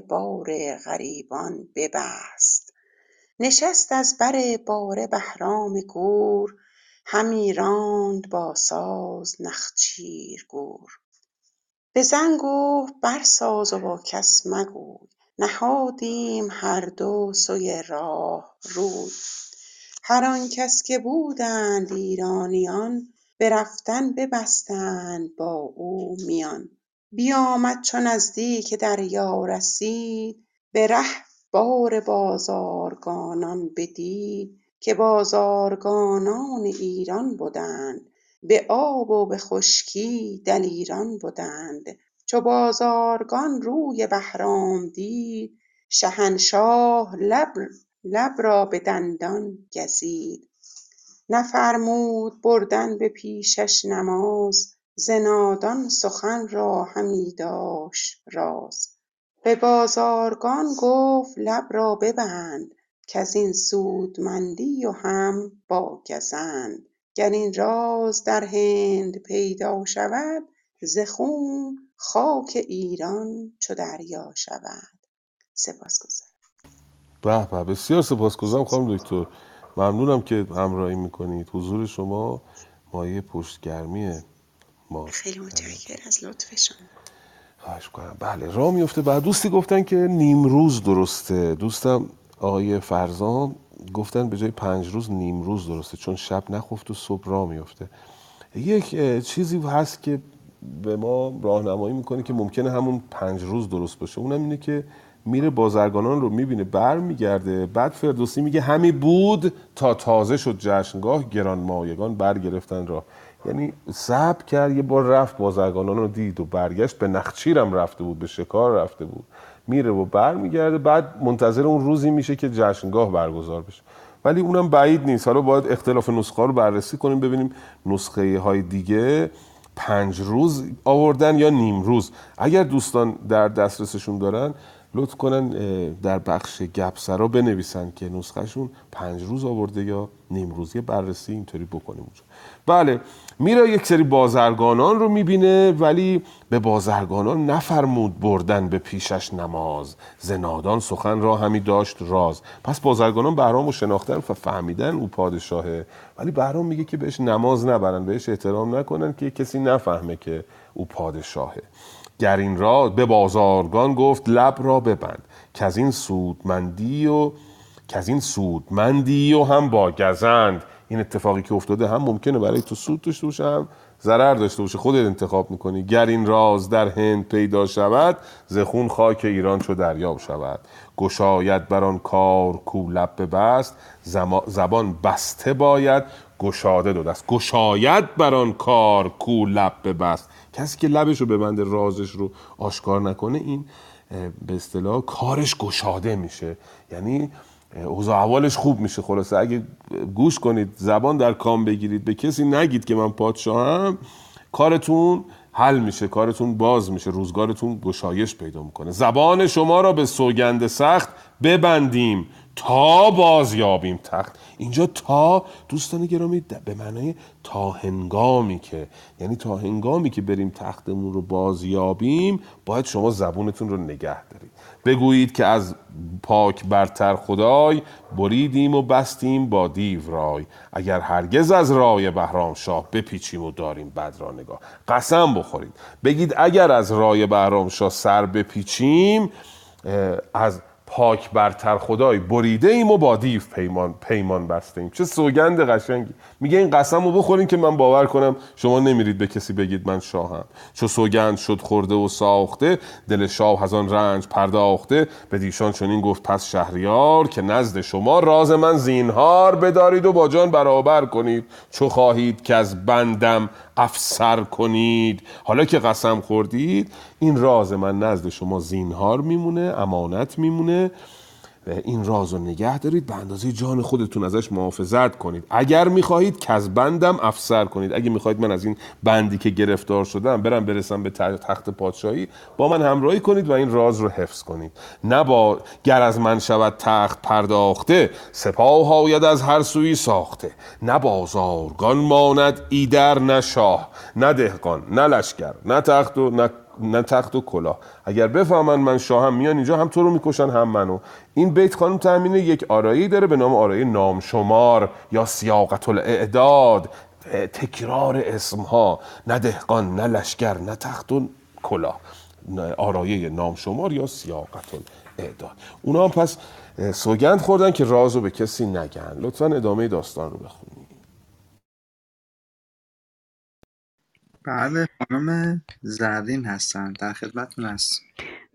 بار غریبان ببست. نشست از بر باره بهرام گور همی راند با ساز نخچیر گور. به زن گفت برساز و با کس مگوی نهادیم هر دو سوی راه روی. هر آن کس که بودند ایرانیان به رفتن ببستند با او میان. بیامد چو نزدیک دریا رسید به ره بار بازارگانان بدید که بازارگانان ایران بدند به آب و به خشکی دلیران بدند. چو بازارگان روی بهرام دید شهنشاه لب را به دندان گزید. نفرمود بردن به پیشش نماز ز نادان سخن را همی داشت راز. به بازارگان گفت لب را ببند کزین سودمندی و هم با گزند. گر این راز در هند پیدا شود ز خون خاک ایران چو دریا شود. سپاسگزارم. به به بسیار سپاسگزارم خانم دکتر. ممنونم که همراهی می‌کنید. حضور شما مایه پشتگرمی ماست خیلی متشکر از لطف شما. خواهش کنم بله راه میفته بعد دوستی گفتن که نیمروز درسته. دوستم آقای فرزام گفتن به جای پنج روز نیمروز درسته چون شب نخفت و صبح راه میفته یک چیزی هست که به ما راهنمایی می‌کنه که ممکنه همون پنج روز درست باشه. اونم اینه که میره بازرگانان رو می‌بینه بر میگرده بعد فردوسی میگه همی بود تا تازه شد جشنگاه. گرانمایگان برگرفتن راه. یعنی صبر کرد یه بار رفت بازرگانان رو دید و برگشت. به نخچیرم رفته بود به شکار رفته بود. میره و بر میگرده بعد منتظر اون روزی میشه که جشنگاه برگزار بشه. ولی اونم بعید نیست. حالا باید اختلاف نسخه رو بررسی کنیم ببینیم نسخه های دیگه پنج روز آوردن یا نیم روز. اگر دوستان در دسترسشون دارن لطف کنن در بخش گپسرا بنویسن که نسخهشون پنج روز آورده یا نیم روز. یه بررسی اینطوری بکنیم اونجا. بله. میره یک سری بازرگانان رو می‌بینه ولی به بازرگانان نفرمود بردن به پیشش نماز. زنادان سخن را همی داشت راز. پس بازرگانان بهرام رو شناختن و فهمیدن او پادشاهه ولی بهرام میگه که بهش نماز نبرن بهش احترام نکنن که کسی نفهمه که او پادشاهه گر این را به بازارگان گفت لب را ببند که از این سودمندی و که از این سودمندی و هم با گزند. این اتفاقی که افتاده هم ممکنه برای تو سود داشته باشه هم ضرر داشته باشه. خودت انتخاب می‌کنی. گر این راز در هند پیدا شود ز خون خاک ایران چو دریاب شود. گشاید بر آن کار کو لب ببست زبان بسته باید گشاده دو دست. گشاید بر آن کار کو لب ببست کسی که لبش رو ببنده رازش رو آشکار نکنه این به اصطلاح کارش گشاده میشه. یعنی اوضاع احوالش خوب میشه. خلاصه اگه گوش کنید زبان در کام بگیرید به کسی نگید که من پادشاهم کارتون حل میشه کارتون باز میشه روزگارتون گشایش پیدا می‌کنه. زبان شما را به سوگند سخت ببندیم تا باز یابیم تخت. اینجا تا دوستان گرامی به معنای تا هنگامی که یعنی تا هنگامی که بریم تختمون رو باز یابیم باید شما زبونتون رو نگه دارید. بگویید که از پاک برتر خدای بریدیم و بستیم با دیو رای. اگر هرگز از رای بهرام شاه بپیچیم و داریم بد را نگاه. قسم بخورید. بگید اگر از رای بهرام شاه سر بپیچیم از پاک برتر خدای بریده ایم و با دیو پیمان, پیمان بسته ایم چه سوگند قشنگی. میگه این قسم رو بخورین که من باور کنم شما نمیرید به کسی بگید من شاهم. چو سوگند شد خورده و ساخته دل شاه از آن رنج پرداخته. به دیشان چنین گفت پس شهریار که نزد شما راز من زینهار بدارید و با جان برابر کنید. چو خواهید که از بندم افسر کنید. حالا که قسم خوردید این راز من نزد شما زینهار میمونه امانت میمونه. این راز رو نگه دارید به اندازه جان خودتون ازش محافظت کنید. اگر می‌خواهید که از بندم افسر کنید. اگه می‌خواهید من از این بندی که گرفتار شدم برم برسم به تخت پادشاهی با من همراهی کنید و این راز رو حفظ کنید. نه با گر از من شود تخت پرداخته سپاه هاید از هر سوی ساخته. نه بازارگان ماند ایدر نه شاه نه دهقان نه لشکر نه تخت و نه نه تخت و کلاه. اگر بفهمن من شاهم میان اینجا هم تو رو می‌کشن هم منو. این بیت خانم تامین یک آرایی داره به نام آرایی نامشمار یا سیاقت الاعداد تکرار اسمها. نه دهقان نه لشکر نه تخت و کلاه. آرایه نامشمار یا سیاقت الاعداد اونا هم پس سوگند خوردن که رازو به کسی نگن. لطفا ادامه داستان رو بخونید بله خانم زرین هستن. در خدمتتون هست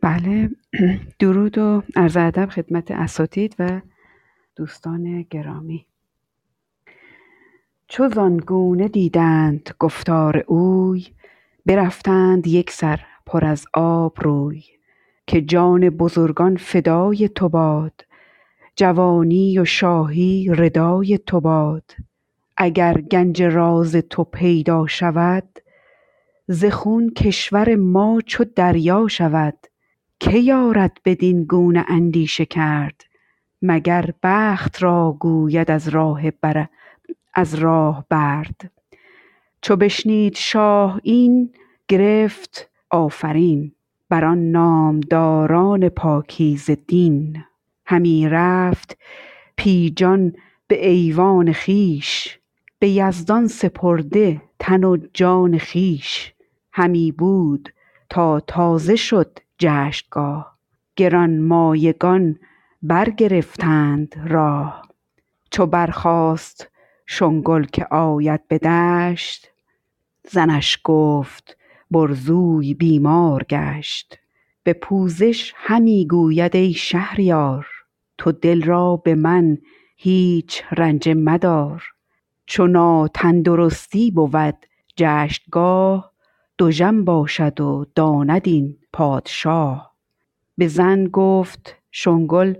بله درود و عرض ادب خدمت اساتید و دوستان گرامی. چو زانگونه دیدند گفتار اوی برفتند یک سر پر از آب روی که جان بزرگان فدای تو باد جوانی و شاهی ردای تو باد. اگر گنج راز تو پیدا شود ز خون کشور ما چو دریا شود که یارد بدین گونه اندیشه کرد؟ مگر بخت را گوید از راه بر از راه برد؟ چو بشنید شاه این گرفت آفرین بر آن نامداران پاکیزه دین. همی رفت پیجان به ایوان خویش به یزدان سپرده تن و جان خویش. همی بود تا تازه شد جشنگاه. گرانمایگان برگرفتند راه. چو برخاست شنگل که آید به دشت زنش گفت برزوی بیمار گشت. به پوزش همی گوید ای شهریار تو دل را به من هیچ رنجه مدار. چو ناتندرستی بود جشنگاه دژم باشد و داند این پادشاه. به زن گفت شنگل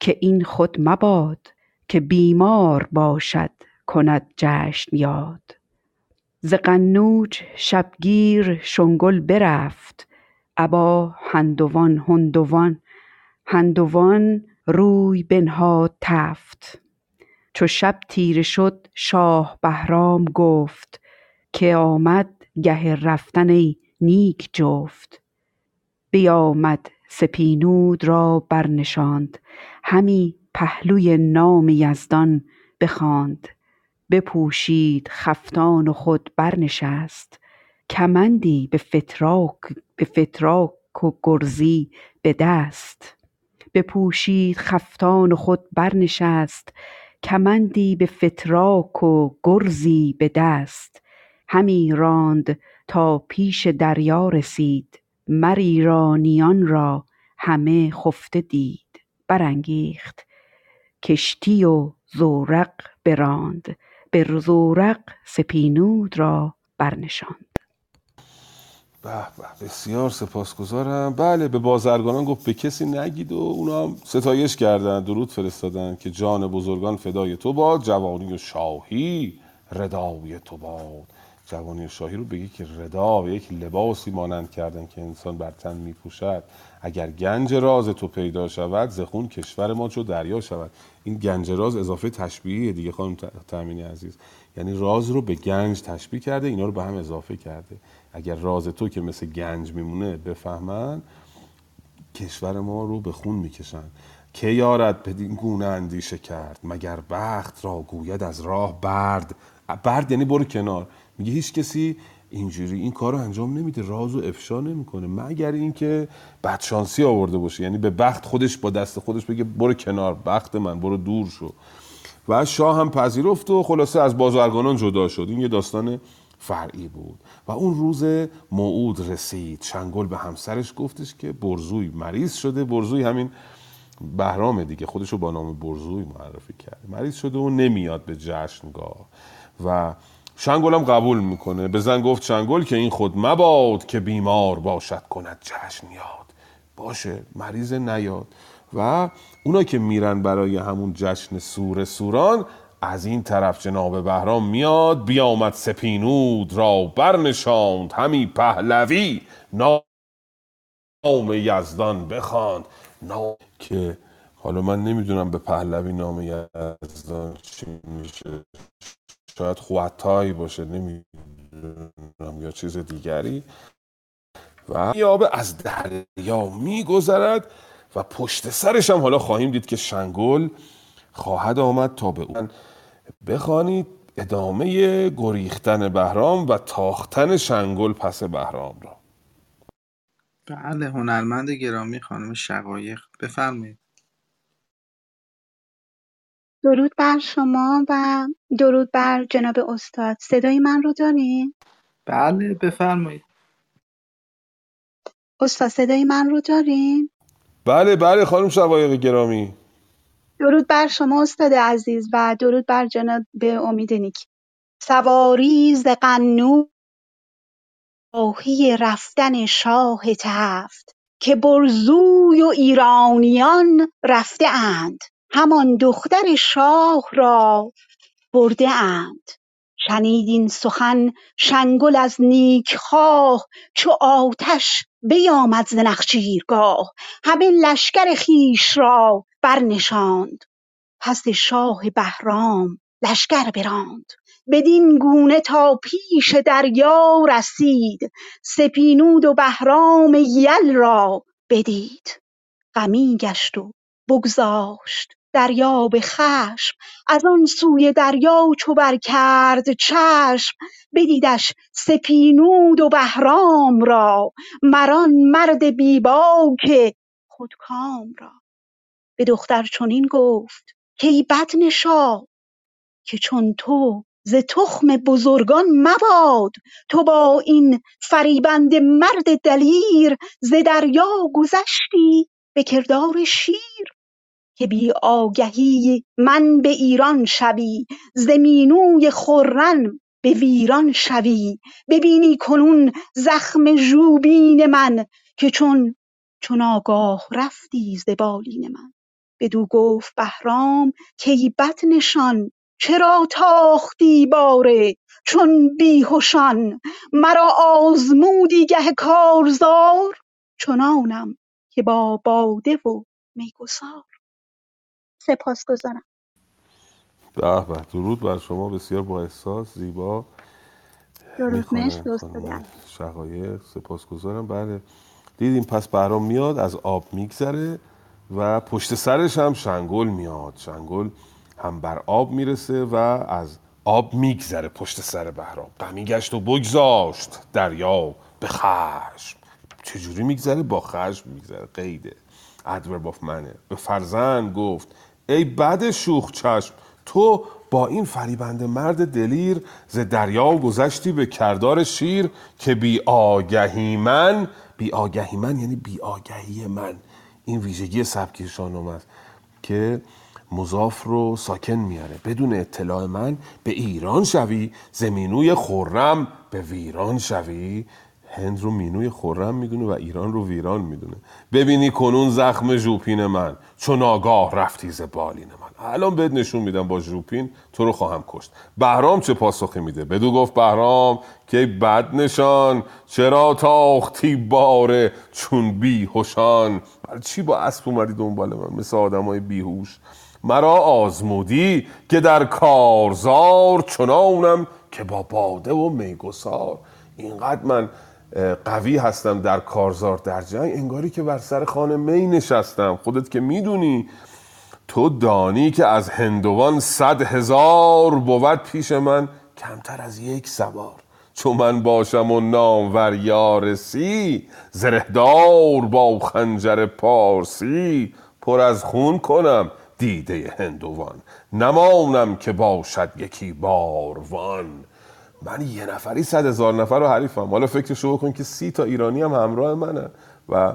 که این خود مباد که بیمار باشد کند جشن یاد. ز قنوج شبگیر شنگل برفت ابا هندوان هندوان هندوان روی بنهاد تفت. چو شب تیره شد شاه بهرام گفت که آمد گه رفتن ای نیک جفت. بیامد سپیدون را برنشاند همی پهلوی نام یزدان بخواند. بپوشید خفتان و خود برنشست. کمندی به فتراک و گرزی به دست. بپوشید خفتان و خود برنشست کمندی به فتراک و گرزی به دست. همی راند تا پیش دریا رسید. مر ایرانیان را همه خفته دید. برانگیخت. کشتی و زورق براند. به زورق سپیدون را برنشاند. به به بسیار سپاسگزارم. بله به بازرگانان گفت به کسی نگید و اونا ستایش کردن درود فرستادن که جان بزرگان فدای تو باد جوانی و شاهی ردای تو باد. جوانی شاهی رو به یک ردا یک لباسی مانند کردن که انسان بر تن می پوشد اگر گنج راز تو پیدا شود زخون کشور ما چو دریا شود. این گنج راز اضافه تشبیهیه دیگه خانم تامینی عزیز. یعنی راز رو به گنج تشبیه کرده اینا رو به هم اضافه کرده. اگر راز تو که مثل گنج میمونه بفهمن کشور ما رو به خون می‌کشن. که یارد بدین گونه اندیشه کرد؟ مگر بخت را گوید از راه برد؟ برد یعنی برو کنار. میگه هیچ کسی اینجوری این کار رو انجام نمیده راز و افشا نمی‌کنه. مگر اینکه بدشانسی آورده باشه. یعنی به بخت خودش با دست خودش بگه برو کنار بخت من برو دور شو. و شاه هم پذیرفت و خلاصه از بازرگانان جدا شد. این یه داستان فرعی بود. و اون روز موعود رسید. شنگل به همسرش گفتش که برزوی مریض شده. برزوی همین بهرام دیگه. خودشو با نام برزوی معرفی کرد. مریض شده و نمیاد به جشنگاه. و شنگلم قبول می‌کنه. به زن گفت شنگل که این خود مباد که بیمار باشد کند جشن یاد. باشه مریض نیاد. و اونا که میرن برای همون جشن سور سوران از این طرف جناب بهرام میاد بیامد سپینود را برنشاند. همی پهلوی نام یزدان بخواند. نام که حالا من نمی‌دونم به پهلوی نام یزدان چی میشه. شاید خواتایی باشه نمی‌دونم یا چیز دیگری. و یابه از دریا میگذرد و پشت سرش هم حالا خواهیم دید که شنگل خواهد آمد تا به اون بخوانید ادامه گریختن بهرام و تاختن شنگل پس بهرام را. بله هنرمند گرامی خانم شقایق بفرمایید. درود بر شما و درود بر جناب استاد. صدای من رو دارین؟ بله بفرمایید. استاد صدای من رو دارین؟ بله بله خانم شقایق گرامی. درود بر شما استاد عزیز و درود بر جناب امید نیک. سواری ز قنو خواهی رفتن شاه تفت که برزوی و ایرانیان رفته اند. همان دختر شاه را برده اند. شنید این سخن شنگل از نیک خواه چو آتش بیامد ز نخچیرگاه. همه لشکر خویش را برنشاند. پس شاه بهرام لشکر براند. بدین گونه تا پیش دریا رسید. سپیدون و بهرام یل را بدید. غمی گشت و بگذاشت. دریا به خشم از آن سوی دریا چو برکرد چشم. بدیدش سپیدون و بهرام را مر آن مرد بی باک خودکام را. به دختر چنین گفت کای بدنشا که چون تو ز تخم بزرگان مباد تو با این فریبنده مرد دلیر ز دریا گذشتی به کردار شیر. که بی آگهی من به ایران شوی ز مینوی به ویران شوی. ببینی کنون زخم ژوبین من که چون چون آگاه رفتی ز بالین من. بدو گفت بهرام کای بدنشان چرا تاختی باره چون بیهشان؟ مرا آزمودی گه کارزار چنانم که با باده و میگسار. سپاسگزارم. به به درود بر شما بسیار با احساس زیبا درود عزیز. شقایق. سپاسگزارم. بله دیدیم پس بهرام میاد از آب میگذره و پشت سرش هم شنگل میاد. شنگل هم بر آب می‌رسه و از آب میگذره پشت سر بهرام. غمی گشت و بگذاشت دریا به خشم. چجوری میگذره؟ با خشم میگذره. قیده. adverb of manner ه به فرزند گفت ای بد شوخ چشم تو با این فریبنده مرد دلیر ز دریا گذشتی به کردار شیر که بی آگهی من بی آگهی من یعنی بی آگهی من. این ویژگی سبکی شاهنامه است که مضاف رو ساکن میاره. بدون اطلاع من به ایران شوی زمینوی خرم به ویران شوی. هند رو مینوی خرم می‌دونه و ایران رو ویران می‌دونه. ببینی کنون زخم ژوپین من. چون آگاه رفتی ز بالین من. الان بهت نشون میدم با ژوپین تو رو خواهم کشت. بهرام چه پاسخی میده؟ بدو گفت بهرام که بد نشان. چرا تاختی باره چون بی هوشان برای چی با اسب اومدی دنبال من مثل آدمای بیهوش؟ مرا آزمودی که در کارزار چنانم که با باده و میگسار. اینقدر من قوی هستم در کارزار در جنگ انگاری که بر سر خانه می نشستم. خودت که می‌دونی تو دانی که از هندوان صد هزار بود پیش من کمتر از یک سوار. چون من باشم و نامور یارسی زرهدار با خنجر پارسی پر از خون کنم دیده هندوان. نمانم که باشد یکی باروان. من یه نفری صد هزار نفر رو حریفم. حالا فکرشو بکن که سی تا ایرانی هم همراه منن و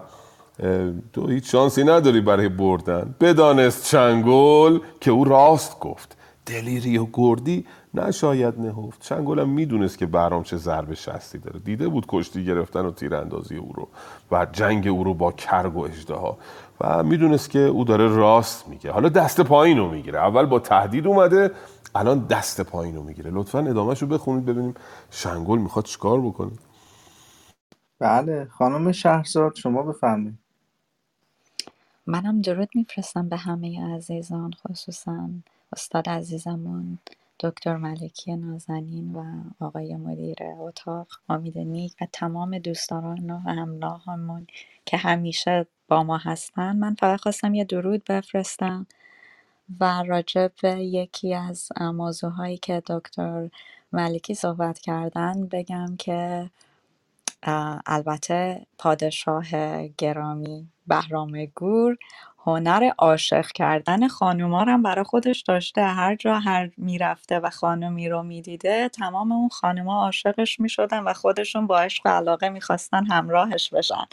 تو هیچ شانسی نداری برای بردن. بدانست چنگل که او راست گفت. دلیری و گردی نشاید نهفت. شنگولم می‌دونست که بهرام چه ضربه شستی داره. دیده بود کشتی گرفتن و تیراندازی او رو و جنگ او رو با کرگ و اژدها. و می‌دونست که او داره راست میگه. حالا دست پایین رو می‌گیره. اول با تهدید اومده الان دست پایین رو می‌گیره. لطفا ادامهش رو بخونید ببینیم شنگول می‌خواد چیکار بکنه. بله خانم شهرزاد شما بفرمایید. منم درود میفرستم به همه عزیزان خصوصا استاد عزیزمون دکتر ملکی نازنین و آقای مدیر اتاق امید نیک و تمام دوستان و همراهمون که همیشه با ما هستن. من فقط خواستم یه درود بفرستم و راجع به یکی از موضوعهایی که دکتر ملکی صحبت کردن بگم که البته پادشاه گرامی بهرام گور هنر عاشق کردن خانوما رو هم برای خودش داشته. هر جا هر می‌رفته و خانمی رو می‌دیده تمام اون خانوما عاشقش می‌شدن و خودشون با عشق و علاقه می‌خواستن همراهش بشن.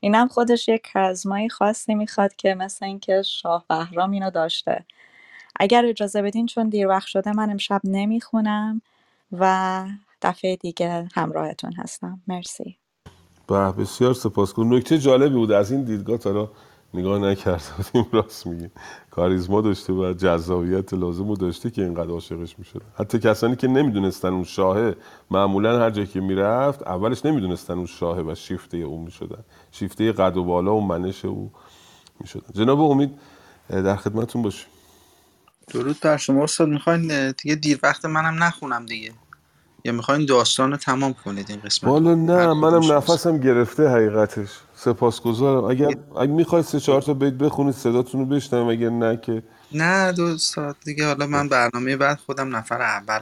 اینم خودش یک کرزمایی خاصی می‌خواد که مثل اینکه شاه بهرام اینو داشته. اگر اجازه بدین چون دیر وقت شده من امشب نمی‌خونم و دفعه دیگه همراهتون هستم. مرسی. به بسیار سپاسگزارم. نکته جالبی بود از این دیدگاه تا نگاه نکرده بودیم راست میگه. کاریزما داشته و جذابیت لازم رو داشته که اینقدر عاشقش می‌شد حتی کسانی که نمی‌دونستن اون شاهه معمولا هر جایی که می‌رفت اولش نمی‌دونستن اون شاهه و شیفته اون می‌شدن. شیفته قد و بالا و منش او می‌شدن. جناب امید در خدمتون باشیم. درود بر شما استاد. می‌خواین دیگه دیر وقت منم نخونم دیگه. یا می‌خواین داستان رو تمام کنید این قسمت؟ والا نه منم نفسم گرفته حقیقتش. سپاسگزارم. اگر اگه می‌خواید سه چهار تا بیت بخونید صداتون رو بشنوم اگر نه که نه دو استاد دیگه حالا من برنامه بعد خودم نفر اول